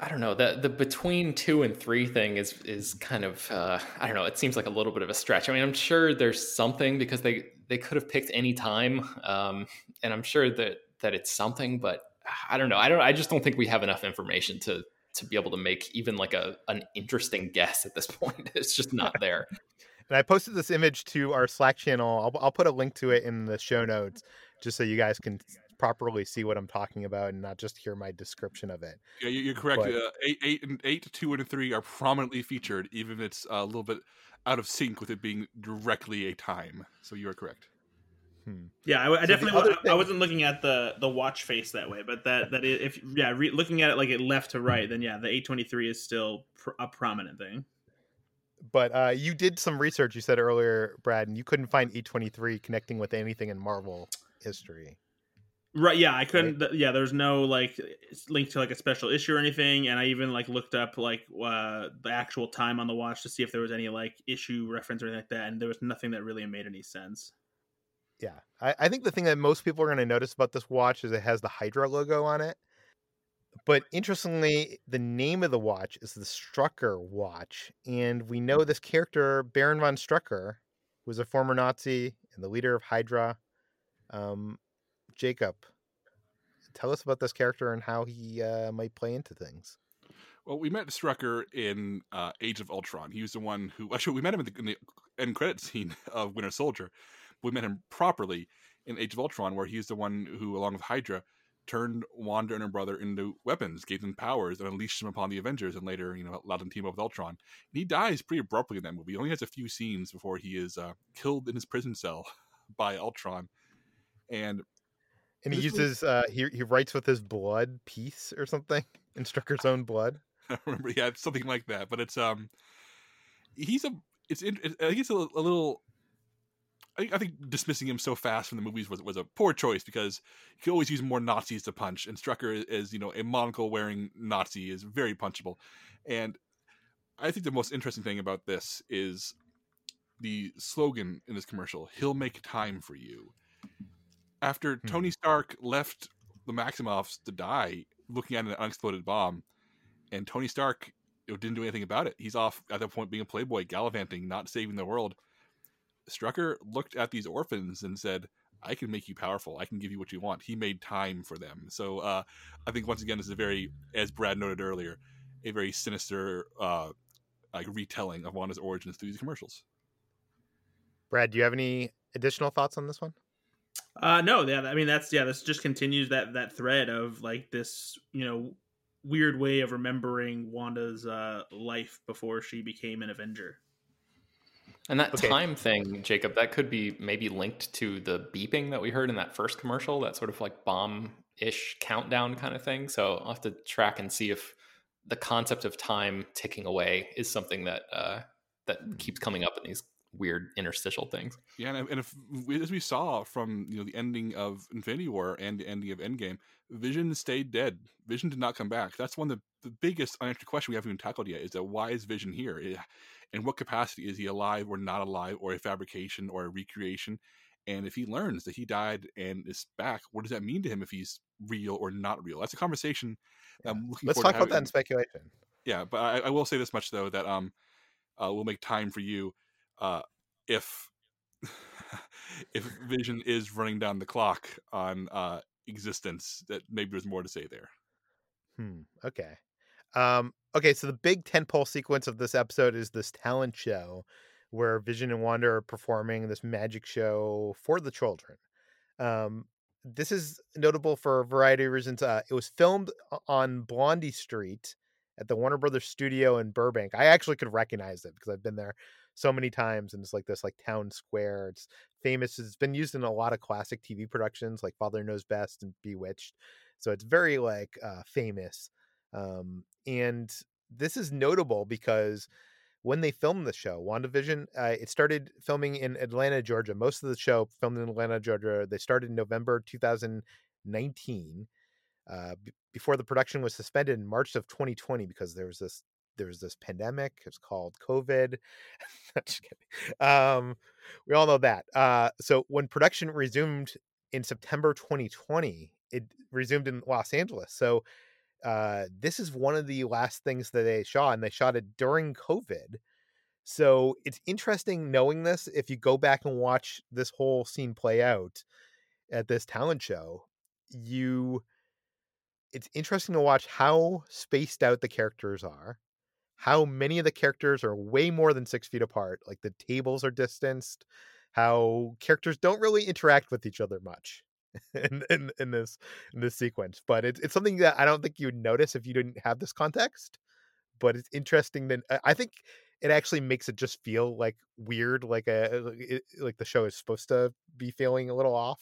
I don't know. The the between two and three thing is is kind of uh, I don't know. It seems like a little bit of a stretch. I mean, I'm sure there's something because they they could have picked any time, um, and I'm sure that that it's something. But I don't know. I don't. I just don't think we have enough information to to be able to make even like a an interesting guess at this point. It's just not there. and i posted this image to our slack channel I'll, I'll put a link to it in the show notes just so you guys can properly see what i'm talking about and not just hear my description of it Yeah, you- you're correct. But- Uh, eight, eight, and eight, two, and three are prominently featured, even if it's a little bit out of sync with it being directly a time. So you are correct. hmm. Yeah, I, I the definitely other I, I wasn't looking at the the watch face that way, but that that is, if yeah, re, looking at it like it left to right, then yeah, the 823 is still pr- a prominent thing. but uh, you did some research you said earlier brad and you couldn't find 823 connecting with anything in marvel history Right. Yeah, I couldn't. th- Yeah, there's no like link to like a special issue or anything, and I even like looked up like uh, the actual time on the watch to see if there was any like issue reference or anything like that, and there was nothing that really made any sense. Yeah, I, I think the thing that most people are going to notice about this watch is it has the Hydra logo on it. But interestingly, the name of the watch is the Strucker watch, and we know this character Baron von Strucker was a former Nazi and the leader of Hydra. Um, Jacob, tell us about this character and how he uh, might play into things. Well, we met Strucker in uh, Age of Ultron. He was the one who actually we met him in the, in the end credit scene of Winter Soldier. We met him properly in Age of Ultron, where he's the one who, along with Hydra, turned Wanda and her brother into weapons, gave them powers, and unleashed them upon the Avengers, and later, you know, allowed them team up with Ultron. And he dies pretty abruptly in that movie. He only has a few scenes before he is uh, killed in his prison cell by Ultron. And And he This was- uses uh, he he writes with his blood piece or something in Strucker's own blood. I remember, yeah, it's something like that. But it's um, he's a, it's, in, I think it's a, a little. I think, dismissing him so fast from the movies was was a poor choice because he could always use more Nazis to punch, and Strucker is you know a monocle wearing Nazi is very punchable, and I think the most interesting thing about this is the slogan in this commercial: "He'll make time for you." After Hmm. Tony Stark left the Maximoffs to die, looking at an unexploded bomb, and Tony Stark didn't do anything about it. He's off at that point being a playboy, gallivanting, not saving the world. Strucker looked at these orphans and said, "I can make you powerful. I can give you what you want." He made time for them. So uh, I think once again, this is a very, as Brad noted earlier, a very sinister uh, like retelling of Wanda's origins through these commercials. Brad, do you have any additional thoughts on this one? Uh no, yeah, I mean that's yeah, this just continues that that thread of like this, you know, weird way of remembering Wanda's uh life before she became an Avenger. And that Okay. time thing, Jacob, that could be maybe linked to the beeping that we heard in that first commercial, that sort of like bomb ish countdown kind of thing. So I'll have to track and see if the concept of time ticking away is something that uh, that keeps coming up in these weird interstitial things. Yeah, and, and if as we saw from you know the ending of Infinity War and the ending of Endgame, Vision stayed dead. Vision did not come back. That's one of the, the biggest unanswered question we haven't even tackled yet. Is that why is Vision here? In what capacity is he alive or not alive, or a fabrication or a recreation? And if he learns that he died and is back, what does that mean to him if he's real or not real? That's a conversation that I'm looking. Let's talk to about that in speculation. Yeah, but I, I will say this much though that um, uh, we'll make time for you uh, if if Vision is running down the clock on uh, existence. That maybe there's more to say there. Hmm. Okay. Um, okay, so the big tentpole sequence of this episode is this talent show where Vision and Wanda are performing this magic show for the children. Um, this is notable for a variety of reasons. Uh, it was filmed on Blondie Street at the Warner Brothers studio in Burbank. I actually could recognize it because I've been there so many times, and it's like this like town square. It's famous. It's been used in a lot of classic TV productions like Father Knows Best and Bewitched. So it's very like uh, famous. Um, and this is notable because when they filmed the show, WandaVision, uh, it started filming in Atlanta, Georgia. Most of the show filmed in Atlanta, Georgia. They started in November 2019. Uh, b- before the production was suspended in March of 2020 because there was this there was this pandemic. It's called COVID. Um, we all know that. Uh, so when production resumed in September 2020, it resumed in Los Angeles. So uh, this is one of the last things that they shot, and they shot it during COVID. So it's interesting knowing this. If you go back and watch this whole scene play out at this talent show, you it's interesting to watch how spaced out the characters are. How many of the characters are way more than six feet apart? Like the tables are distanced. How characters don't really interact with each other much in, in, in this in this sequence. But it's it's something that I don't think you'd notice if you didn't have this context. But it's interesting that I- I think it actually makes it just feel like weird, like a it- like the show is supposed to be feeling a little off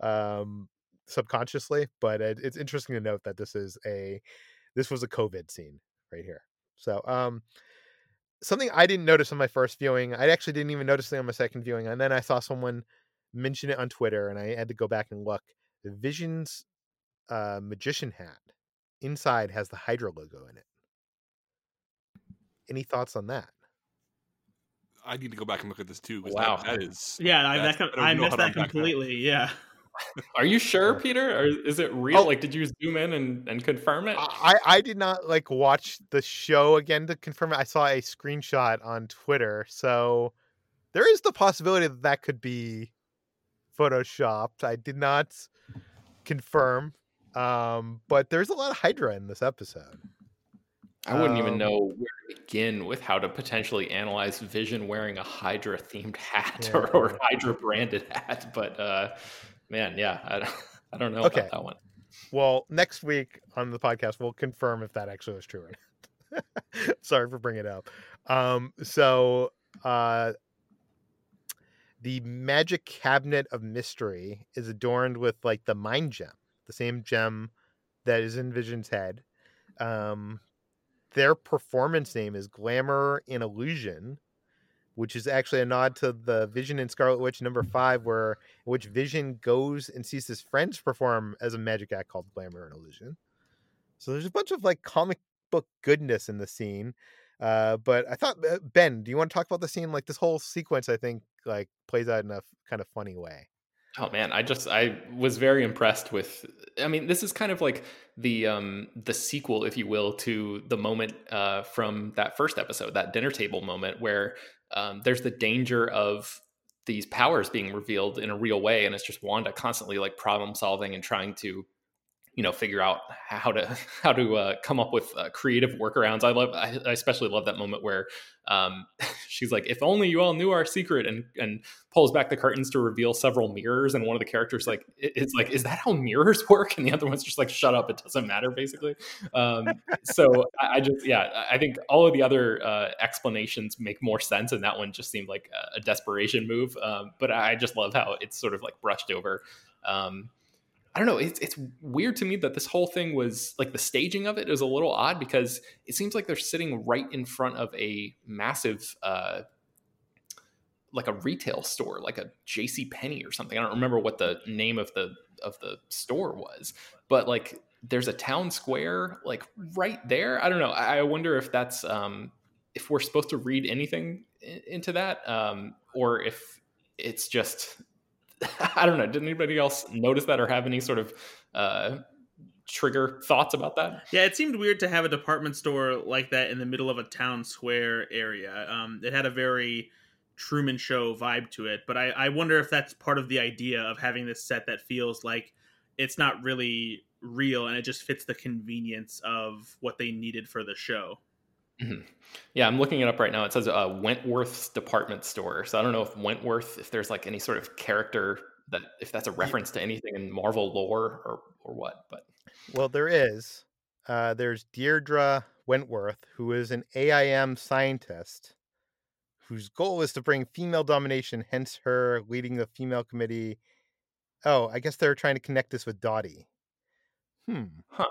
um, subconsciously. But it, it's interesting to note that this is a this was a COVID scene right here. So um, something I didn't notice on my first viewing, I actually didn't even notice it on my second viewing, and then I saw someone mention it on Twitter, and I had to go back and look. the Vision's uh, magician hat inside has the Hydra logo in it. Any thoughts on that? I need to go back and look at this too. Wow. that, that is Yeah, I, that, I don't I missed that unpack that. completely. Yeah. Are you sure, Peter? Or is it real? Oh. Like, did you zoom in and, and confirm it? I I did not like watch the show again to confirm it. I saw a screenshot on Twitter, so there is the possibility that that could be photoshopped. I did not confirm, um, but there's a lot of Hydra in this episode. I wouldn't even Um, know where to begin with how to potentially analyze Vision wearing a Hydra themed hat Yeah. or, or Hydra branded hat. But uh, man, yeah, I don't, I don't know Okay. about that one. Well, next week on the podcast, we'll confirm if that actually was true or not. Sorry for bringing it up. Um, so uh, the magic cabinet of mystery is adorned with like the mind gem, the same gem that is in Vision's head. Um, their performance name is Glamour and Illusion, which is actually a nod to the Vision in Scarlet Witch number five, where which Vision goes and sees his friends perform as a magic act called Glamour and Illusion. So there's a bunch of like comic book goodness in the scene. Uh, but I thought uh, Ben, do you want to talk about the scene? Like this whole sequence, I think like plays out in a f- kind of funny way. Oh man, I just I was very impressed with. I mean, this is kind of like the um the sequel, if you will, to the moment uh from that first episode, that dinner table moment where um there's the danger of these powers being revealed in a real way, and it's just Wanda constantly like problem solving and trying to you know figure out how to how to uh, come up with uh, creative workarounds. I love I, I especially love that moment where um, she's like, "If only you all knew our secret," and and pulls back the curtains to reveal several mirrors, and one of the characters like it's like, "Is that how mirrors work?" And the other one's just like, "Shut up, it doesn't matter." Basically, um, so I, I just yeah, I think all of the other uh, explanations make more sense, and that one just seemed like a, a desperation move. Um, but I just love how it's sort of like brushed over. Um, I don't know. It's it's weird to me that this whole thing was like the staging of it is a little odd because it seems like they're sitting right in front of a massive uh like a retail store, like a J.C. Penney or something. I don't remember what the name of the of the store was, but like there's a town square like right there. I don't know. I I wonder if that's um if we're supposed to read anything into that um or if it's just I don't know. Did anybody else notice that or have any sort of uh, trigger thoughts about that? Yeah, it seemed weird to have a department store like that in the middle of a town square area. Um, it had a very Truman Show vibe to it, but I, I wonder if that's part of the idea of having this set that feels like it's not really real and it just fits the convenience of what they needed for the show. Yeah, I'm looking it up right now. It says uh, Wentworth's department store. So I don't know if Wentworth, if there's like any sort of character that, if that's a reference to anything in Marvel lore or or what. But Well, there is. Uh, there's Deirdre Wentworth, who is an AIM scientist whose goal is to bring female domination, hence her leading the female committee. Oh, I guess they're trying to connect this with Dottie. Hmm. Huh.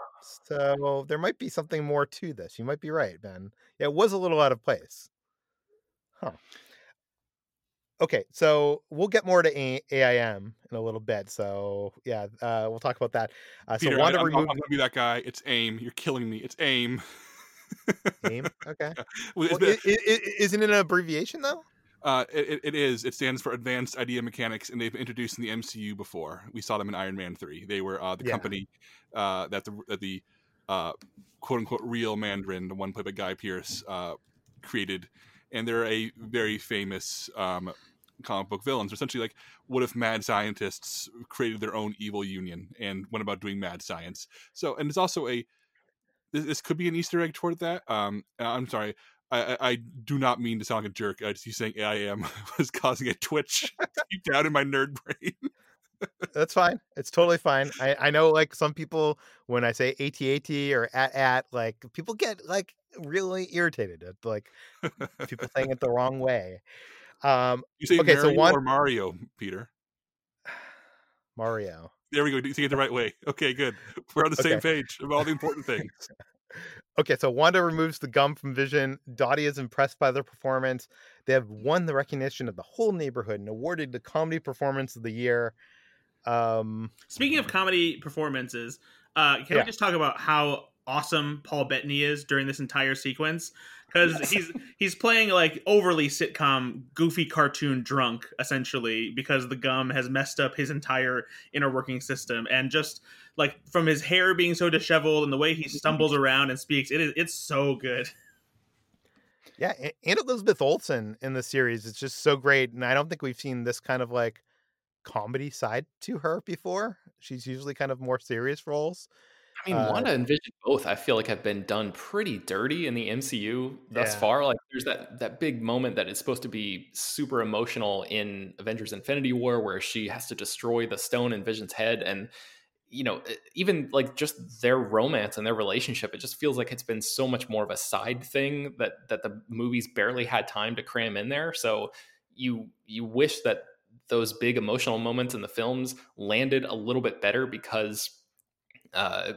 So there might be something more to this. You might be right, Ben. Yeah, it was a little out of place. Huh. Okay, so we'll get more to A- AIM in a little bit. So yeah, uh, we'll talk about that. Uh, Peter, so I, Wanda am removed gonna be that guy. It's AIM. You're killing me. It's AIM. AIM. Okay. Well, Well, i- i- i- isn't it an abbreviation though? Uh, it, it is. It stands for Advanced Idea Mechanics, and they've introduced in the MCU before. We saw them in Iron Man three. They were uh, the Yeah. company uh, that the that the uh, quote unquote real Mandarin, the one played by Guy Pearce, uh, created, and they're a very famous um, comic book villains. They're essentially like, what if mad scientists created their own evil union and went about doing mad science? So, and it's also a this, this could be an Easter egg toward that. Um, I'm sorry. I, I, I do not mean to sound like a jerk. I just you saying AIM was causing a twitch deep down in my nerd brain. That's fine. It's totally fine. I, I know like some people when I say AT-AT or at at like people get like really irritated at like people saying it the wrong way. Um You say Okay, so Mario one- or Mario, Peter? Mario. There we go. You say it the right way. Okay, good. We're on the same Okay. page about all the important things. Okay, so Wanda removes the gum from Vision. Dottie is impressed by their performance. They have won the recognition of the whole neighborhood and awarded the comedy performance of the year. Um, Speaking of comedy performances, uh, can Yeah. we just talk about how awesome Paul Bettany is during this entire sequence? Because he's he's playing like overly sitcom, goofy cartoon drunk, essentially, because the gum has messed up his entire inner working system, and just like from his hair being so disheveled and the way he stumbles around and speaks, it is it's so good. yeah, and Elizabeth Olsen in the series is just so great, and I don't think we've seen this kind of like comedy side to her before. She's usually kind of more serious roles. I mean, Uh, Wanda and Vision both I feel like have been done pretty dirty in the MCU thus Yeah. far. Like there's that that big moment that is supposed to be super emotional in Avengers Infinity War where she has to destroy the stone in Vision's head and you know, even like just their romance and their relationship, it just feels like it's been so much more of a side thing that that the movies barely had time to cram in there. So you you wish that those big emotional moments in the films landed a little bit better because uh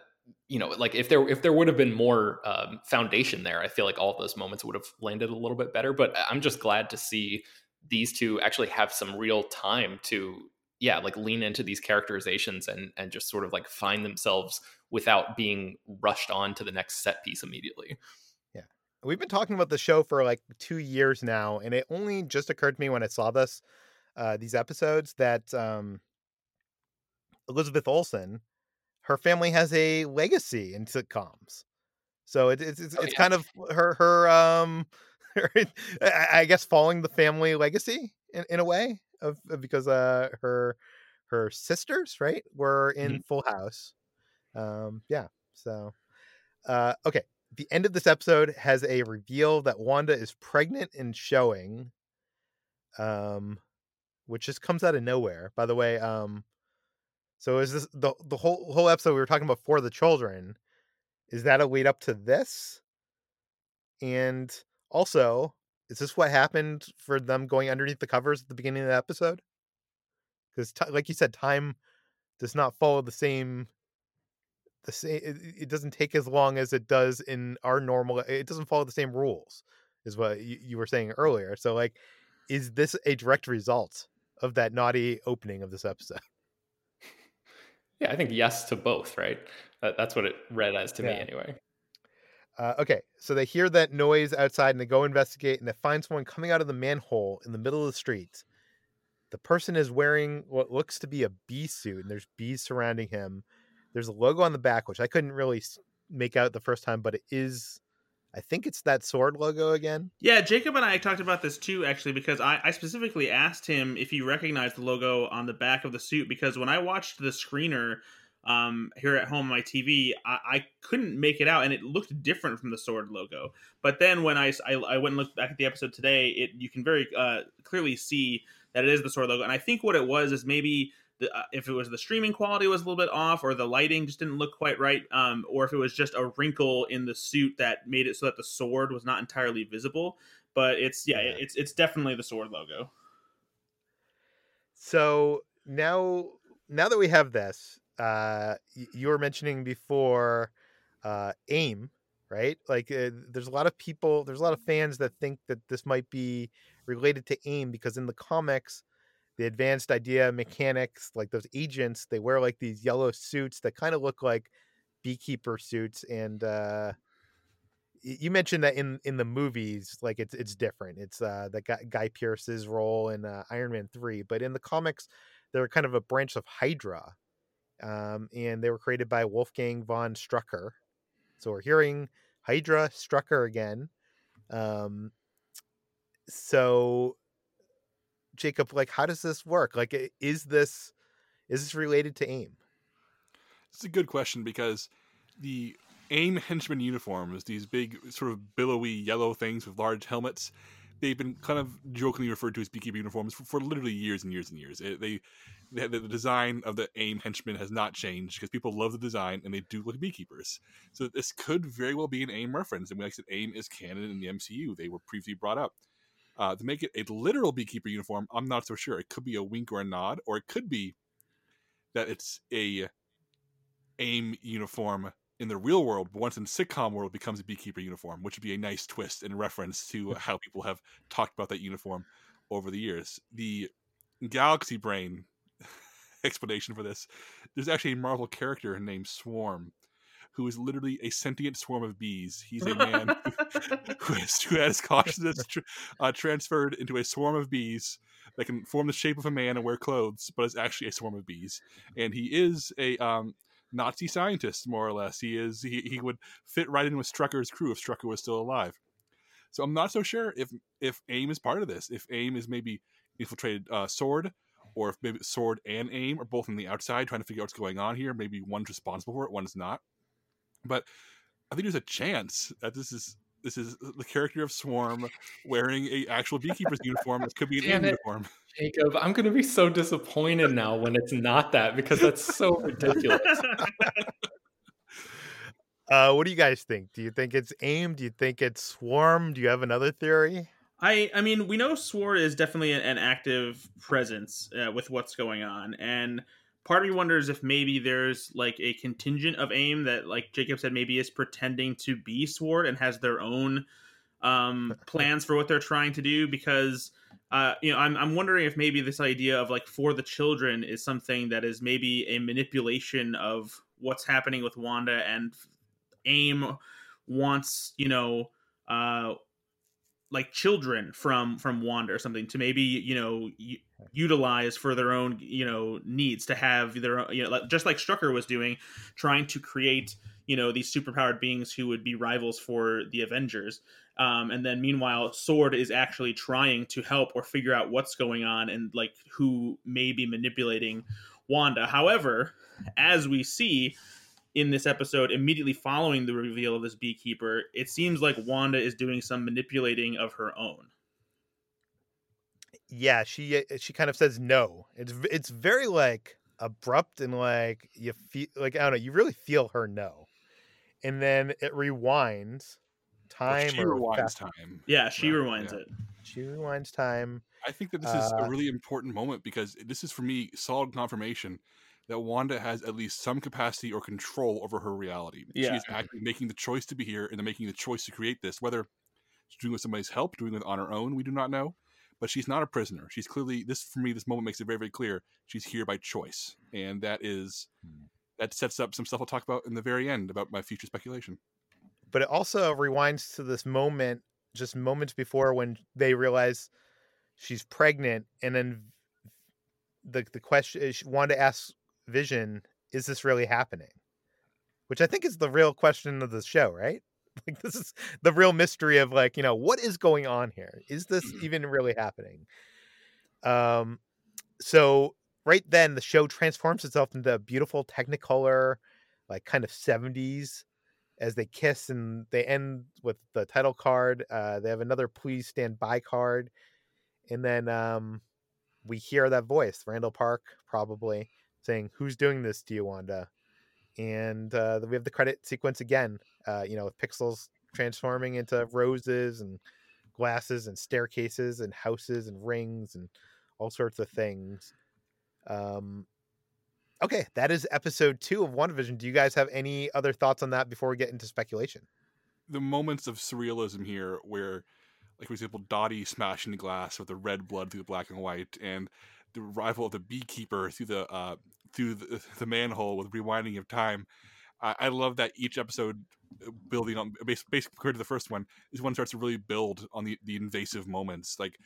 you know like if there if there would have been more um, foundation there i feel like all those moments would have landed a little bit better but i'm just glad to see these two actually have some real time to yeah like lean into these characterizations and and just sort of like find themselves without being rushed on to the next set piece immediately. Yeah. We've been talking about the show for like two years now, and it only just occurred to me when I saw this, uh, these episodes, that um, Elizabeth Olsen, her family has a legacy in sitcoms. So it, it's it's, Oh, it's yeah. kind of her her um, her, I guess following the family legacy in, in a way of of- because uh her her sisters right were in Full House. Um, yeah. So, uh, okay the end of this episode has a reveal that Wanda is pregnant and showing, um, which just comes out of nowhere. By the way, um, so is this the the whole whole episode we were talking about for the children? Is that a lead up to this? And also, is this what happened for them going underneath the covers at the beginning of the episode? Because, like you said, time does not follow the same the same it, it doesn't take as long as it does in our normal it doesn't follow the same rules is what you, you were saying earlier so like is this a direct result of that naughty opening of this episode yeah i think yes to both right? That, that's what it read as to me anyway. Uh, okay so they hear that noise outside and they go investigate and they find someone coming out of the manhole in the middle of the street the person is wearing what looks to be a bee suit and there's bees surrounding him. There's a logo on the back which i couldn't really make out the first time but it is i think it's that sword logo again Yeah, Jacob and I talked about this too, actually, because I, I specifically asked him if he recognized the logo on the back of the suit. Because when I watched the screener um, here at home on my TV, I, I couldn't make it out, and it looked different from the sword logo. But then when I I went and looked back at the episode today, it you can very uh, clearly see that it is the sword logo. And I think what it was is maybe the, uh, if it was the streaming quality was a little bit off, or the lighting just didn't look quite right, um, or if it was just a wrinkle in the suit that made it so that the sword was not entirely visible. But it's yeah, Yeah. it's it's definitely the sword logo. So now, now that we have this, uh, you were mentioning before, uh, AIM, right? Like, uh, there's a lot of people, there's a lot of fans that think that this might be related to AIM because in the comics, the advanced idea mechanics, like those agents, they wear like these yellow suits that kind of look like beekeeper suits, and uh, you mentioned that in in the movies like it's it's different. It's uh guy, guy pearce's role in uh, iron man 3 but in the comics they're kind of a branch of hydra um and they were created by wolfgang von strucker. So we're hearing hydra strucker again um so jacob like how does this work like is this is this related to aim It's a good question because the AIM henchman uniforms, these big sort of billowy yellow things with large helmets, they've been kind of jokingly referred to as beekeeper uniforms for, for literally years and years and years. It, they, they the design of the AIM henchman has not changed because people love the design and they do look beekeepers. So this could very well be an AIM reference. And like I said, AIM is canon in the MCU. They were previously brought up. Uh, to make it a literal beekeeper uniform, I'm not so sure. It could be a wink or a nod, or it could be that it's a AIM uniform in the real world, but once in sitcom world becomes a beekeeper uniform, which would be a nice twist in reference to how people have talked about that uniform over the years. The Galaxy Brain explanation for this. There's actually a Marvel character named Swarm, who is literally a sentient swarm of bees. He's a man who, has, who has consciousness tr- uh, transferred into a swarm of bees that can form the shape of a man and wear clothes, but is actually a swarm of bees. And he is a um, Nazi scientist, more or less. He is he, he would fit right in with Strucker's crew if Strucker was still alive. So I'm not so sure if if AIM is part of this. If AIM is maybe infiltrated uh, Sword, or if maybe Sword and AIM are both on the outside trying to figure out what's going on here. Maybe one's responsible for it, one is not. But I think there's a chance that this is this is the character of Swarm wearing a actual beekeeper's uniform. This could be an Damn AIM it. uniform. Jacob, I'm going to be so disappointed now when it's not that because that's so ridiculous. Uh, what do you guys think? Do you think it's AIM? Do you think it's Swarm? Do you have another theory? I I mean, we know Sword is definitely an, an active presence uh, with what's going on, and part of me wonders if maybe there's like a contingent of AIM that, like Jacob said, maybe is pretending to be Sword and has their own um, plans for what they're trying to do. Because uh, you know, I'm I'm wondering if maybe this idea of like for the children is something that is maybe a manipulation of what's happening with Wanda and AIM wants you know. Uh, like children from from Wanda or something to maybe you know utilize for their own you know needs to have their own, you know like, just like Strucker was doing, trying to create you know these superpowered beings who would be rivals for the Avengers. Um, and then meanwhile, Sword is actually trying to help or figure out what's going on and like who may be manipulating Wanda. However, as we see, in this episode immediately following the reveal of this beekeeper it seems like wanda is doing some manipulating of her own Yeah, she uh, she kind of says no. It's it's very like abrupt and like you feel like I don't know. You really feel her no, and then it rewinds Or time. she or rewinds fast- time. yeah she Right, rewinds yeah. it She rewinds time. I think that this is Uh, a really important moment because this is for me solid confirmation that Wanda has at least some capacity or control over her reality. Yeah. She's actually making the choice to be here and then making the choice to create this. Whether she's doing it with somebody's help, doing it on her own, we do not know. But she's not a prisoner. She's clearly this for me. This moment makes it very, very clear. She's here by choice, and that is hmm. that sets up some stuff I'll talk about in the very end about my future speculation. but it also rewinds to this moment just moments before when they realize she's pregnant and then the the question is Wanda asks Vision, is this really happening? Which I think is the real question of the show, right? Like this is the real mystery of like, you know, what is going on here? Is this even really happening? Um so right then the show transforms itself into a beautiful technicolor like kind of 70s as they kiss and they end with the title card. Uh, they have another please stand by card. And then um, we hear that voice, Randall Park, probably saying, Who's doing this to you, Wanda? And uh, we have the credit sequence again, uh, you know, with pixels transforming into roses and glasses and staircases and houses and rings and all sorts of things. Um, okay, that is episode two of WandaVision. Do you guys have any other thoughts on that before we get into speculation? the moments of surrealism here where like for example dottie smashing the glass with the red blood through the black and white and the arrival of the beekeeper through the uh through the, the manhole with rewinding of time I, I love that each episode uh, building on bas- basically compared to the first one is one starts to really build on the the invasive moments like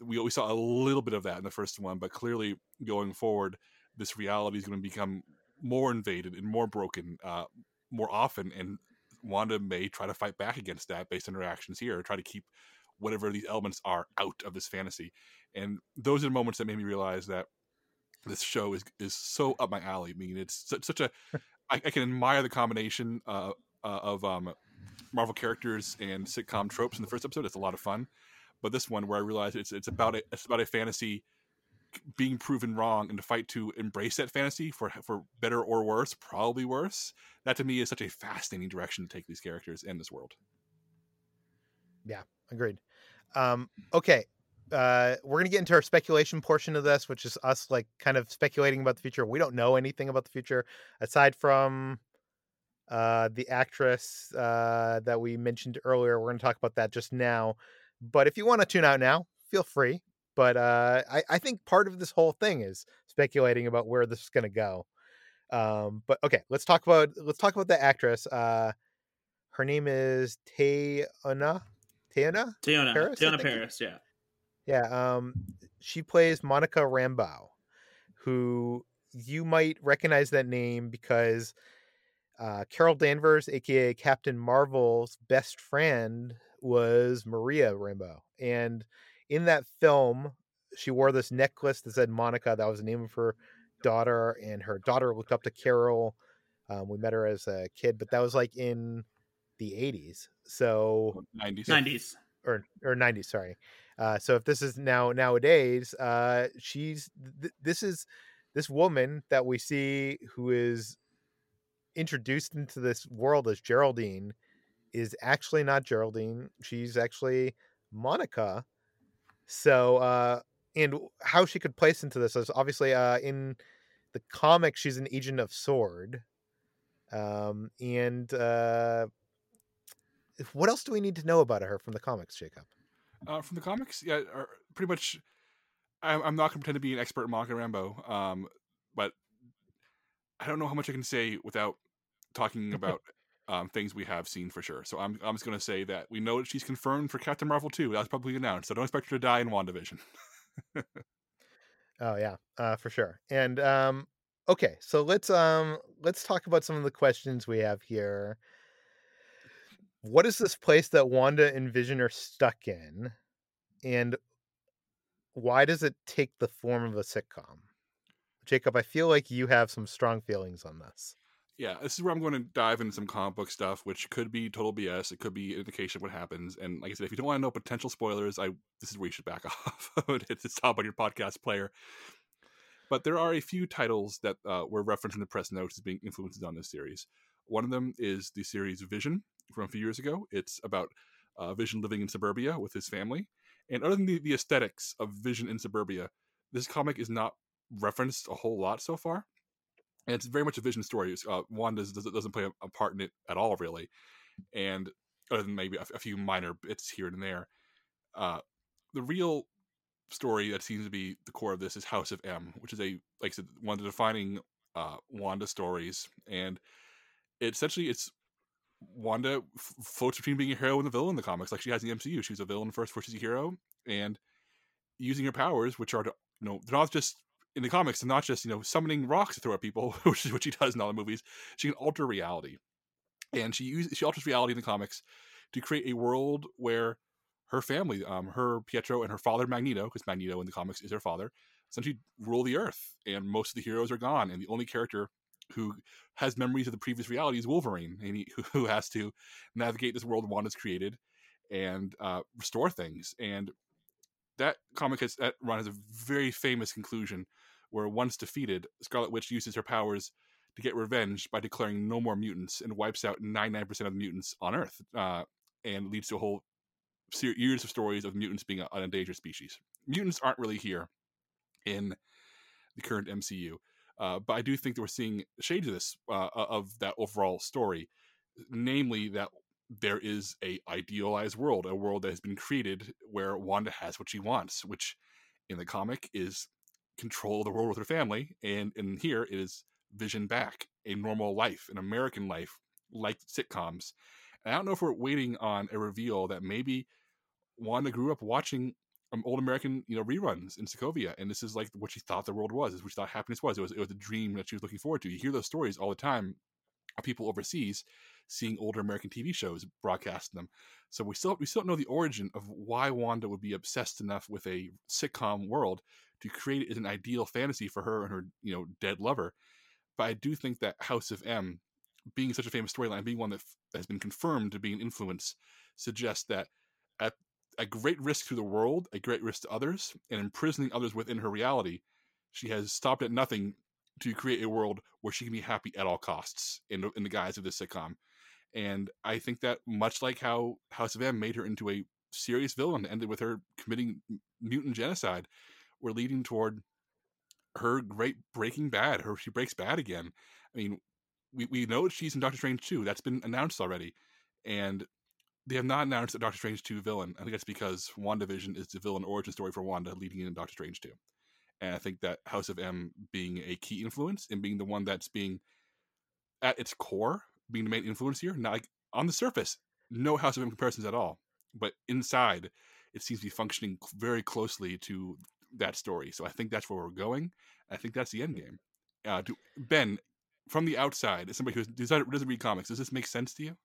we always saw a little bit of that in the first one but clearly going forward this reality is going to become more invaded and more broken uh more often and Wanda may try to fight back against that based on her actions here, try to keep whatever these elements are out of this fantasy. And those are the moments that made me realize that this show is is so up my alley. I mean, it's such, such a I, I can admire the combination uh, uh, of um, Marvel characters and sitcom tropes in the first episode. It's a lot of fun, but this one where I realized it's it's about a it's about a fantasy being proven wrong and to fight to embrace that fantasy for for better or worse, probably worse. That to me is such a fascinating direction to take these characters and this world. Yeah, agreed. Um, okay. Uh, we're gonna get into our speculation portion of this, which is us like kind of speculating about the future. We don't know anything about the future aside from uh, the actress uh, that we mentioned earlier. We're gonna talk about that just now. But if you want to tune out now, feel free. But uh, I, I think part of this whole thing is speculating about where this is going to go. Um, but okay, let's talk about let's talk about the actress. Uh, her name is Teyonah. Teyonah. Teyonah. Parris, think? Parris. Yeah. Yeah. Um, she plays Monica Rambeau, who you might recognize that name because uh, Carol Danvers, aka Captain Marvel's best friend, was Maria Rambeau, and in that film, she wore this necklace that said Monica. That was the name of her daughter, and her daughter looked up to Carol. Um, we met her as a kid, but that was like in the '80s. So 90s. 90s. or or 90s sorry uh so if this is now nowadays uh she's th- this is this woman that we see who is introduced into this world as geraldine is actually not geraldine she's actually monica. So uh and how she could place into this is obviously uh in the comic she's an agent of sword um and uh what else do we need to know about her from the comics jacob Uh, from the comics, yeah, pretty much. I'm, I'm not going to pretend to be an expert in Monica Rambeau, um, but I don't know how much I can say without talking about um, things we have seen for sure. So I'm, I'm just going to say that we know that she's confirmed for Captain Marvel 2. That's publicly announced. So don't expect her to die in WandaVision. Oh yeah, uh, for sure. And um, okay, so let's um let's talk about some of the questions we have here. What is this place that Wanda and Vision are stuck in, and why does it take the form of a sitcom? Jacob, I feel like you have some strong feelings on this. yeah, this is where I'm going to dive into some comic book stuff, which could be total BS. It could be an indication of what happens. And like I said, if you don't want to know potential spoilers, I this is where you should back off. it's stop on your podcast player. But there are a few titles that uh, were referenced in the press notes as being influences on this series. One of them is the series Vision from a few years ago. It's about uh, Vision living in suburbia with his family. And other than the, the aesthetics of Vision in suburbia, this comic is not referenced a whole lot so far and it's very much a vision story. Uh, Wanda does, doesn't play a, a part in it at all, really, and other than maybe a, a few minor bits here and there, uh, the real story that seems to be the core of this is House of M, which is a like I said, one of the defining uh, Wanda stories, and it, essentially it's Wanda f- floats between being a hero and a villain in the comics, like she has in the MCU. She's a villain first before she's a hero, and using her powers, which are to, you know they're not just in the comics, they're not just you know summoning rocks to throw at people, which is what she does in all the movies. She can alter reality, and she uses she alters reality in the comics to create a world where her family, um, her Pietro and her father Magneto, because Magneto in the comics is her father, essentially rule the Earth, and most of the heroes are gone, and the only character who has memories of the previous reality is Wolverine, and he, who has to navigate this world Wanda's created and uh, restore things. And that comic has that run has a very famous conclusion where once defeated, Scarlet Witch uses her powers to get revenge by declaring no more mutants and wipes out 99% of the mutants on Earth, uh, and leads to a whole ser- years of stories of mutants being an endangered species. Mutants aren't really here in the current MCU, uh, but I do think that we're seeing shades of this uh, of that overall story, namely that there is a idealized world, a world that has been created where Wanda has what she wants, which in the comic is control of the world with her family, and in here it is Vision back, a normal life, an American life, like sitcoms. And I don't know if we're waiting on a reveal that maybe Wanda grew up watching um, old American, you know, reruns in Sokovia, and this is like what she thought the world was, is what she thought happiness was. It was it was a dream that she was looking forward to. You hear those stories all the time of people overseas seeing older American TV shows broadcasting them. So we still we still don't know the origin of why Wanda would be obsessed enough with a sitcom world to create it as an ideal fantasy for her and her you know dead lover. But I do think that House of M, being such a famous storyline, being one that f- has been confirmed to be an influence, suggests that at a great risk to the world, a great risk to others, and imprisoning others within her reality, she has stopped at nothing to create a world where she can be happy at all costs in, in the guise of this sitcom. And I think that much like how House of M made her into a serious villain, ended with her committing mutant genocide, we're leading toward her great breaking bad. Her she breaks bad again. I mean, we, we know she's in Doctor Strange 2. That's been announced already. And they have not announced a Doctor Strange 2 villain. I think that's because WandaVision is the villain origin story for Wanda leading into Doctor Strange 2. and I think that House of M being a key influence and being the one that's being at its core being the main influence here. Not like on the surface, no House of M comparisons at all, but inside, it seems to be functioning very closely to that story. So I think that's where we're going. I think that's the end game. Uh, do, ben, from the outside, as somebody who doesn't, doesn't read comics, does this make sense to you?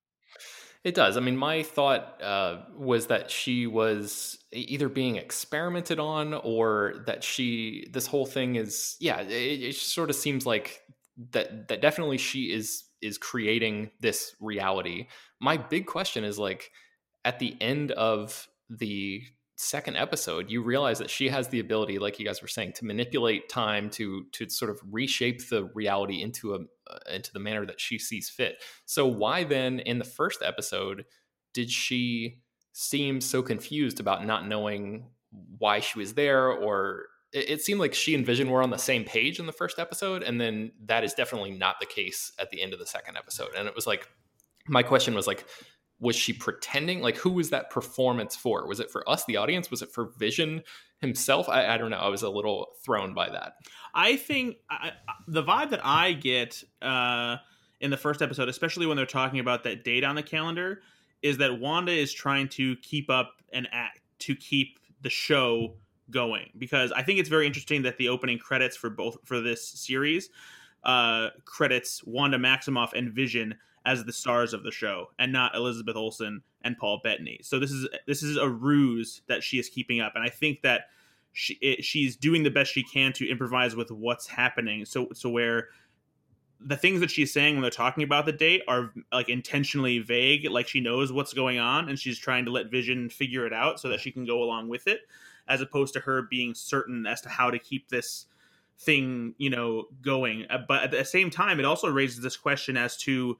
It does. I mean, my thought uh, was that she was either being experimented on or that she, this whole thing is, yeah, it, it sort of seems like that, that definitely she is, is creating this reality. My big question is like, at the end of the second episode you realize that she has the ability like you guys were saying to manipulate time to to sort of reshape the reality into a uh, into the manner that she sees fit. So why then in the first episode did she seem so confused about not knowing why she was there? Or it, it seemed like she and vision were on the same page in the first episode and then that is definitely not the case at the end of the second episode. And it was like my question was like was she pretending? Like who was that performance for? Was it for us the audience? Was it for vision himself? I, I don't know. I was a little thrown by that. I think I, the vibe that i get uh, in the first episode especially when they're talking about that date on the calendar is that wanda is trying to keep up an act to keep the show going. Because i think it's very interesting that the opening credits for both for this series uh, credits wanda maximoff and vision as the stars of the show and not Elizabeth Olsen and Paul Bettany. So this is this is a ruse that she is keeping up and I think that she it, she's doing the best she can to improvise with what's happening. So so where the things that she's saying when they're talking about the date are like intentionally vague, like she knows what's going on and she's trying to let Vision figure it out so that she can go along with it, as opposed to her being certain as to how to keep this thing, you know, going. Uh, but at the same time, it also raises this question as to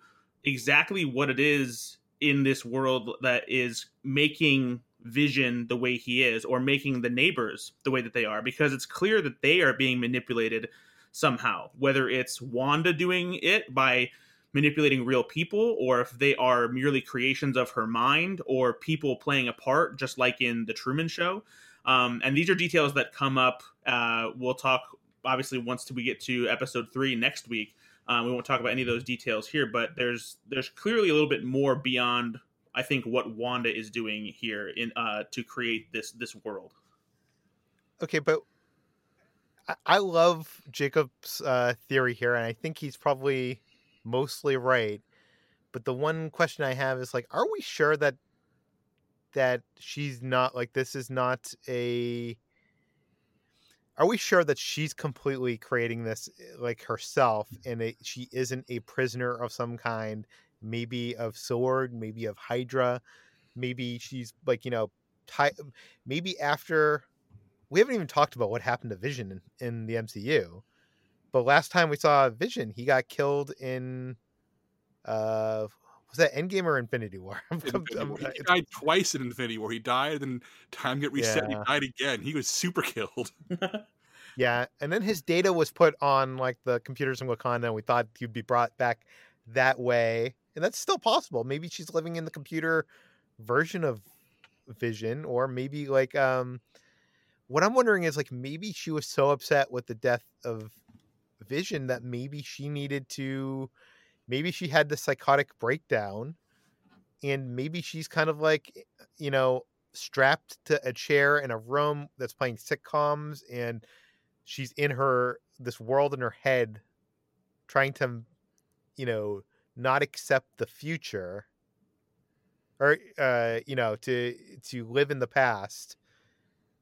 exactly what it is in this world that is making Vision the way he is, or making the neighbors the way that they are, because it's clear that they are being manipulated somehow. Whether it's Wanda doing it by manipulating real people, or if they are merely creations of her mind, or people playing a part, just like in the Truman Show. Um, and these are details that come up. Uh, we'll talk obviously once we get to episode three next week um, we won't talk about any of those details here, but there's there's clearly a little bit more beyond I think what Wanda is doing here in uh, to create this this world. Okay, but I, I love Jacob's uh, theory here, and I think he's probably mostly right. But the one question I have is like, are we sure that that she's not like this is not a are we sure that she's completely creating this eh, like herself and it, she isn't a prisoner of some kind maybe of sword maybe of hydra maybe she's like you know ty- maybe after we haven't even talked about what happened to vision in, in the mcu but last time we saw vision he got killed in uh was that Endgame or Infinity War? Infinity War. He died twice in Infinity War. He died, and time get reset. Yeah. He died again. He was super killed. yeah, and then his data was put on like the computers in Wakanda, and we thought he'd be brought back that way, and that's still possible. Maybe she's living in the computer version of Vision, or maybe like um, what I'm wondering is like maybe she was so upset with the death of Vision that maybe she needed to maybe she had the psychotic breakdown and maybe she's kind of like eh, you know strapped to a chair in a room that's playing sitcoms and she's in her this world in her head trying to you know not accept the future or uh you know to to live in the past.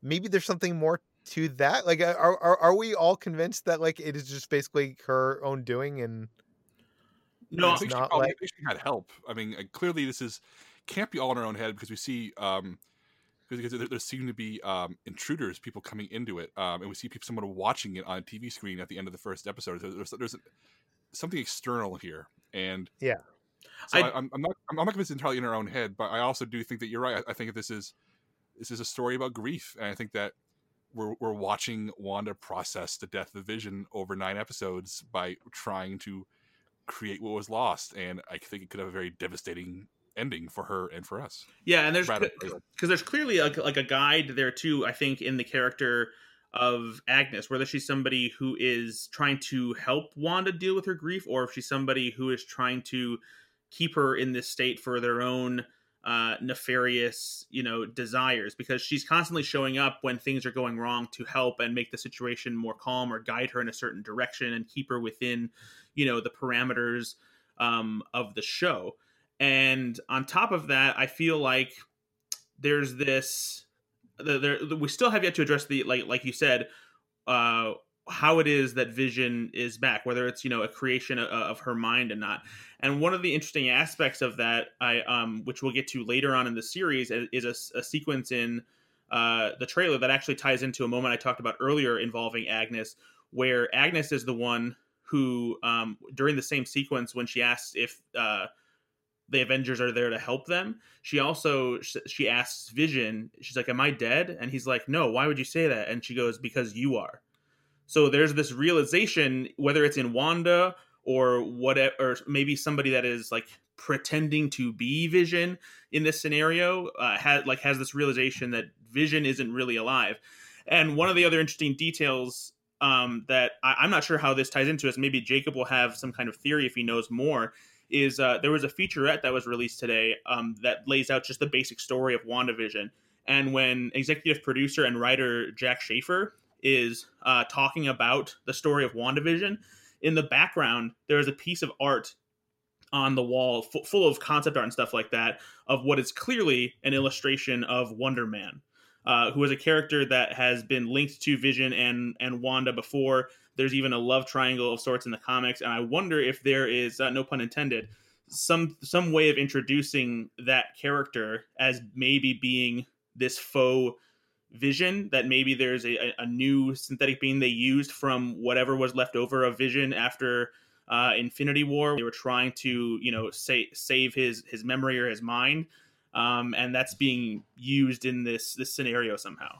Maybe there's something more to that like are are, are we all convinced that like it is just basically her own doing and no, I think, she, probably, like... she had help. I mean, uh, clearly this is can't be all in her own head because we see um, because there, there seem to be um, intruders, people coming into it, um, and we see people, someone watching it on a TV screen at the end of the first episode. There's, there's something external here, and yeah, so I, am not I'm not convinced entirely in her own head, but I also do think that you're right. I, I think this is this is a story about grief, and I think that we're we're watching Wanda process the death of Vision over nine episodes by trying to create what was lost, and I think it could have a very devastating ending for her and for us. Yeah, and there's because there's clearly like, like a guide there too. I think in the character of Agnes, whether she's somebody who is trying to help Wanda deal with her grief, or if she's somebody who is trying to keep her in this state for their own uh, nefarious, you know, desires. Because she's constantly showing up when things are going wrong to help and make the situation more calm or guide her in a certain direction and keep her within, you know, the parameters um, of the show. And on top of that, I feel like there's this there, we still have yet to address the like like you said uh how it is that vision is back whether it's you know a creation of, of, her mind and not and one of the interesting aspects of that i um which we'll get to later on in the series is a, a sequence in uh the trailer that actually ties into a moment i talked about earlier involving agnes where agnes is the one who um during the same sequence when she asks if uh the Avengers are there to help them. She also she asks Vision, she's like, "Am I dead?" And he's like, "No. Why would you say that?" And she goes, "Because you are." So there's this realization, whether it's in Wanda or whatever, or maybe somebody that is like pretending to be Vision in this scenario, uh, has like has this realization that Vision isn't really alive. And one of the other interesting details um, that I, I'm not sure how this ties into is maybe Jacob will have some kind of theory if he knows more is uh, there was a featurette that was released today um, that lays out just the basic story of WandaVision. And when executive producer and writer Jac Schaeffer is uh, talking about the story of WandaVision, in the background, there is a piece of art on the wall f- full of concept art and stuff like that of what is clearly an illustration of Wonder Man. Uh, who is a character that has been linked to Vision and and Wanda before. There's even a love triangle of sorts in the comics, and I wonder if there is, uh, no pun intended, some some way of introducing that character as maybe being this faux vision that maybe there's a, a new synthetic being they used from whatever was left over of vision after uh, infinity war they were trying to you know say, save his his memory or his mind um, and that's being used in this this scenario somehow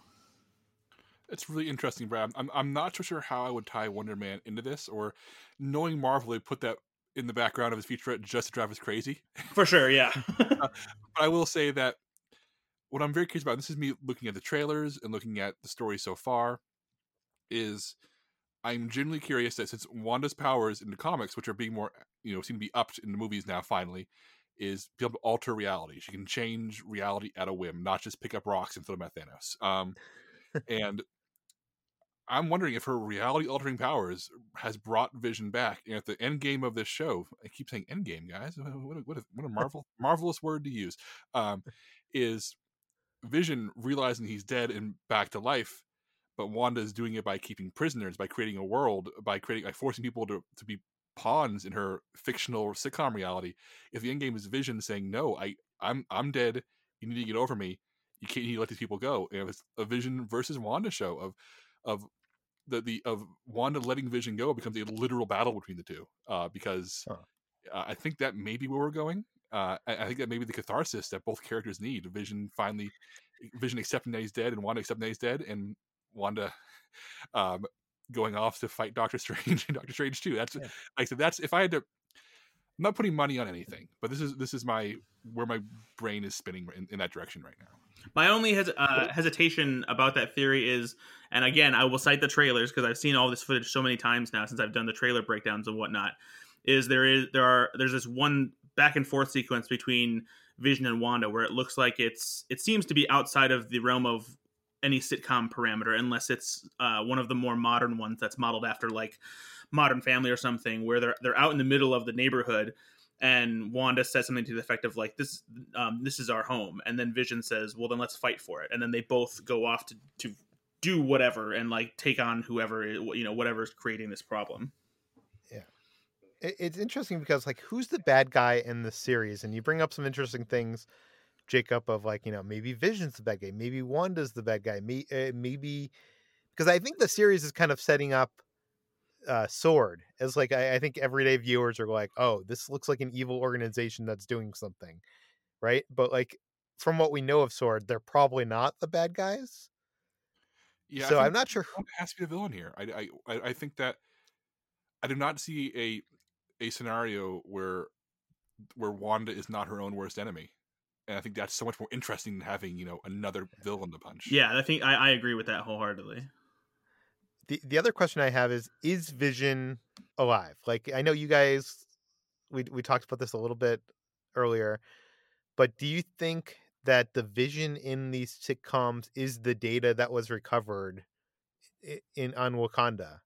it's really interesting, Brad. I'm I'm not so sure how I would tie Wonder Man into this, or knowing Marvel, they put that in the background of his featurette just to drive us crazy. For sure, yeah. uh, but I will say that what I'm very curious about, this is me looking at the trailers and looking at the story so far, is I'm genuinely curious that since Wanda's powers in the comics, which are being more, you know, seem to be upped in the movies now, finally, is be able to alter reality. She can change reality at a whim, not just pick up rocks and throw them at Thanos. Um, and I'm wondering if her reality altering powers has brought Vision back. And at the end game of this show, I keep saying end game, guys. What a, what a, what a marvel, marvelous word to use. Um, is Vision realizing he's dead and back to life, but Wanda is doing it by keeping prisoners, by creating a world, by creating, by forcing people to, to be pawns in her fictional sitcom reality. If the end game is Vision saying, "No, I, I'm, I'm dead. You need to get over me. You can't. You let these people go." And it's a Vision versus Wanda show of of the the of Wanda letting Vision go becomes a literal battle between the two. Uh, because huh. uh, I think that may be where we're going. Uh, I, I, think that maybe the catharsis that both characters need. Vision finally, Vision accepting that he's dead, and Wanda accepting that he's dead, and Wanda, um, going off to fight Doctor Strange and Doctor Strange too. That's yeah. like I said. That's if I had to. I'm not putting money on anything, but this is this is my where my brain is spinning in, in that direction right now. My only hes- uh, hesitation about that theory is, and again, I will cite the trailers because I've seen all this footage so many times now since I've done the trailer breakdowns and whatnot. Is there is there are there's this one back and forth sequence between Vision and Wanda where it looks like it's it seems to be outside of the realm of any sitcom parameter unless it's uh, one of the more modern ones that's modeled after like Modern Family or something where they're they're out in the middle of the neighborhood and Wanda says something to the effect of like this um, this is our home and then Vision says well then let's fight for it and then they both go off to to do whatever and like take on whoever you know whatever's creating this problem. It's interesting because like who's the bad guy in the series? And you bring up some interesting things Jacob of like you know maybe Vision's the bad guy, maybe Wanda's the bad guy, uh, maybe because I think the series is kind of setting up uh, sword as like I, I, think everyday viewers are like oh this looks like an evil organization that's doing something right? But like from what we know of sword they're probably not the bad guys. Yeah so i'm not sure who has to be the villain here. I, I i think that i do not see a a scenario where where wanda is not her own worst enemy and i think that's so much more interesting than having you know another villain to punch yeah i think i, I agree with that wholeheartedly the the other question I have is is Vision alive? Like I know you guys we we talked about this a little bit earlier, but do you think that the vision in these sitcoms is the data that was recovered in on Wakanda,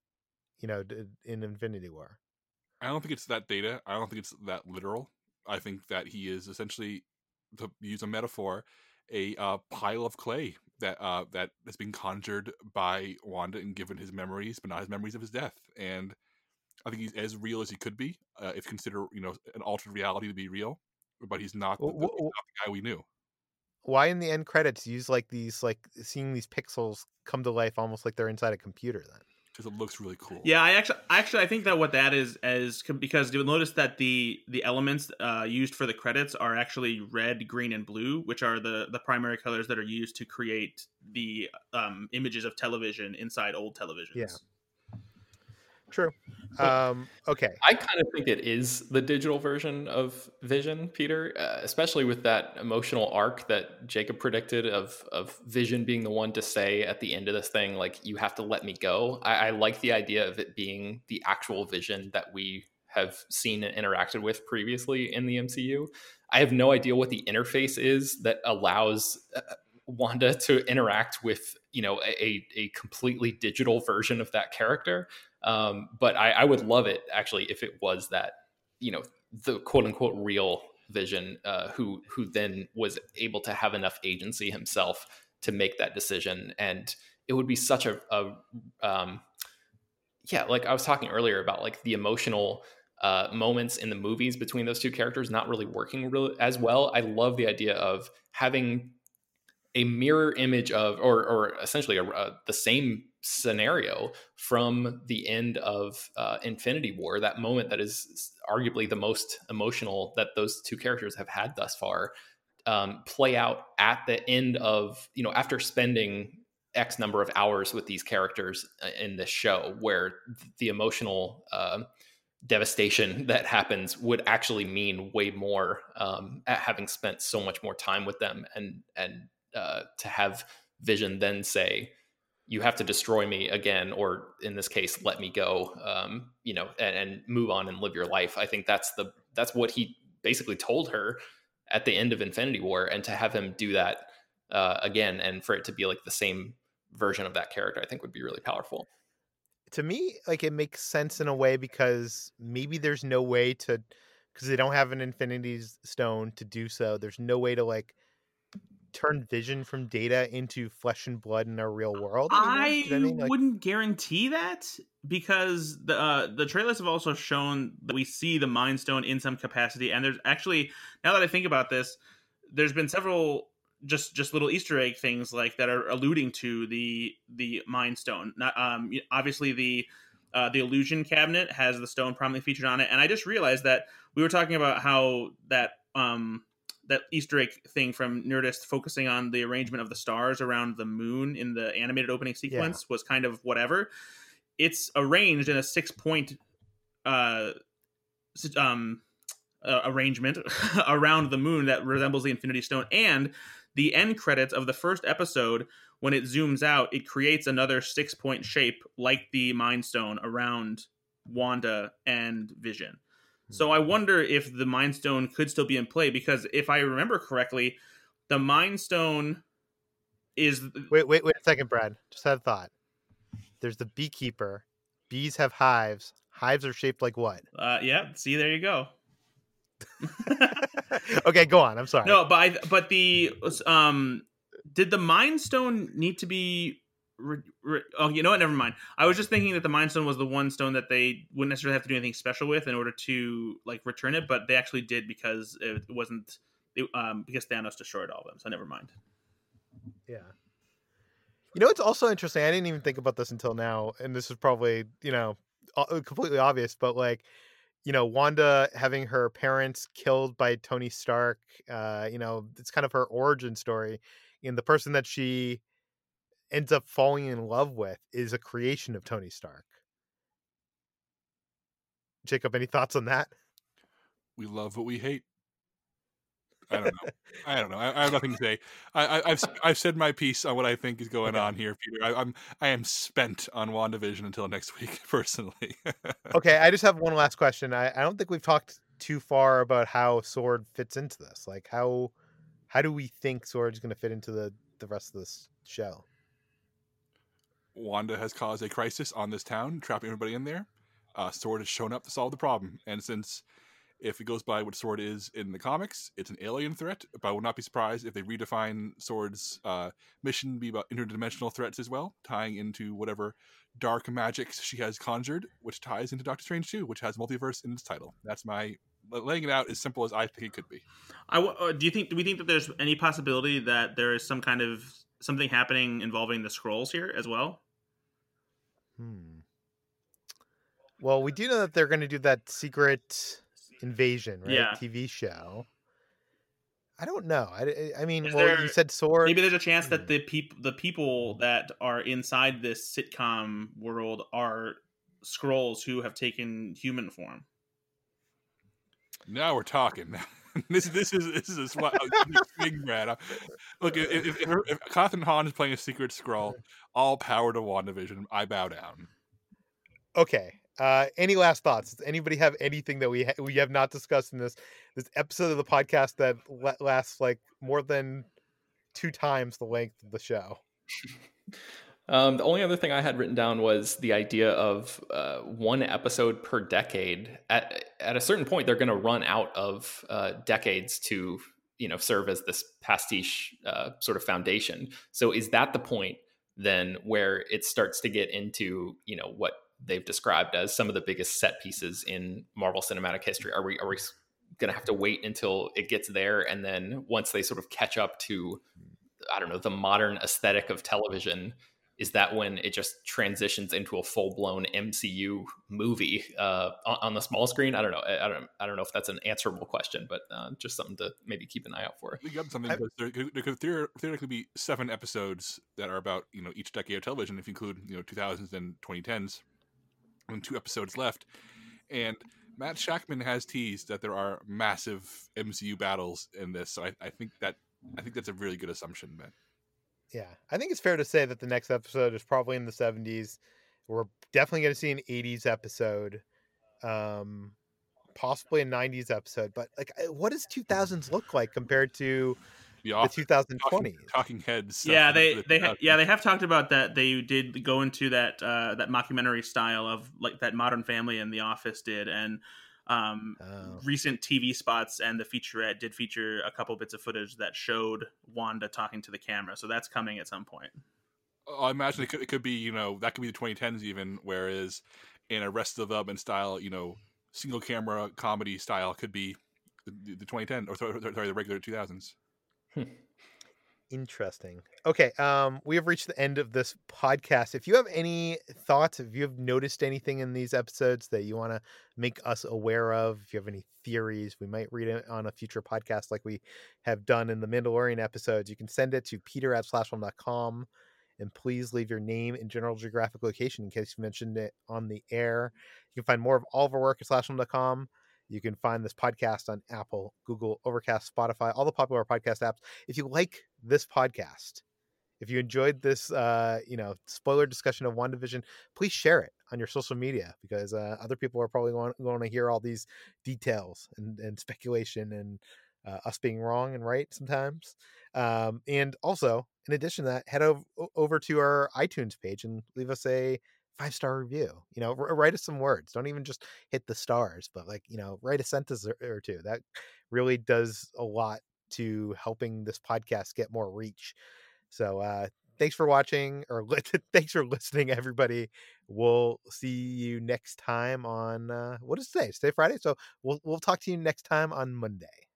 you know, in Infinity War? I don't think it's that data. I don't think it's that literal. I think that he is essentially, to use a metaphor, a uh, pile of clay that uh, that has been conjured by Wanda and given his memories, but not his memories of his death. And I think he's as real as he could be, uh, if consider you know an altered reality to be real. But he's not the, he's not the guy we knew. Why in the end credits use like these like seeing these pixels come to life almost like they're inside a computer then? Because it looks really cool. Yeah, I actually, actually, I think that what that is is because you'll notice that the the elements uh, used for the credits are actually red, green, and blue, which are the the primary colors that are used to create the um, images of television inside old televisions. Yeah. True. Um okay. I kind of think it is the digital version of Vision, Peter, uh, especially with that emotional arc that Jacob predicted of of Vision being the one to say at the end of this thing, like you have to let me go. I, I like the idea of it being the actual Vision that we have seen and interacted with previously in the MCU. I have no idea what the interface is that allows uh, Wanda to interact with, you know, a, a completely digital version of that character. Um, but I, I would love it actually if it was that, you know, the quote unquote real Vision, uh, who who then was able to have enough agency himself to make that decision, and it would be such a, a um, yeah, like I was talking earlier about like the emotional uh, moments in the movies between those two characters not really working really as well. I love the idea of having a mirror image of, or, or essentially a, a, the same scenario from the end of uh, Infinity War, that moment that is arguably the most emotional that those two characters have had thus far, um, play out at the end of, you know, after spending X number of hours with these characters uh, in this show, where the emotional uh, devastation that happens would actually mean way more um, at having spent so much more time with them and and uh, to have Vision then say, "You have to destroy me again," or in this case, "Let me go," um, you know, and, and move on and live your life. I think that's the that's what he basically told her at the end of Infinity War, and to have him do that uh, again, and for it to be like the same version of that character, I think would be really powerful. To me, like it makes sense in a way because maybe there's no way to because they don't have an Infinity Stone to do so. There's no way to like turn vision from data into flesh and blood in our real world. I, Do you know what I mean? Like, wouldn't guarantee that because the uh, the trailers have also shown that we see the Mind Stone in some capacity, and there's actually now that I think about this, there's been several just just little Easter egg things like that are alluding to the the Mind Stone. Not um obviously the uh, the illusion cabinet has the stone prominently featured on it, and I just realized that we were talking about how that um that Easter egg thing from Nerdist focusing on the arrangement of the stars around the moon in the animated opening sequence was kind of whatever. It's arranged in a six point uh um uh, arrangement around the moon that resembles the Infinity Stone and the end credits of the first episode when it zooms out it creates another six point shape like the mind stone around Wanda and Vision. So I wonder if the Mind Stone could still be in play because if I remember correctly, the Mind Stone is wait, wait, wait a second, Brad. Just had a thought. There's the beekeeper. Bees have hives. Hives are shaped like what? uh yeah, see there you go. okay, go on. I'm sorry. No, but I, but the um did the Mind Stone need to be re, re, oh, you know what? Never mind. I was just thinking that the Mind Stone was the one stone that they wouldn't necessarily have to do anything special with in order to like return it, but they actually did because it wasn't it, um because Thanos destroyed all of them. So never mind. Yeah. You know, it's also interesting. I didn't even think about this until now, and this is probably you know completely obvious, but like, you know, Wanda having her parents killed by Tony Stark. Uh, you know, it's kind of her origin story, and the person that she ends up falling in love with is a creation of Tony Stark. Jacob, any thoughts on that? We love what we hate. I don't know. I don't know. I, I have nothing to say. I, have I've said my piece on what I think is going okay. on here, Peter. I, I'm I am spent on Wandavision until next week, personally. okay, I just have one last question. I, I don't think we've talked too far about how Sword fits into this. Like how how do we think Sword is going to fit into the the rest of this show? Wanda has caused a crisis on this town, trapping everybody in there. Uh, Sword has shown up to solve the problem, and since if it goes by what Sword is in the comics, it's an alien threat. But I would not be surprised if they redefine Sword's uh, mission be about interdimensional threats as well, tying into whatever dark magics she has conjured, which ties into Doctor Strange 2, which has multiverse in its title. That's my laying it out as simple as I think it could be. I uh, do you think do we think that there's any possibility that there is some kind of something happening involving the Skrulls here as well? Hmm. Well, we do know that they're going to do that secret invasion, right? Yeah. TV show. I don't know. I, I mean, Is well, there, you said sword. Maybe there's a chance that hmm. the people, the people that are inside this sitcom world, are Skrulls who have taken human form. Now we're talking. this this is this is a swing, Brad. Look, if, if, if Kathryn Hahn is playing a secret Skrull, all power to WandaVision. I bow down. Okay. Uh, any last thoughts? Does anybody have anything that we ha- we have not discussed in this this episode of the podcast that la- lasts like more than two times the length of the show? Um, the only other thing I had written down was the idea of uh, one episode per decade. At at a certain point, they're going to run out of uh, decades to you know serve as this pastiche uh, sort of foundation. So is that the point then where it starts to get into you know what they've described as some of the biggest set pieces in Marvel Cinematic history? Are we are we going to have to wait until it gets there, and then once they sort of catch up to I don't know the modern aesthetic of television? Is that when it just transitions into a full blown MCU movie uh, on, on, the small screen? I don't know. I, I, don't. I don't know if that's an answerable question, but uh, just something to maybe keep an eye out for. You got something. There, there, could theoretically be seven episodes that are about you know each decade of television, if you include you know 2000s and 2010s, and two episodes left. And Matt Shakman has teased that there are massive MCU battles in this, so I, I think that I think that's a really good assumption, Ben yeah, I think it's fair to say that the next episode is probably in the 70s. We're definitely going to see an 80s episode, um, possibly a 90s episode. But like, uh, what does 2000s look like compared to the, the 2020s? Talking, talking heads. Yeah, they the they ha- yeah they have talked about that. They did go into that uh, that mockumentary style of like that Modern Family and The Office did, and um, oh. recent TV spots and the featurette did feature a couple bits of footage that showed Wanda talking to the camera. So that's coming at some point. I imagine it could, it could be, you know, that could be the 2010s even, whereas in Arrested Development style, you know, single camera comedy style could be the, the 2010 or sorry, the regular 2000s. Interesting. Okay, um, we have reached the end of this podcast. If you have any thoughts, if you have noticed anything in these episodes that you want to make us aware of, if you have any theories, we might read it on a future podcast like we have done in the Mandalorian episodes. You can send it to peter at slashfilm.com and please leave your name and general geographic location in case you mentioned it on the air. You can find more of all of our work at slashfilm.com. You can find this podcast on Apple, Google, Overcast, Spotify, all the popular podcast apps. If you like this podcast, if you enjoyed this, uh, you know, spoiler discussion of WandaVision, please share it on your social media because uh, other people are probably going, going to hear all these details and, and speculation and uh, us being wrong and right sometimes. Um, and also, in addition to that, head over, over to our iTunes page and leave us a five star review. You know, write us some words. Don't even just hit the stars, but like you know, write a sentence or, or two. That really does a lot to helping this podcast get more reach. So uh, thanks for watching or thanks for listening, everybody. We'll see you next time on uh, what is today? Today Friday. So we'll we'll talk to you next time on Monday.